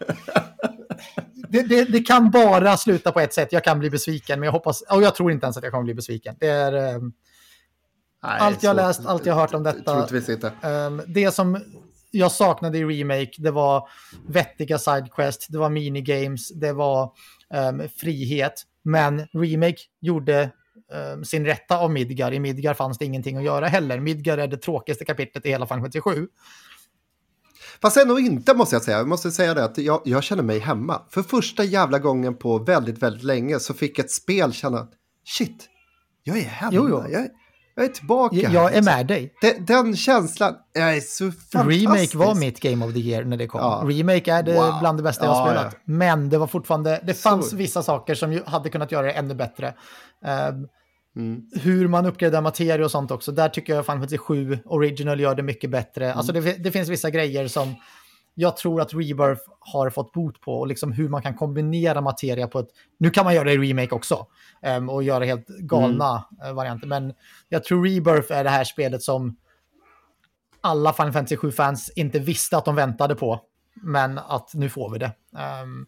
Det, det, det kan bara sluta på ett sätt. Jag kan bli besviken, men jag hoppas... Och jag tror inte ens att jag kommer bli besviken. Det är... Nej, Allt jag så- läst, allt jag hört om detta. Troligtvis inte. Ehm, det som jag saknade i Remake, det var vettiga sidequests, det var minigames, det var ehm, frihet. Men Remake gjorde ehm, sin rätta av Midgar. I Midgar fanns det ingenting att göra heller. Midgar är det tråkigaste kapitlet i hela Final Fantasy 7. Fast ändå inte måste jag säga. Jag måste säga det att jag, jag känner mig hemma. För första jävla gången på väldigt, väldigt länge så fick ett spel känna shit, jag är hemma. Jo, jo. Jag, jag är tillbaka. Jag, jag är med dig. Den, den känslan är så fantastisk. Remake var mitt Game of the Year när det kom. Ja. Remake är det Wow. bland det bästa jag har Ja, spelat. Men det var fortfarande, det Så. fanns vissa saker som hade kunnat göra det ännu bättre. Ehm, Mm. hur man uppgraderar materia och sånt också. Där tycker jag Final Fantasy 7 Original gör det mycket bättre. Mm. Alltså det, det finns vissa grejer som jag tror att Rebirth har fått bot på och liksom hur man kan kombinera materia på ett... Nu kan man göra det i Remake också ehm, och göra helt galna Mm. eh, varianter. Men jag tror Rebirth är det här spelet som alla Final Fantasy 7-fans inte visste att de väntade på. Men att nu får vi det. Ehm,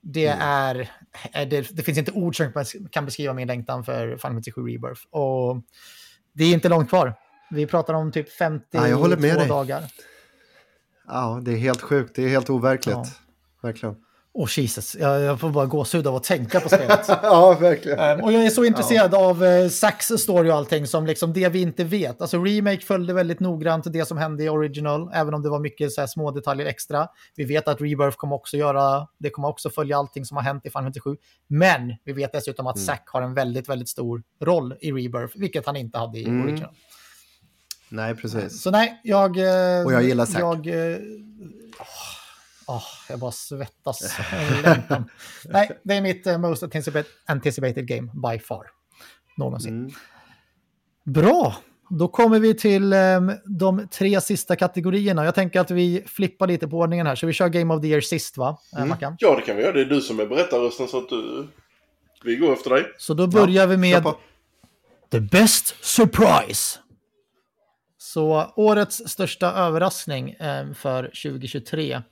det är... är Det, det finns inte ord som kan beskriva min längtan för Final Fantasy 7 Rebirth. Och det är inte långt kvar. Vi pratar om typ 52 Ja, dagar. Ja, det är helt sjukt. Det är helt overkligt. Ja. Verkligen. Åh Jesus, jag, jag får bara gåshud av att tänka på spelet. ja, verkligen. Ehm, och jag är så intresserad av uh, Sax story och allting som liksom det vi inte vet. Alltså Remake följde väldigt noggrant det som hände i Original, även om det var mycket så här, små detaljer extra. Vi vet att Rebirth kommer också göra, det kommer också följa allting som har hänt i Final Fantasy 7. Men vi vet dessutom att Zack har en väldigt, väldigt stor roll i Rebirth, vilket han inte hade i Mm. Original. Nej, precis. Så nej, jag... eh, Och jag gillar Zack. Jag, åh, jag bara svettas. nej, det är mitt eh, most anticipated, game by far. Någonsin. Mm. Bra, då kommer vi till em, de tre sista kategorierna. Jag tänker att vi flippar lite på ordningen här, så vi kör Game of the Year sist va, Mm. Mackan? Ja, det kan vi göra. Det är du som är berättarrösten så att du... Vi går efter dig. Så då börjar vi Kör med. The Best Surprise. Så årets största överraskning eh, för 2023. Eh,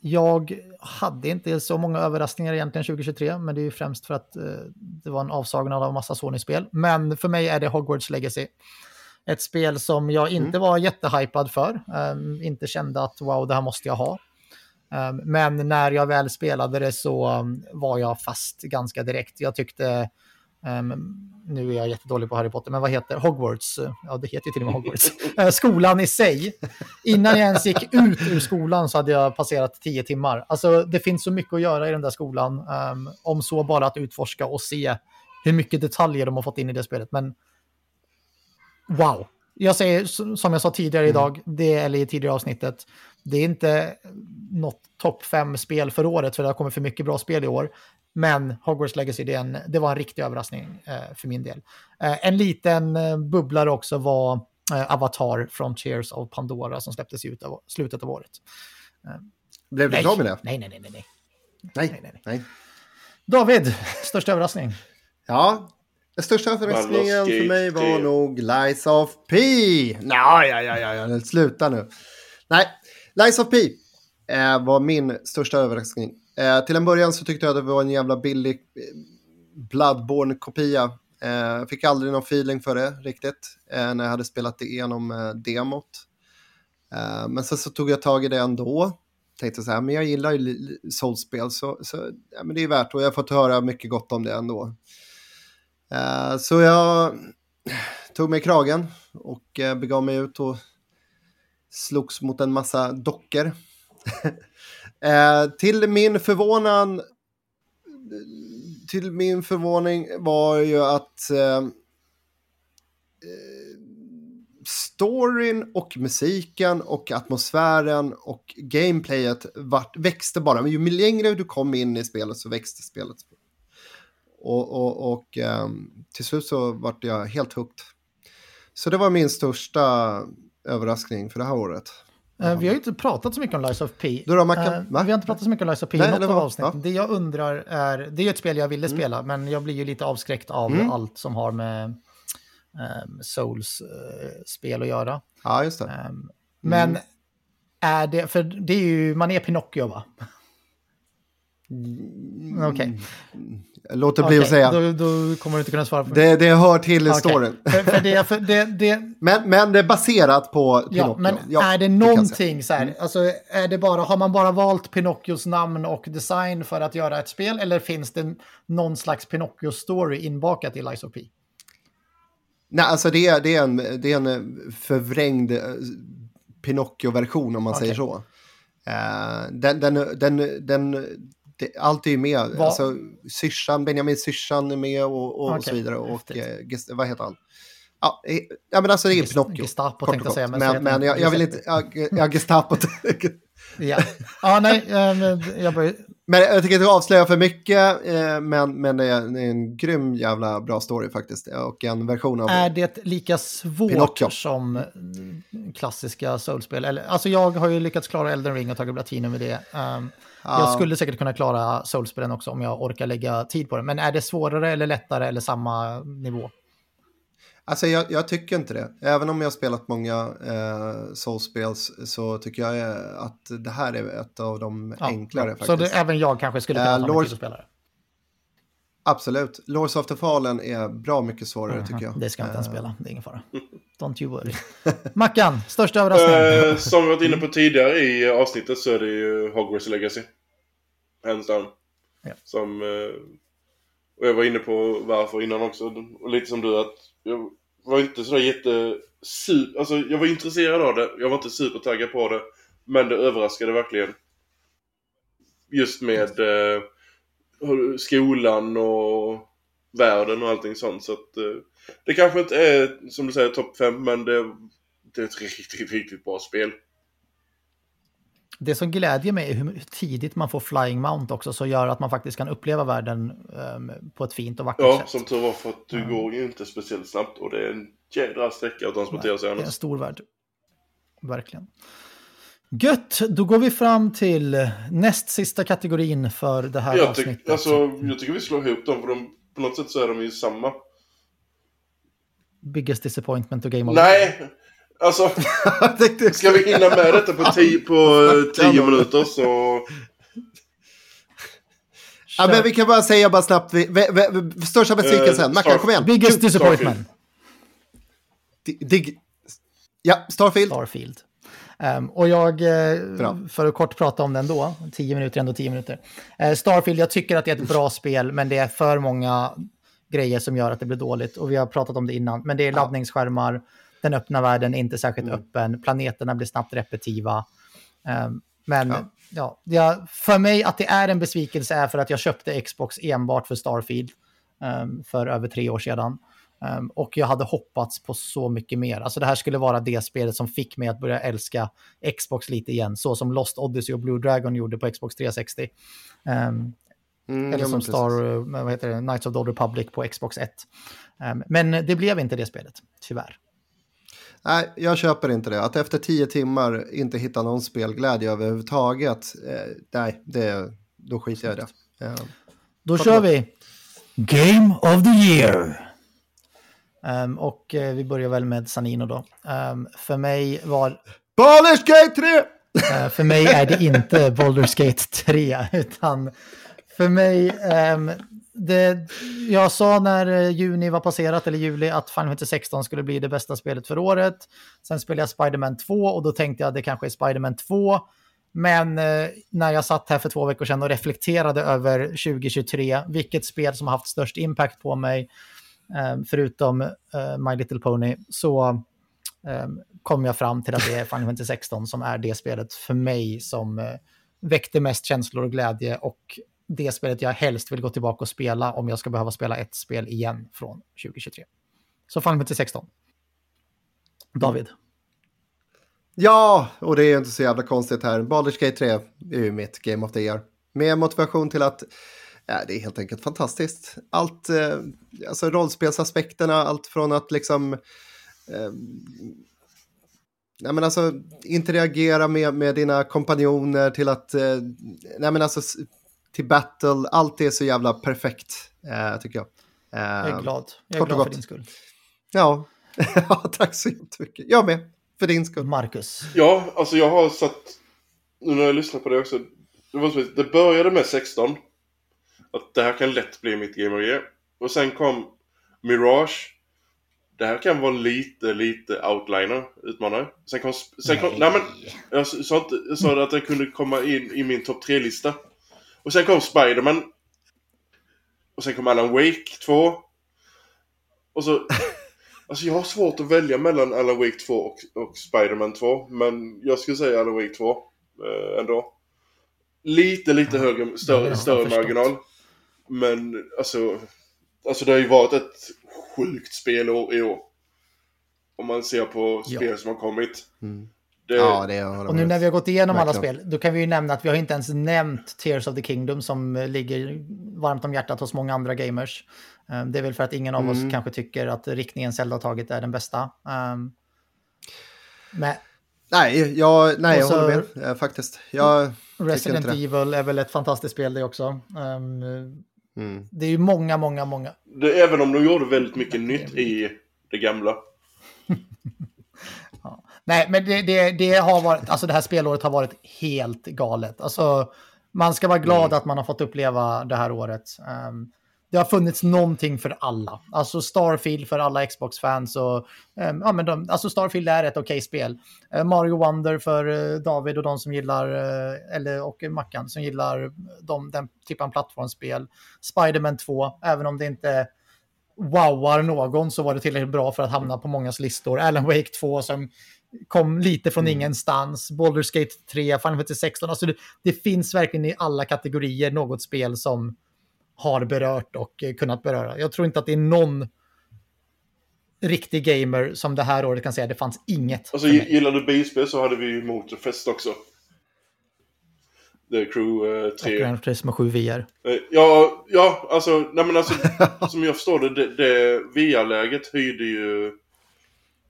jag hade inte så många överraskningar egentligen 2023, men det är ju främst för att eh, det var en avsaknad av massa Sony-spel. Men för mig är det Hogwarts Legacy. Ett spel som jag inte var jättehypad för, eh, inte kände att wow, det här måste jag ha. Um, men när jag väl spelade det så um, var jag fast ganska direkt. Jag tyckte, um, nu är jag jättedålig på Harry Potter, men vad heter Hogwarts? Ja, det heter ju till och med Hogwarts. Ehm, skolan i sig. Innan jag ens gick ut ur skolan så hade jag passerat tio timmar. Alltså det finns så mycket att göra i den där skolan. Ehm, om så bara att utforska och se hur mycket detaljer de har fått in i det spelet. Men wow, jag säger som jag sa tidigare mm. idag, det, eller i tidigare avsnittet, det är inte något topp fem spel för året, för det har kommit för mycket bra spel i år. Men Hogwarts Legacy, det, en, det var en riktig överraskning eh, för min del. Eh, en liten eh, bubblare också var eh, Avatar Frontiers of Pandora som släpptes i slutet av året. Eh, Blev du klar med det? Nej, nej, nej, nej. Nej, nej, nej. nej. David, största överraskning? Ja, den största överraskningen för mig var nog Lies of P. Nej, ja, ja, ja, ja, sluta nu. Nej, Lies of P eh, var min största överraskning. Eh, till en början så tyckte jag att det var en jävla billig eh, Bloodborne-kopia. Eh, fick aldrig någon feeling för det riktigt eh, när jag hade spelat igenom eh, demot. Eh, men sen så tog jag tag i det ändå. Tänkte så här, men jag gillar ju soulspel så, så ja, men det är värt och jag har fått höra mycket gott om det ändå. Eh, så jag tog mig kragen och eh, begav mig ut och slogs mot en massa dockor. Eh, till min förvånan till min förvåning var ju att storyn och musiken och atmosfären och gameplayet vart, växte bara. Men ju längre du kom in i spelet så växte spelet. Och, och, och um, till slut så vart jag helt hooked. Så det var min största överraskning för det här året. Uh, vi har ju inte pratat så mycket om Lies of P. Då då, man kan, uh, vi har inte pratat så mycket om Lies of P i något av avsnitten. Ja. Det jag undrar är, det är ju ett spel jag ville mm. spela, men jag blir ju lite avskräckt av mm. allt som har med um, Souls-spel uh, att göra. Ja, just det. Um, mm. Men är det, för det är ju, man är Pinocchio va? Mm. Okej. Okay. Låter bli okay, att säga. Då, då, kommer du inte kunna svara på det. Det, hör till okay. storyn. För, för det, för det, det... Men, men det är baserat på Pinocchio. Ja, men ja, är det någonting så här, mm. alltså är det bara, har man bara valt Pinocchios namn och design för att göra ett spel eller finns det någon slags Pinocchio-story inbakat i Lies of P? Nej, alltså det är, det är, en, det är en förvrängd eh, Pinocchio-version om man säger så. Uh, den, den, den, den, det, allt är ju med. Alltså, syrsan, Benjamin syrsan är med och, och, okay, och så vidare. Och eh, vad heter han? Ja, ja, men alltså det är Pinocchio. Gestapo tänkte jag säga. Men, men, men jag, jag, vill inte... Ja, Gestapo. ja. ja, nej, jag börjar... Men jag tycker inte avslöja för mycket, eh, men, men det är en grym jävla bra story faktiskt. Och en version av... Är det lika svårt Pinocchio. som klassiska soulspel? alltså jag har ju lyckats klara Elden Ring och tagit platinum med det. Ja. Jag skulle säkert kunna klara Soulspelen också om jag orkar lägga tid på det. Men är det svårare eller lättare eller samma nivå? Alltså jag, jag tycker inte det. Även om jag har spelat många eh, soulspel så tycker jag att det här är ett av de ja, enklare. Ja. Så det, även jag kanske skulle kunna ta mig tid att spela det? Absolut. Lords of the Fallen är bra mycket svårare mm -hmm. tycker jag. Det ska jag inte ens spela, det är ingen fara. Don't you worry. Mackan, största överraskning? Uh, som vi varit inne på tidigare i avsnittet så är det ju Hogwarts Legacy. Hands down. Ja. Som... Uh, och jag var inne på varför innan också. Och lite som du att jag var inte sådär jätte... Super, alltså jag var intresserad av det. Jag var inte supertaggad på det. Men det överraskade verkligen. Just med... Uh, skolan och världen och allting sånt. Så att, eh, det kanske inte är som du säger topp 5 men det, det är ett riktigt, riktigt bra spel. Det som glädjer mig är hur tidigt man får Flying Mount också, så gör att man faktiskt kan uppleva världen um, på ett fint och vackert ja, sätt. Ja, som tur var för att du mm. går ju inte speciellt snabbt och det är en jädra sträcka att transportera sig annars. Det är en stor värld. Verkligen. Gött, då går vi fram till näst sista kategorin för det här jag avsnittet. Alltså, jag tycker vi slår ihop dem, för de, på något sätt så är de ju samma. Biggest disappointment och game over. Nej, alltså. ska vi hinna med detta på tio, på tio minuter så... Ja, men vi kan bara säga bara snabbt, vi, vi, vi, största besvikelsen. Uh, Mackan, kom igen. Biggest disappointment. Dig, dig, ja, Starfield. Starfield. Um, och jag, eh, Bra. för att kort prata om den då, tio minuter ändå tio minuter. Eh, Starfield, jag tycker att det är ett bra spel, men det är för många grejer som gör att det blir dåligt. Och vi har pratat om det innan, men det är laddningsskärmar, den öppna världen är inte särskilt Mm. öppen, planeterna blir snabbt repetitiva. Um, men Ja. ja. För mig att det är en besvikelse är för att jag köpte Xbox enbart för Starfield um, för över tre år sedan. Um, och jag hade hoppats på så mycket mer. Alltså det här skulle vara det spelet som fick mig att börja älska Xbox lite igen, så som Lost Odyssey och Blue Dragon gjorde på Xbox 360. Um, Mm, eller som Star, eh, vad heter det, Knights of the Old Republic på Xbox 1. Um, men det blev inte det spelet, tyvärr. Nej, jag köper inte det. Att efter tio timmar inte hitta någon spelglädje överhuvudtaget, eh, nej, det, då skiter jag i det. Eh, Då kör vi Game of the Year. Ehm, och eh, vi börjar väl med Sanino då. Ehm, för mig var Baldur's Gate 3! Eh, för mig är det inte Baldur's Gate 3, utan för mig... ehm, det, jag sa när eh, juni var passerat, eller juli, att Final Fantasy 16 skulle bli det bästa spelet för året. Sen spelade jag Spider-Man 2 och då tänkte jag att det kanske är Spider-Man 2. Men eh, när jag satt här för två veckor sedan och reflekterade över 2023, vilket spel som har haft störst impact på mig, eh, förutom eh, My Little Pony, så eh, kom jag fram till att det är Final Fantasy 16 som är det spelet för mig som eh, väckte mest känslor och glädje och det spelet jag helst vill gå tillbaka och spela om jag ska behöva spela ett spel igen från 2023. Så Final Fantasy 16. David. Mm. Ja, och det är ju inte så jävla konstigt här. Baldur's Gate 3 är ju mitt Game of the Year. Med motivation till att ja, det är helt enkelt fantastiskt. Allt, eh, alltså rollspelsaspekterna, allt från att liksom eh, nej men alltså interagera med, med dina kompanjoner till att, eh, nej men alltså till battle, allt är så jävla perfekt, eh, tycker jag. Jag är Eh, glad. Jag är glad för din skull. Ja. tack så jättemycket. Jag med, för din skull. Marcus. Ja, alltså jag har satt... Nu när jag lyssnar på det också. Det, var så, det började med 16. Att det här kan lätt bli mitt Game of Year. Och sen kom Mirage. Det här kan vara lite, lite outliner, utmanare. Sen kom... Sen kom nej men, jag sa, inte, jag sa att den kunde komma in i min topp 3-lista. Och sen kom Spider-Man. Och sen kom Alan Wake 2. Och så... Alltså jag har svårt att välja mellan Alan Wake 2 och, och Spider-Man 2. Men jag skulle säga Alan Wake 2 eh, ändå. Lite, lite högre, det har större, större marginal. Men alltså... Alltså det har ju varit ett sjukt spel år- i år. Om man ser på Ja. spel som har kommit. Mm. Det, Ja, det Och nu när vi har gått igenom alla spel, då kan vi ju nämna att vi har inte ens nämnt Tears of the Kingdom som eh, ligger varmt om hjärtat hos många andra gamers. Eh, Det är väl för att ingen av Mm. oss kanske tycker att riktningen Zelda har tagit är den bästa. Um, Men Nej, jag, nej, jag så- håller med eh, faktiskt. Jag, Resident. Evil är väl ett fantastiskt spel det också. Um, mm. Det är ju många, många, många. det, även om de gjorde väldigt mycket nytt i det gamla. Nej, men det, det, det har varit, alltså det här spelåret har varit helt galet. Alltså, man ska vara glad att man har fått uppleva det här året. Ehm, det har funnits någonting för alla. Alltså Starfield för alla Xbox-fans och ehm, ja, men de, alltså Starfield är ett okej spel. Eh, Mario Wonder för eh, David och de som gillar, eh, eller och Mackan som gillar de, den typen av plattformsspel. Spider-Man 2, även om det inte wowar någon så var det tillräckligt bra för att hamna på mångas listor. Alan Wake 2 som kom lite från ingenstans. Baldur's Gate 3, Final Fantasy 16. Alltså det, det finns verkligen i alla kategorier något spel som har berört och eh, kunnat beröra. Jag tror inte att det är någon riktig gamer som det här året kan säga det fanns inget. Alltså gillar du bilspel så hade vi ju Motorfest också. The Crew eh, Och 3. Gran Turismo 7 VR. Eh, Ja, ja, alltså, nej men alltså, som jag förstår det, det, det VR-läget höjde ju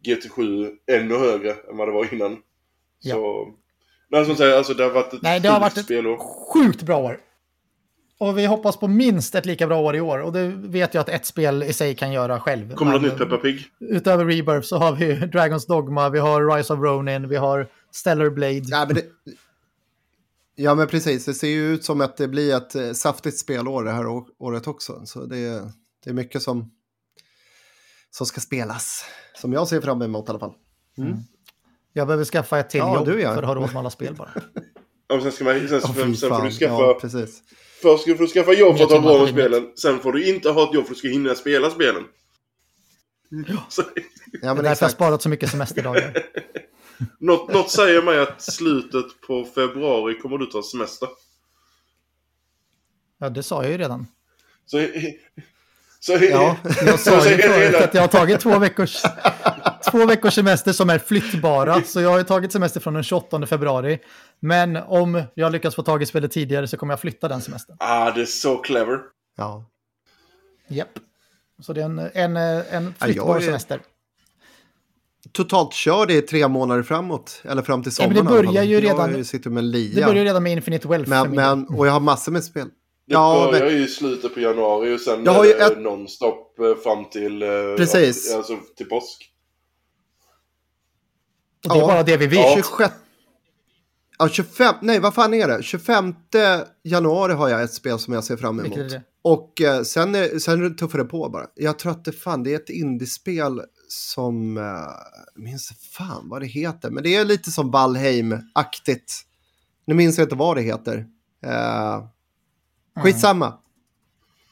GT7 ännu högre än vad det var innan. Så, nej som säger, alltså det har varit ett Nej, det har sjukt varit ett spelår. sjukt bra år. Och vi hoppas på minst ett lika bra år i år. Och det vet jag att ett spel i sig kan göra själv. Kommer det Men, nytt Peppa Pig? Utöver Rebirth så har vi Dragon's Dogma, vi har Rise of Ronin, vi har Stellar Blade. Ja, men det, ja, men precis. Det ser ju ut som att det blir ett eh, saftigt spelår det här året också. Så det, det är mycket som, som ska spelas. Som jag ser fram emot i alla fall. Jag Jag behöver skaffa ett till Ja, jobb du, ja. för att ha råd med alla spel bara. Ja, sen, ska man, sen, Åh, sen, får du skaffa... Ja, precis. Först ska du skaffa jobb för att ha man med spelen. Sen får du inte ha ett jobb för att du ska hinna spela spelen. Så, Ja, Det är men därför jag sparat så mycket semesterdagar. något, något säger mig att slutet på februari kommer du ta semester. Ja, det sa jag ju redan. Så... så Ja. Jag sa ju förut att jag har tagit två veckors, två veckors semester som är flyttbara. Så jag har ju tagit semester från den 28 februari. Men om jag lyckas få tag i spelet tidigare så kommer jag flytta den semestern. Ah, det är så clever. Ja. Japp. Så det är en, en, en Ja, flyttbar är- semester. Totalt kör det i tre månader framåt. Eller fram till Ja, men sommaren. det alla fall. börjar ju redan- Jag sitter med en lia. Det börjar redan med Infinite Wealth. men, men, och jag har massor med spel. Det Ja, börjar men, ju i slutet på januari och sen Jag har ju är det ett- nonstop eh, fram till... eh, Precis. Alltså till påsk. Och det är ja. bara det vi vet. Ja. 26... Ja, 25... Nej, vad fan är det? 25 januari har jag ett spel som jag ser fram emot. Är det? Och eh, sen, är, sen tuffar det på bara. Jag tror att det, fan, det är ett indiespel som... Eh, jag minns fan vad det heter. Men det är lite som Valheim-aktigt. Nu minns jag inte vad det heter. Eh, skitsamma.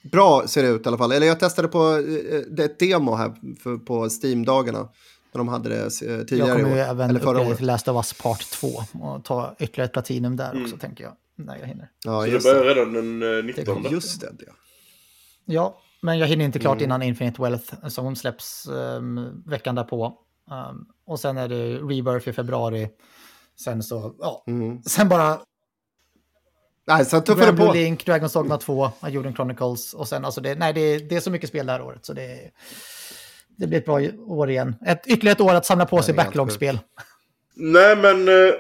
Bra ser det ut i alla fall. Eller jag testade på eh, det är ett demo här för, på Steam-dagarna. När de hade det eh, Jag tidigare i kommer ju år. även året. till Last of Us Part 2 och ta ytterligare ett platinum där Mm. också, tänker jag. När jag hinner. Ja, Så det börjar det. redan den eh, 19. Just det. det. Ja, men jag hinner inte klart Mm. innan Infinite Wealth som släpps um, veckan därpå. Um, och sen är det Rebirth i februari. Sen så, ja, Mm. sen bara Nej, sen Granblue på. Link, Dragon's Dogma 2, Ajorden Chronicles och sen alltså det, nej det, är- det är så mycket spel det här året så det, det blir ett bra år igen. Ett, ytterligare ett år att samla på sig backlog-spel. Nej, men eh,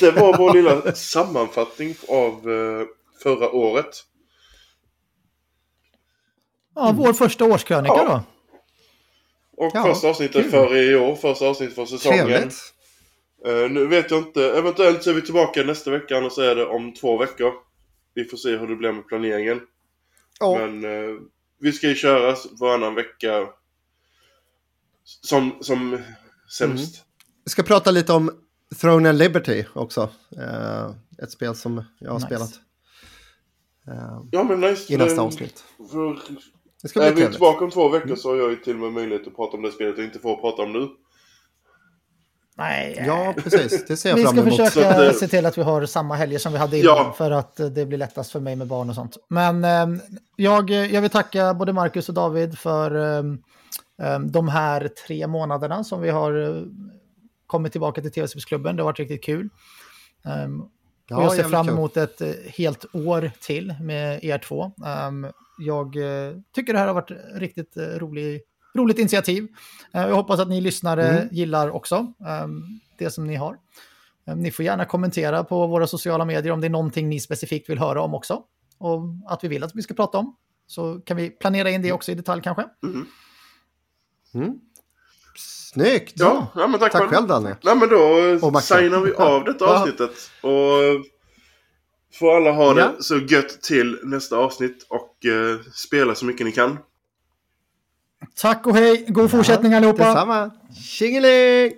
det var vår lilla sammanfattning av eh, förra året. Ja, vår första årskrönika Ja. då. Och Ja, första avsnittet kul. för i år, första avsnittet för säsongen. Trevligt. Eh, nu vet jag inte, eventuellt så är vi tillbaka nästa vecka, annars är det om två veckor. Vi får se hur det blir med planeringen. Ja. Men eh, vi ska ju köra varannan vecka som, som sämst. Vi ska prata lite om Throne and Liberty också. Eh, ett spel som jag har Nice. spelat. Eh, Ja men nice. I nästa avsnitt. För, Det ska är bli vi trevligt. tillbaka om två veckor så har jag ju till och med möjlighet att prata om det spelet jag inte får prata om nu. Nej, Ja, precis. Det ser jag vi fram ska emot. försöka Så att, eh, se till att vi har samma helger som vi hade innan Ja. för att det blir lättast för mig med barn och sånt. Men eh, jag, jag vill tacka både Marcus och David för eh, de här tre månaderna som vi har eh, kommit tillbaka till TV-spelsklubben. Det har varit riktigt kul. Um, Ja, och jag ser fram kul. emot ett eh, helt år till med er två. Ehm, jag eh, tycker det här har varit riktigt uh, rolig, roligt initiativ. Eh, jag hoppas att ni lyssnare Mm. gillar också ehm, det som ni har. Ehm, ni får gärna kommentera på våra sociala medier om det är någonting ni specifikt vill höra om också. Och att vi vill att vi ska prata om. Så kan vi planera in det också i detalj kanske. Mm. Snyggt! Ja, ja men tack, Tack själv Danne. Nej men då Och signar vi av detta Ja. avsnittet. Och får alla ha det Ja. så gött till nästa avsnitt och eh, spela så mycket ni kan. Tack och hej, god fortsättning allihopa! Detsamma. Tjingeling!